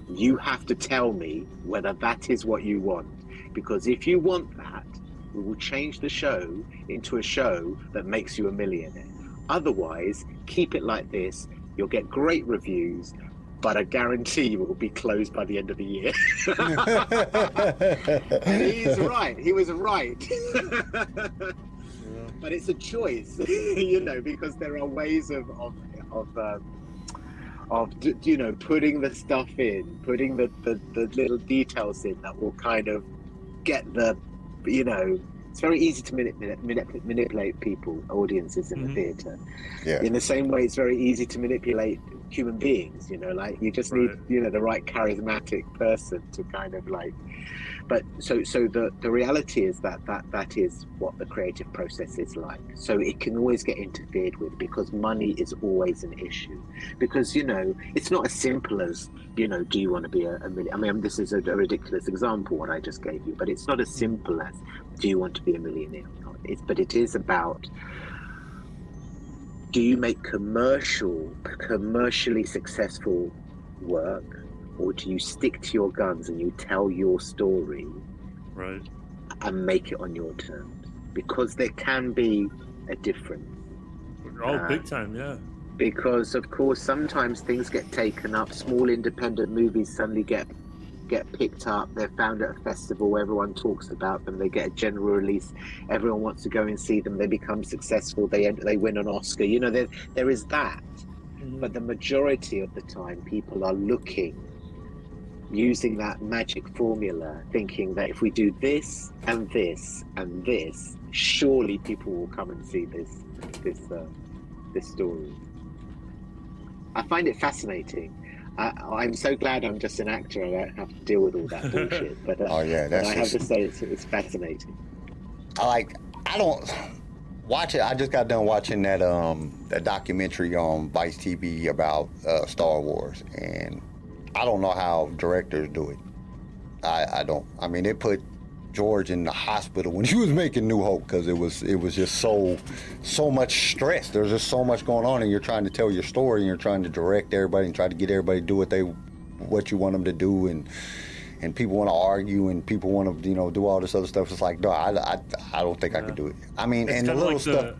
You have to tell me whether that is what you want. Because if you want that, we will change the show into a show that makes you a millionaire. Otherwise, keep it like this. You'll get great reviews, but I guarantee you it will be closed by the end of the year. <laughs> he's right. He was right but it's a choice, <laughs> you know, because there are ways of of of, um, of you know putting the stuff in, putting the, the the little details in that will kind of get the, you know, it's very easy to manipulate, manipulate people, audiences in mm-hmm. the theatre. Yeah. In the same way, it's very easy to manipulate human beings. You know, like you just right. need, you know, the right charismatic person to kind of like but so so the the reality is that that that is what the creative process is like. So it can always get interfered with because money is always an issue. Because you know it's not as simple as you know do you want to be a, a million i mean this is a, a, ridiculous example what i just gave you but it's not as simple as do you want to be a millionaire or not? It's but it is about do you make commercial commercially successful work or do you stick to your guns and you tell your story right. and make it on your terms? Because there can be a difference. Oh uh, big time yeah. because of course sometimes things get taken up. Small independent movies suddenly get get picked up. They're found at a festival everyone talks about them. They get a general release. Everyone wants to go and see them. They become successful. They they win an oscar. You know there there is that. Mm-hmm. but the majority of the time people are looking using that magic formula, thinking that if we do this and this and this, surely people will come and see this this uh, this story. I find it fascinating. I, am so glad I'm just an actor. I don't have to deal with all that <laughs> bullshit. But uh, oh yeah, that's I have to say it's, it's fascinating. I like. I don't watch it. I just got done watching that um that documentary on Vice TV about uh, Star Wars, and I don't know how directors do it. I, I don't. I mean, they put George in the hospital when he was making New Hope because it was it was just so so much stress. There's just so much going on, and you're trying to tell your story, and you're trying to direct everybody and try to get everybody to do what they what you want them to do, and and people want to argue, and people want to you know do all this other stuff. It's like, no, I, I, I don't think yeah. I could do it. I mean, it's and the little like stuff. The,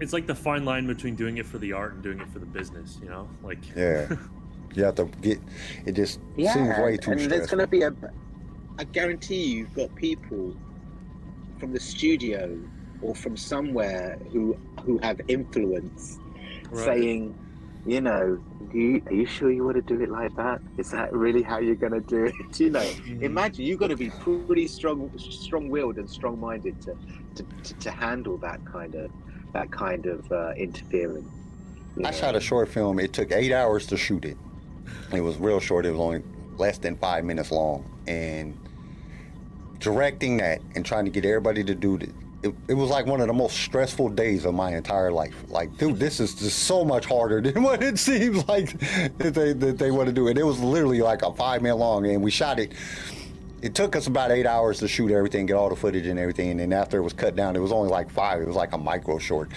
it's like the fine line between doing it for the art and doing it for the business. You know, like yeah. <laughs> You have to get. It just yeah, seems way too. And stressful. there's going to be a. I guarantee you, you've got people from the studio or from somewhere who who have influence Right. saying, you know, do you, are you sure you want to do it like that? Is that really how you're going to do it? <laughs> you know, Mhm. imagine you've got to be pretty strong, strong-willed and strong-minded to, to, to, to handle that kind of that kind of uh, interference. I know. shot a short film. It took eight hours to shoot it. It was real short. It was only less than five minutes long. And directing that and trying to get everybody to do it, it, was like one of the most stressful days of my entire life. Like, dude, this is just so much harder <laughs> than what it seems like that they, that they want to do. And it was literally like a five minute long. And we shot it. It took us about eight hours to shoot everything, get all the footage and everything. And then after it was cut down, it was only like five. It was like a micro short.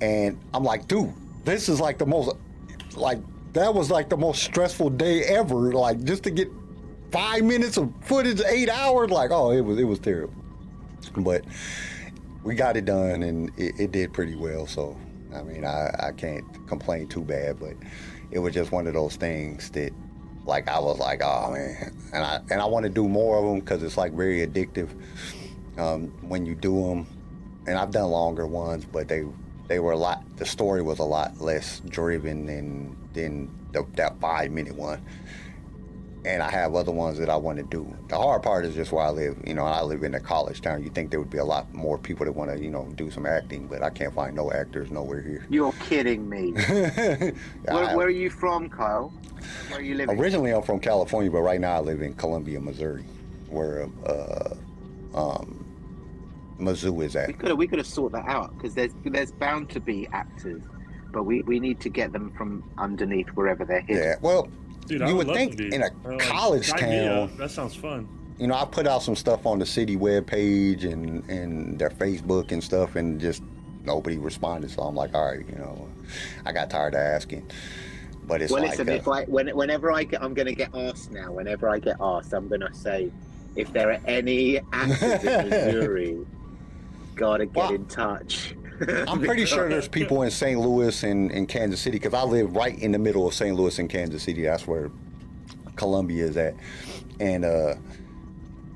And I'm like, dude, this is like the most, like, that was like the most stressful day ever. Like, just to get five minutes of footage, eight hours, like, oh, it was, it was terrible. But we got it done and it, it did pretty well. So, I mean, I, I can't complain too bad, but it was just one of those things that, like, I was like, oh man, and I and I want to do more of them because it's like very addictive um, when you do them. And I've done longer ones, but they they were a lot. The story was a lot less driven than than the, that five minute one. And I have other ones that I want to do. The hard part is just where I live. You know, I live in a college town. You think there would be a lot more people that want to, you know, do some acting, but I can't find no actors nowhere here. You're kidding me. <laughs> Where, I- where are you from, Kyle? Where are you living? Originally, I'm from California, but right now I live in Columbia, Missouri, where uh, um, Mizzou is at. We could have we could have sorted that out because there's there's bound to be actors, but we, we need to get them from underneath wherever they're hidden. Yeah, well, Dude, I you would, would think in a like, college sign town. That sounds fun. you know, I put out some stuff on the city web page and and their Facebook and stuff, and just nobody responded. So I'm like, all right, you know, I got tired of asking. But it's well, like, listen, uh, if I when, whenever I get, I'm going to get asked now. Whenever I get asked, I'm going to say, if there are any actors in Missouri, <laughs> gotta get Well, in touch. <laughs> I'm pretty sure there's people in St. Louis and, and Kansas City because I live right in the middle of St. Louis and Kansas City. That's where Columbia is at, and uh,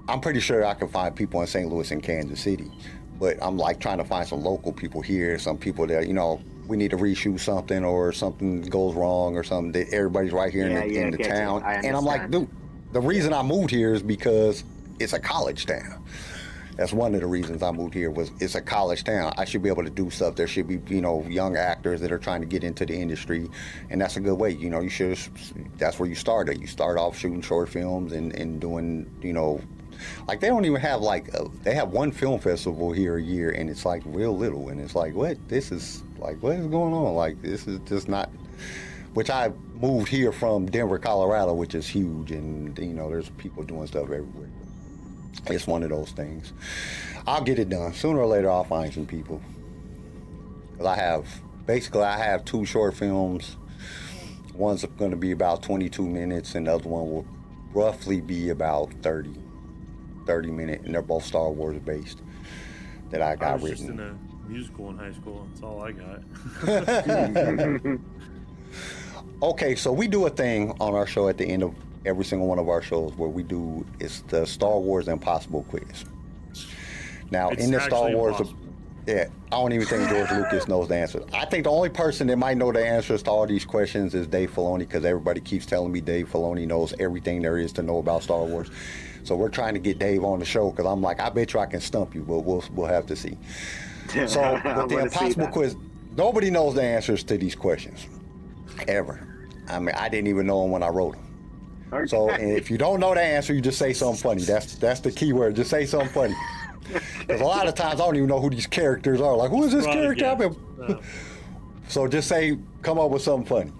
I'm pretty sure I can find people in St. Louis and Kansas City. But I'm like trying to find some local people here, some people that you know we need to reshoot something or something goes wrong or something. That everybody's right here Yeah, in the, in the town, and I'm like, dude, the reason I moved here is because it's a college town. That's one of the reasons I moved here was it's a college town. I should be able to do stuff. There should be, you know, young actors that are trying to get into the industry, and that's a good way. You know, you should. That's where you start. started. You start off shooting short films and, and doing, you know, like they don't even have like a, they have one film festival here a year, and it's like real little, and it's like what this is like what is going on? Like this is just not. Which I moved here from Denver, Colorado, which is huge, and you know, there's people doing stuff everywhere. It's one of those things. I'll get it done. Sooner or later, I'll find some people. 'Cause I have, basically, I have two short films. One's going to be about 22 minutes, and the other one will roughly be about 30, 30 minutes, and they're both Star Wars based that I got I got was just in a musical in high school. That's all I got. <laughs> <laughs> Okay, so we do a thing on our show at the end of every single one of our shows where we do it's the Star Wars Impossible quiz. Now, It's in the Star Wars, impossible. yeah, I don't even think George Lucas knows the answer. I think the only person that might know the answers to all these questions is Dave Filoni because everybody keeps telling me Dave Filoni knows everything there is to know about Star Wars. So we're trying to get Dave on the show because I'm like, I bet you I can stump you, but we'll we'll have to see. So <laughs> I with the impossible quiz, nobody knows the answers to these questions, ever. I mean, I didn't even know them when I wrote them. So and if you don't know the answer, you just say something funny. That's that's the key word. Just say something funny. <laughs> Because a lot of times I don't even know who these characters are. Like, who is this Right, character? yeah. Been- So just say, come up with something funny.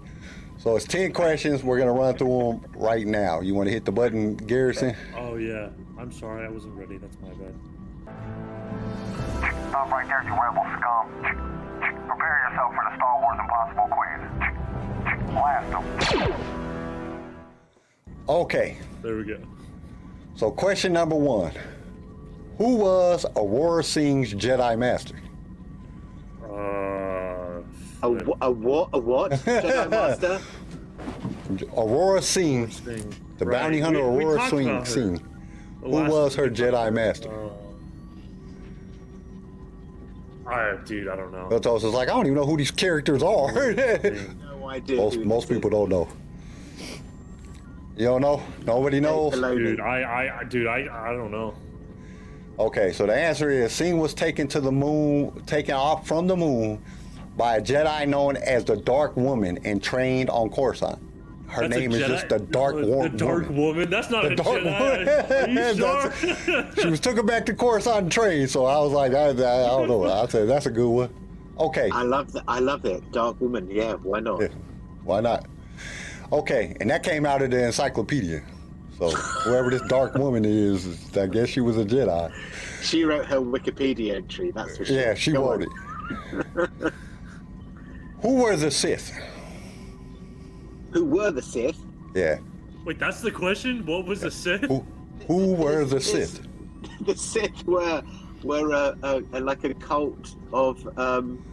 So it's ten questions. We're gonna run through them right now. You want to hit the button, Garrison? oh yeah. I'm sorry, I wasn't ready. That's my bad. Stop right there, you rebel scum. Prepare yourself for the Star Wars Impossible quiz. Blast them. Okay. There we go. So question number one: Who was Aurra Sing's Jedi Master? Uh, A, wh- a what? A <laughs> what? Jedi Master? Aurra Sing, the Right. bounty hunter We- we Aurra talked Sing. Sing. Who was her Jedi master? I, dude, I don't know. Otos is like, I don't even know who these characters are. No idea. <laughs> most most people don't know. You don't know? Nobody knows? Dude, I, I, I- dude, I, I don't know. Okay, so the answer is Scene was taken to the moon, taken off from the moon by a Jedi known as the Dark Woman and trained on Coruscant. Her That's name is Jedi- just the Dark Woman. The Dark Woman. Woman. That's not The a Dark Jedi. Woman. Are you <laughs> sure? She was took her back to Coruscant and trained, so I was like, I, I, I don't know. I said that's a good one. Okay, I love that. I love it. Dark woman. Yeah, why not? Yeah. why not? Okay, and that came out of the encyclopedia. So whoever this Dark Woman is, I guess she was a Jedi. She wrote her Wikipedia entry. That's for sure. Yeah, she Go wrote on. it. <laughs> Who were the Sith? Who were the Sith? Yeah. Wait, that's the question. What was the Sith? Who who were the Sith? <laughs> The Sith were were a, a, a, like a cult of um,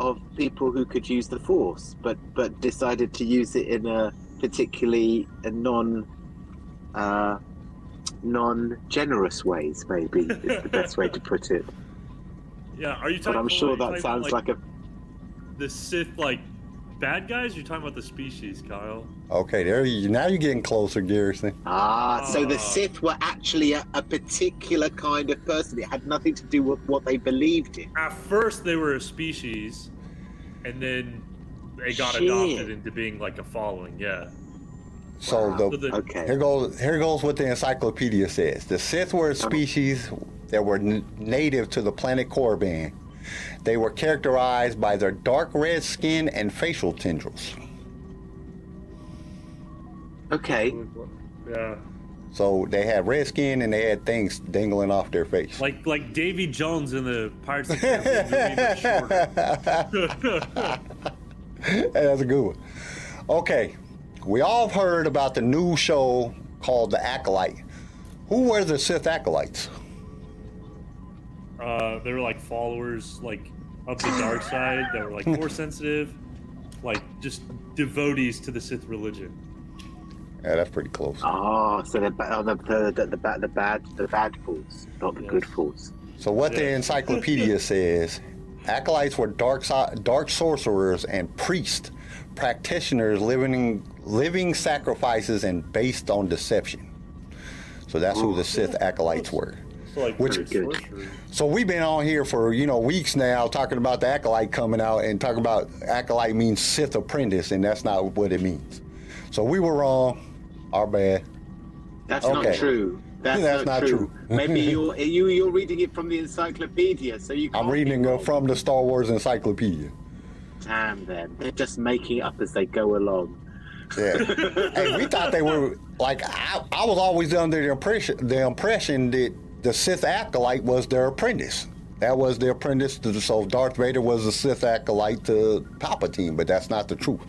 of people who could use the Force, but but decided to use it in a particularly a non uh, non generous ways. Maybe is the <laughs> best way to put it. Yeah, are you talking? But I'm sure that sounds about, like a the Sith, like bad guys. You're talking about the species, Kyle. Okay, there you now you're getting closer, Garrison. Ah, so the Ah. Sith were actually a, a particular kind of person. It had nothing to do with what they believed in. At first, they were a species, and then they got Shit. adopted into being like a following. Yeah. So Wow. So the the- Okay. here goes here goes what the encyclopedia says. The Sith were a species that were n- native to the planet Korriban. They were characterized by their dark red skin and facial tendrils. Okay. Yeah. So they had red skin and they had things dangling off their face. Like like Davy Jones in the Pirates of the Caribbean <laughs> movie, but shorter. <laughs> That's a good one. Okay, we all have heard about the new show called The Acolyte. Who were the Sith acolytes? Uh, they were like followers like of the dark side that were like <laughs> force sensitive, like just devotees to the Sith religion. Yeah, that's pretty close. Oh, so the oh, the the the, the, bad the bad the bad fools, not the Yes. good fools. So what the encyclopedia <laughs> says, acolytes were dark dark sorcerers and priests, practitioners living living sacrifices and based on deception. So that's who the Sith acolytes were. So like Which- Good. So we've been on here for you know weeks now talking about the acolyte coming out and talking about acolyte means Sith apprentice and that's not what it means. So we were wrong. Our bad. That's Okay. not true. That's, That's not, not true. true. Maybe <laughs> you're you you're reading it from the encyclopedia, so you. Can't I'm reading it from the Star Wars encyclopedia. Damn them! They're just making it up as they go along. Yeah. <laughs> hey, we thought they were like I, I was always under the impression the impression that the Sith acolyte was their apprentice. That was the apprentice to so Darth Vader was the Sith acolyte to Palpatine, but that's not the truth.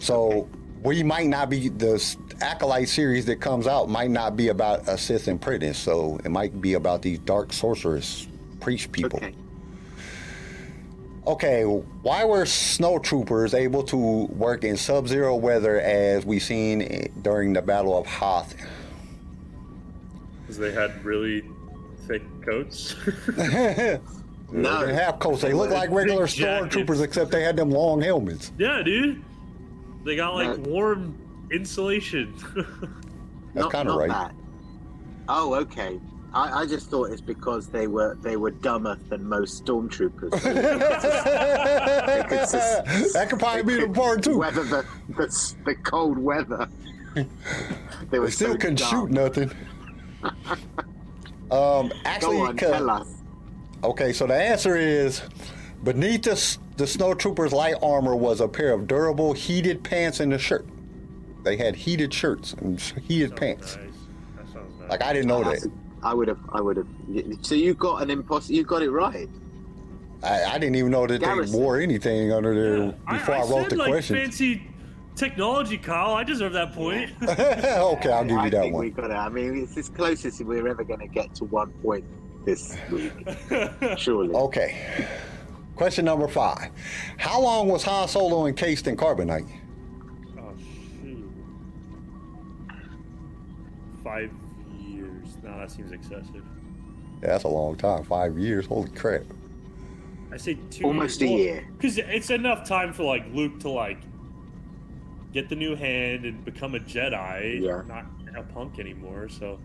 So we might not be the acolyte series that comes out might not be about a Sith apprentice. So it might be about these dark sorceress priest people. Okay. Okay, why were snow troopers able to work in sub-zero weather as we seen during the Battle of Hoth? Because they had really thick coats. No. didn't have coats. They looked like regular stormtroopers, except they had them long helmets. yeah, dude. They got like No. warm insulation. <laughs> That's kind of right. that. Oh, okay. I, I just thought it's because they were they were dumber than most stormtroopers. Could sus- <laughs> that could probably they be the part too. Weather the, the the cold weather. they were They still so couldn't dumb. shoot nothing. Um, actually, Go on, 'cause- tell us. Okay, so the answer is beneath the, s- the snow troopers' light armor was a pair of durable heated pants and a shirt. They had heated shirts and sh- heated pants. Nice. That sounds nice. Like I didn't know That's- that. I would have. I would have. So you got an imposter. You got it right. I, I didn't even know that Garrison. they wore anything under there Yeah. before I, I, wrote said, the like, question. fancy technology, Kyle. I deserve that point. <laughs> okay, I'll give I you that think we one. got it. I mean, it's as close as we're ever going to get to one point this week. <laughs> Surely. Okay. Question number five. How long was Han Solo encased in carbonite? oh shoot. Five years. No, that seems excessive. Yeah, that's a long time. Five years. Holy crap. I say two. Almost a year. Because it's enough time for like Luke to like get the new hand and become a Jedi, Yeah. not a punk anymore. So,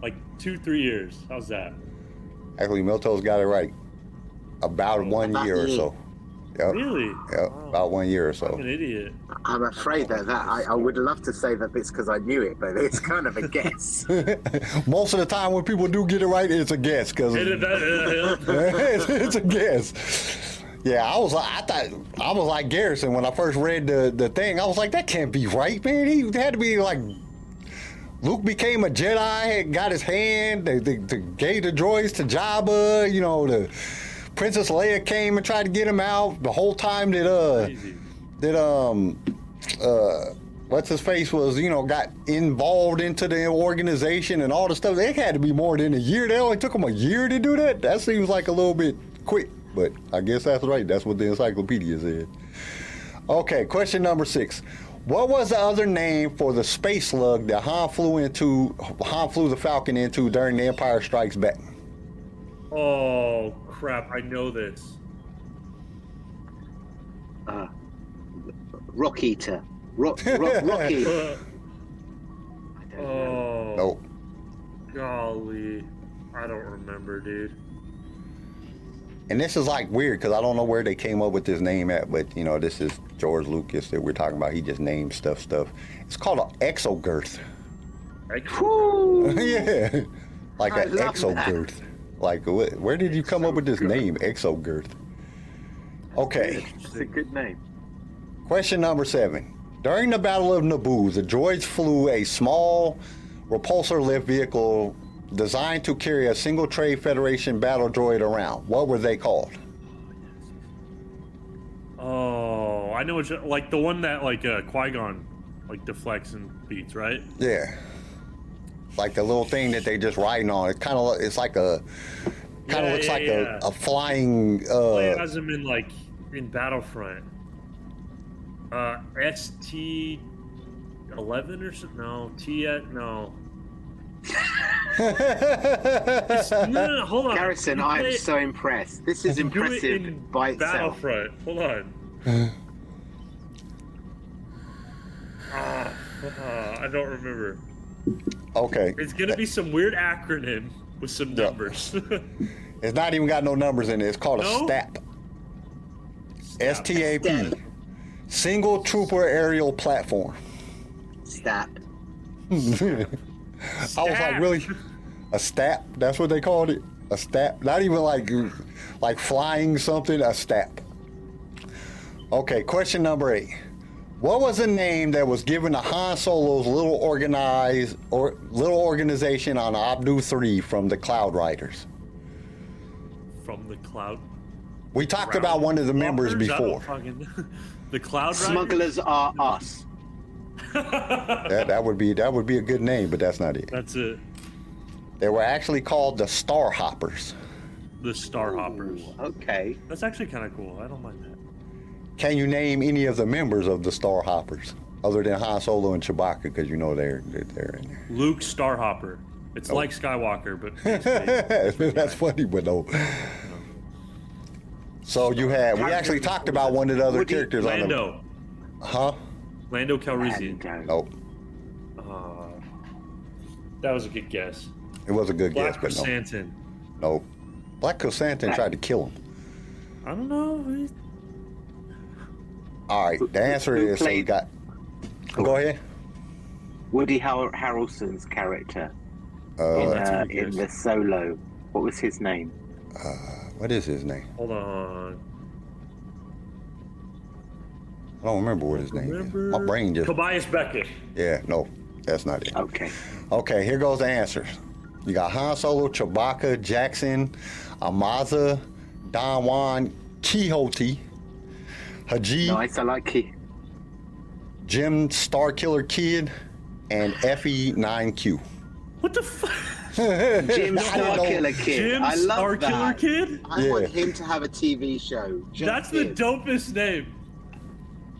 like two, three years. How's that? Actually, Milto's got it right. About oh. one About year a or so. Yep. Really? Yep. Wow. About one year or so. I'm so. an idiot. I'm afraid that, that I, I would love to say that it's because I knew it, but it's kind of a guess. <laughs> Most of the time, when people do get it right, it's a guess because Hey, that- uh, <laughs> that- it's, it's a guess. Yeah, I was like, I thought I was like Garrison when I first read the the thing. I was like, that can't be right, man. He had to be like. Luke became a Jedi, got his hand. They, they, they gave the droids to Jabba. You know, the Princess Leia came and tried to get him out. The whole time that uh Crazy. that um uh what's his face was you know got involved into the organization and all the stuff it had to be more than a year They only took him a year to do that that seems like a little bit quick but i guess that's right that's what the encyclopedia said okay question number six what was the other name for the space slug that Han flew into Han flew the Falcon into during the Empire Strikes Back? Oh crap! I know this. uh, rock eater. Rock, rock, rocky. I don't know. oh, Nope. golly, I don't remember, dude. And this is like weird because I don't know where they came up with this name at, but you know, this is George Lucas that we're talking about. He just named stuff, stuff. It's called an exogorth. Like, whew. <laughs> yeah, like I an love exogorth. Like, wh- where did you come up with this name, exogorth? Okay, It's a good name. question number seven. During the Battle of Naboo, the droids flew a small repulsor lift vehicle designed to carry a single Trade Federation battle droid around. What were they called? Oh, I know what you like the one that like uh, Qui Gon like deflects and beats, right? Yeah. Like the little thing that they just riding on. It kind of it's like a kind of Yeah, looks yeah, like yeah. A, a flying Play uh as him in like in Battlefront. Uh, ST eleven or something? No, T uh, no. <laughs> No, no, no, hold on. Garrison, I play- am so impressed. This is you do it impressive in by itself. Battlefront. Hold on. <sighs> Ah, ah, I don't remember. okay. It's gonna be some weird acronym with some Yeah. numbers. <laughs> It's not even got no numbers in it. It's called No? a STAP. S T A P. Single Trooper Aerial Platform. <laughs> Stap. I was like, really? A STAP? That's what they called it? A STAP? Not even like like flying something, a STAP. Okay, question number eight. What was the name that was given to Han Solo's little organized or little organization on Abdu 3 from the Cloud Riders? From the cloud. We talked about one of the members Walkers? I don't before. fucking- <laughs> the cloud Riders? Smugglers are us. That, that would be that would be a good name, but that's not it. That's it. They were actually called the Star Hoppers. The Star Hoppers. Okay. That's actually kind of cool. I don't mind that. Can you name any of the members of the Star Hoppers other than Han Solo and Chewbacca? Because you know they're they're, they're in Luke Starhopper. It's oh. like Skywalker, but <laughs> that's funny, but no. So you had we actually talked about one of the other Woody- characters on Lando. the huh? Lando Calrissian. And, uh, Nope. Uh, that was a good guess. It was a good Black guess, but no. Chrysanthemum. Nope. Black Chrysanthemum tried to kill him. I don't know. All right, the answer Who is so we played- got. Go ahead. Woody Har- Harrelson's character Uh, in, uh, in the solo. What was his name? what is his name? Hold on. Don't remember what his name is. My brain just. Tobias Beckett. Yeah, no, that's not it. Okay. Okay, here goes the answers. You got Han Solo, Chewbacca, Jaxxon, Amaiza, Don Juan, Quixote, Hedji, Nice. I like he. Jim Starkiller Kid, and FE9Q. What the fuck? <laughs> Jim I didn't Starkiller Kid. Jim I love Starkiller that. Kid? I Yeah. want him to have a TV show. Just That's the him. dopest name.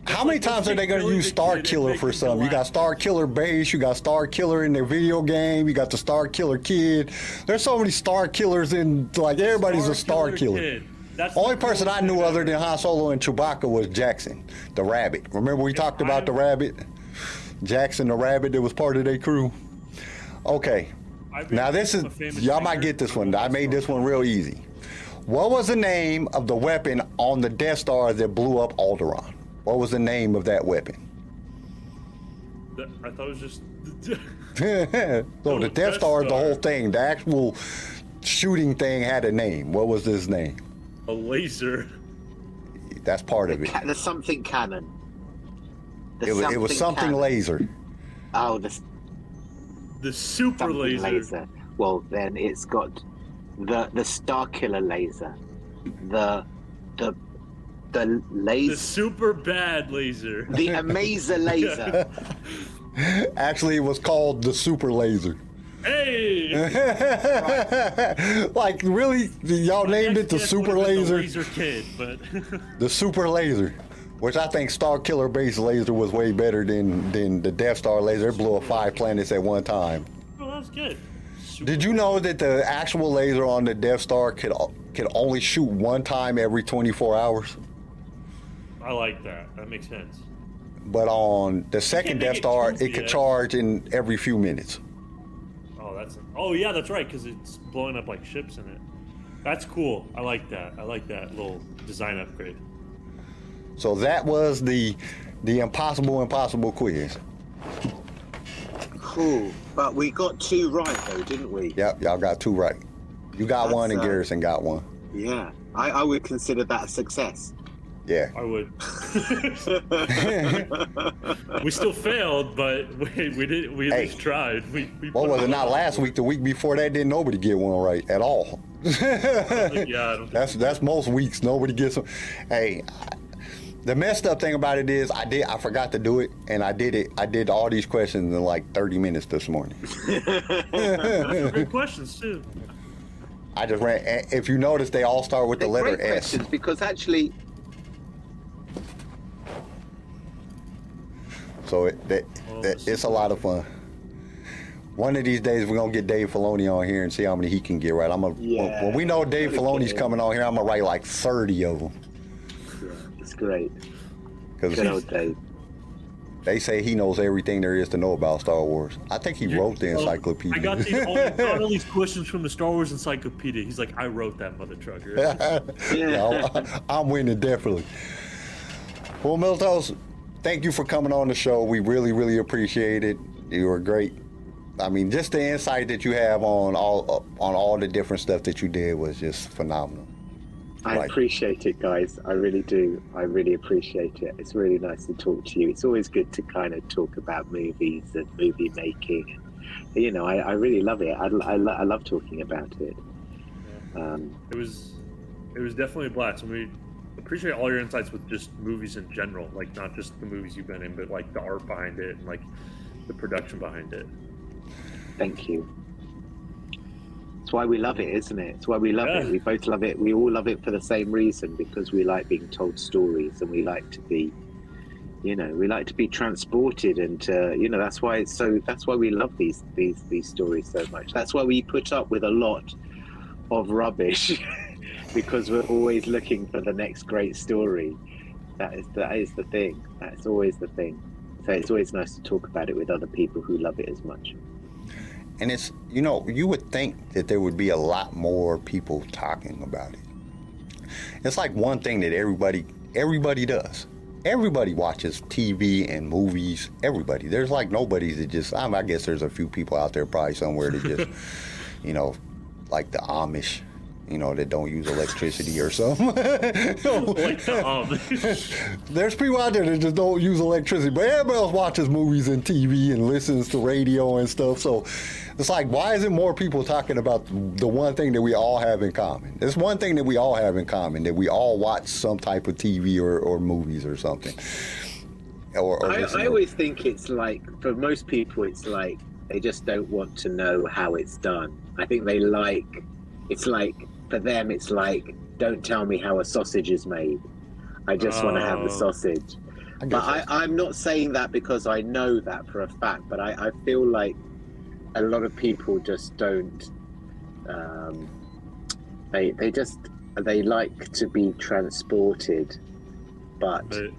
How many times are they going to use Star Killer for something? You got. Star Killer Base, you got Star Killer in the video game, you got the Star Killer Kid. There's so many Star Killers in, like, everybody's a Star Killer. Kid. That's Only person I knew other than Han Solo and Chewbacca was Jaxxon, the rabbit. Remember we talked about the rabbit? Jaxxon, the rabbit that was part of their crew. Okay. Now this is y'all might get this one. I made this one real easy. What was the name of the weapon on the Death Star that blew up Alderaan? What was the name of that weapon? That- I thought it was just. <laughs> so the Death Death Star is the whole thing. The actual shooting thing had a name. What was this name? a laser. That's part of it. Ca- There's something canon. The It was, it was something canon. laser. Oh, the The super laser. laser. Well, then it's got the the Star Killer laser, the the the laser. The super bad laser. the Amazer <laughs> laser. <laughs> Actually, it was called the Super Laser. Hey! <laughs> like really, y'all named it the Super Laser. The laser kid, but The Super Laser, which I think Star Killer base laser was way better than than the Death Star laser. It blew up five planets at one time. oh, that's good. Super Did you know that the actual laser on the Death Star could could only shoot one time every 24 hours? I like that. That makes sense. But on the second Death Star, two, it could charge in every few minutes. Oh, that's. Oh yeah, that's right. Because it's blowing up like ships in it. That's cool. I like that. I like that little design upgrade. So that was the the impossible impossible quiz. cool, but we got two right though, didn't we? Yep, y'all got two right. You got That's, one and uh, Garrison got one. Yeah, I, I would consider that a success. Yeah. I would. <laughs> we still failed, but <laughs> we, we did. We at Hey. least tried. We, we What was it? Not last week. The week before that, didn't nobody get one right at all. <laughs> Yeah, I don't think That's that's most weeks. Nobody gets them. Hey, the messed up thing about it is I did I forgot to do it, and I did it. I did all these questions in like 30 minutes this morning. Those good questions too. I just ran. If you notice, they all start with the They're letter great S. questions because actually, So it, that, that, it's a lot of fun. One of these days, we're gonna get Dave Filoni on here and see how many he can get right. I'm gonna Yeah. when we know Dave Gotta Filoni's get coming on here, I'm gonna write like 30 of them yeah, it's great. because Good old Dave. they say he knows everything there is to know about Star Wars. I think he wrote the Oh, encyclopedia. I got, these, all, got all <laughs> these questions from the Star Wars Encyclopedia. He's like, I wrote that mother trucker. <laughs> Yeah, I'm, I'm winning definitely. Well, Miltos, thank you for coming on the show. We really, really appreciate it. You were great. I mean, just the insight that you have on all on all the different stuff that you did was just phenomenal. I Right. appreciate it, guys. I really do. I really appreciate it. It's really nice to talk to you. It's always good to kind of talk about movies and movie making. You know, I, I really love it. I, I, lo- I love talking about it. Um, It was, it was definitely a blast, and we appreciate all your insights with just movies in general, like not just the movies you've been in, but like the art behind it and like the production behind it. thank you. It's why we love it, isn't it? It's why we love Yeah. it. We both love it. We all love it for the same reason because we like being told stories and we like to be, you know, we like to be transported and uh, you know that's why it's so. That's why we love these these these stories so much. That's why we put up with a lot of rubbish <laughs> because we're always looking for the next great story. That is that is the thing. That's always the thing. So it's always nice to talk about it with other people who love it as much. And it's you know you would think that there would be a lot more people talking about it. It's like one thing that everybody everybody does. Everybody watches TV and movies. Everybody. There's like nobody that just. I, mean, I guess there's a few people out there probably somewhere that just, <laughs> you know, like the Amish, you know, that don't use electricity or something. <laughs> <laughs> Like, um, <laughs> There's people out there that just don't use electricity, but everybody else watches movies and TV and listens to radio and stuff. So it's like, why isn't more people talking about the one thing that we all have in common? It's one thing that we all have in common that we all watch some type of TV or, or movies or something. Or, or I, I always think it's like for most people, it's like they just don't want to know how it's done. I think they like it's like for them, it's like don't tell me how a sausage is made. I just want to have the Oh. sausage. I but I, I'm not saying that because I know that for a fact, but I, I feel like a lot of people just don't. Um, they they just they like to be transported, but But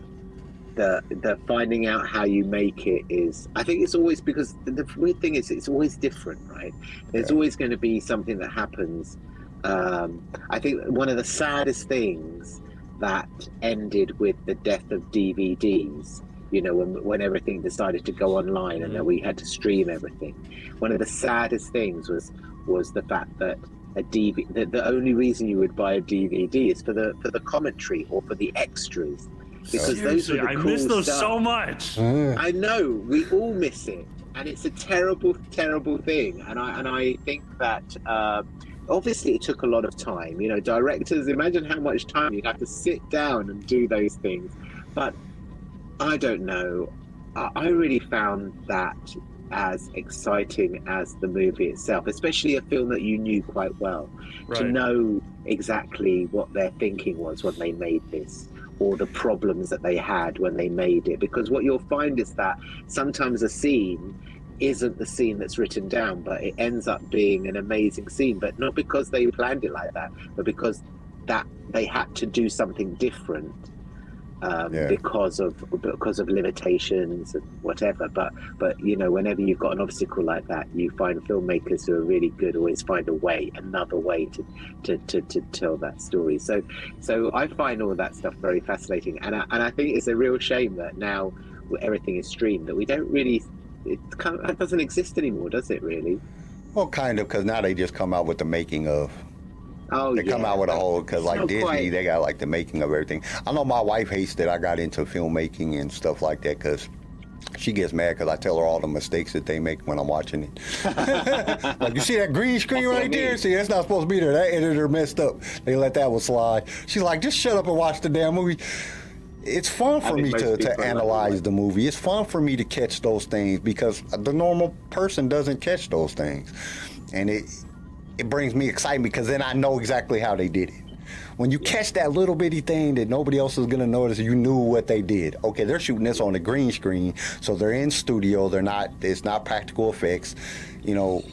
the the finding out how you make it is. I think it's always because the, the weird thing is it's always different, right? There's Yeah. always going to be something that happens. Um, I think one of the saddest things that ended with the death of DVDs. You know, when when everything decided to go online and then we had to stream everything. One of the saddest things was was the fact that a DVD. The, the only reason you would buy a DVD is for the for the commentary or for the extras, because those seriously, were the I cool miss those stuff. so much. I know we all miss it, and it's a terrible, terrible thing. And I and I think that um, obviously it took a lot of time. You know, directors imagine how much time you'd have to sit down and do those things. But I don't know. I, I really found that as exciting as the movie itself, especially a film that you knew quite well. To know exactly what their thinking was when they made this or the problems that they had when they made it because what you'll find is that sometimes a scene isn't the scene that's written down but it ends up being an amazing scene but not because they planned it like that but because that they had to do something different um, Yeah. because of because of limitations and whatever but but you know whenever you've got an obstacle like that you find filmmakers who are really good always find a way another way to to, to, to tell that story so so I find all that stuff very fascinating and I, and I think it's a real shame that now everything is streamed that we don't really it kind of that doesn't exist anymore does it really Well, kind of, because now they just come out with the making of. oh They yeah come out with a whole, because like Disney, quite- they got like the making of everything. I know my wife hates that I got into filmmaking and stuff like that because she gets mad because I tell her all the mistakes that they make when I'm watching it. <laughs> like, you see that green screen That's right there? See, that's not supposed to be there. That editor messed up. They let that one slide. She's like, just shut up and watch the damn movie. It's fun for me to, to analyze the movie. It's fun for me to catch those things because the normal person doesn't catch those things. And it it brings me excitement because then I know exactly how they did it. When you catch that little bitty thing that nobody else is gonna notice, you knew what they did. Okay, they're shooting this on a green screen, so they're in studio. They're not. It's not practical effects, you know.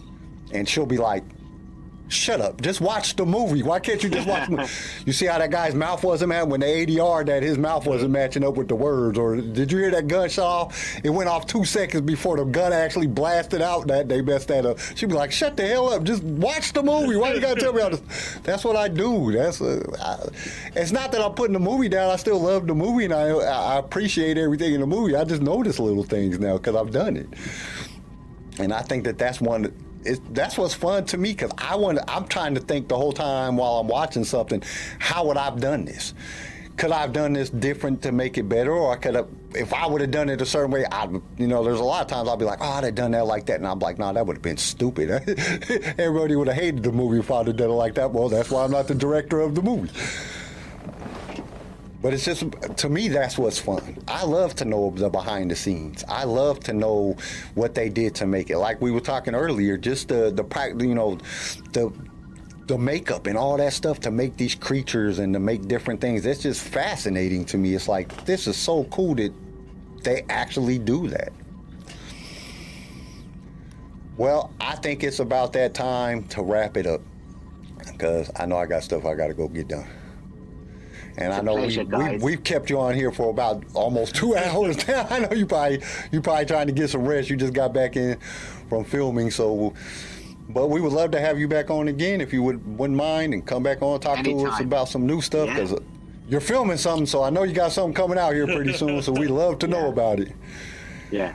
And she'll be like, "Shut up! Just watch the movie. Why can't you just watch?" the movie? <laughs> You see how that guy's mouth wasn't man when the ADR that his mouth wasn't matching up with the words. Or did you hear that gunshot off? It went off two seconds before the gun actually blasted out. That they messed that up. She'd be like, "Shut the hell up! Just watch the movie. Why you gotta tell me all this?" That's what I do. That's uh, I, it's not that I'm putting the movie down. I still love the movie and I I appreciate everything in the movie. I just notice little things now because I've done it. And I think that that's one. It's, that's what's fun to me because I want. I'm trying to think the whole time while I'm watching something. How would I've done this? Could I have done this different to make it better, or I could have? If I would have done it a certain way, I, you know, there's a lot of times I'll be like, oh, I'd have done that like that, and I'm like, no, that would have been stupid. <laughs> Everybody would have hated the movie if I'd have done it like that. Well, that's why I'm not the director of the movie. But it's just to me that's what's fun. I love to know the behind the scenes. I love to know what they did to make it. Like we were talking earlier, just the the you know the the makeup and all that stuff to make these creatures and to make different things. It's just fascinating to me. It's like this is so cool that they actually do that. Well, I think it's about that time to wrap it up because I know I got stuff I got to go get done. And I know pleasure, we, guys. we, we've kept you on here for about almost two <laughs> hours now. <laughs> I know you probably you probably trying to get some rest. You just got back in from filming, so. But we would love to have you back on again if you would wouldn't mind and come back on and talk to us about some new stuff Yeah. because you're filming something. So I know you got something coming out here pretty soon. So we'd love to know about it. yeah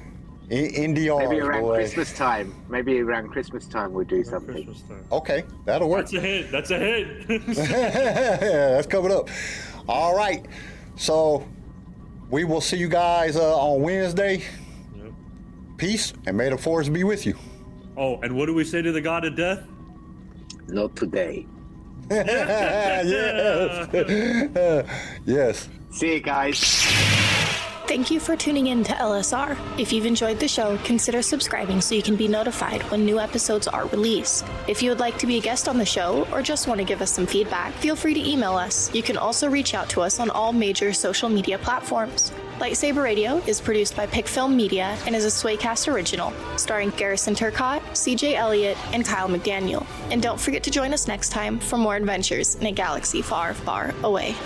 In, NDR, maybe around boy. christmas time maybe around christmas time we'll do something Christmas time. Okay, that'll work. That's a hit. That's a hit. <laughs> That's coming up. All right. So we will see you guys uh, on Wednesday. Yep. Peace and may the force be with you. Oh, and what do we say to the god of death? not today <laughs> yes. yes. <laughs> see you guys Thank you for tuning in to LSR. If you've enjoyed the show, consider subscribing so you can be notified when new episodes are released. If you would like to be a guest on the show or just want to give us some feedback, feel free to email us. You can also reach out to us on all major social media platforms. Lightsaber Radio is produced by Pickfilm Media and is a Swaycast original, starring Garrison Turcott, CJ Elliott, and Kyle McDaniel. And don't forget to join us next time for more adventures in a galaxy far, far away.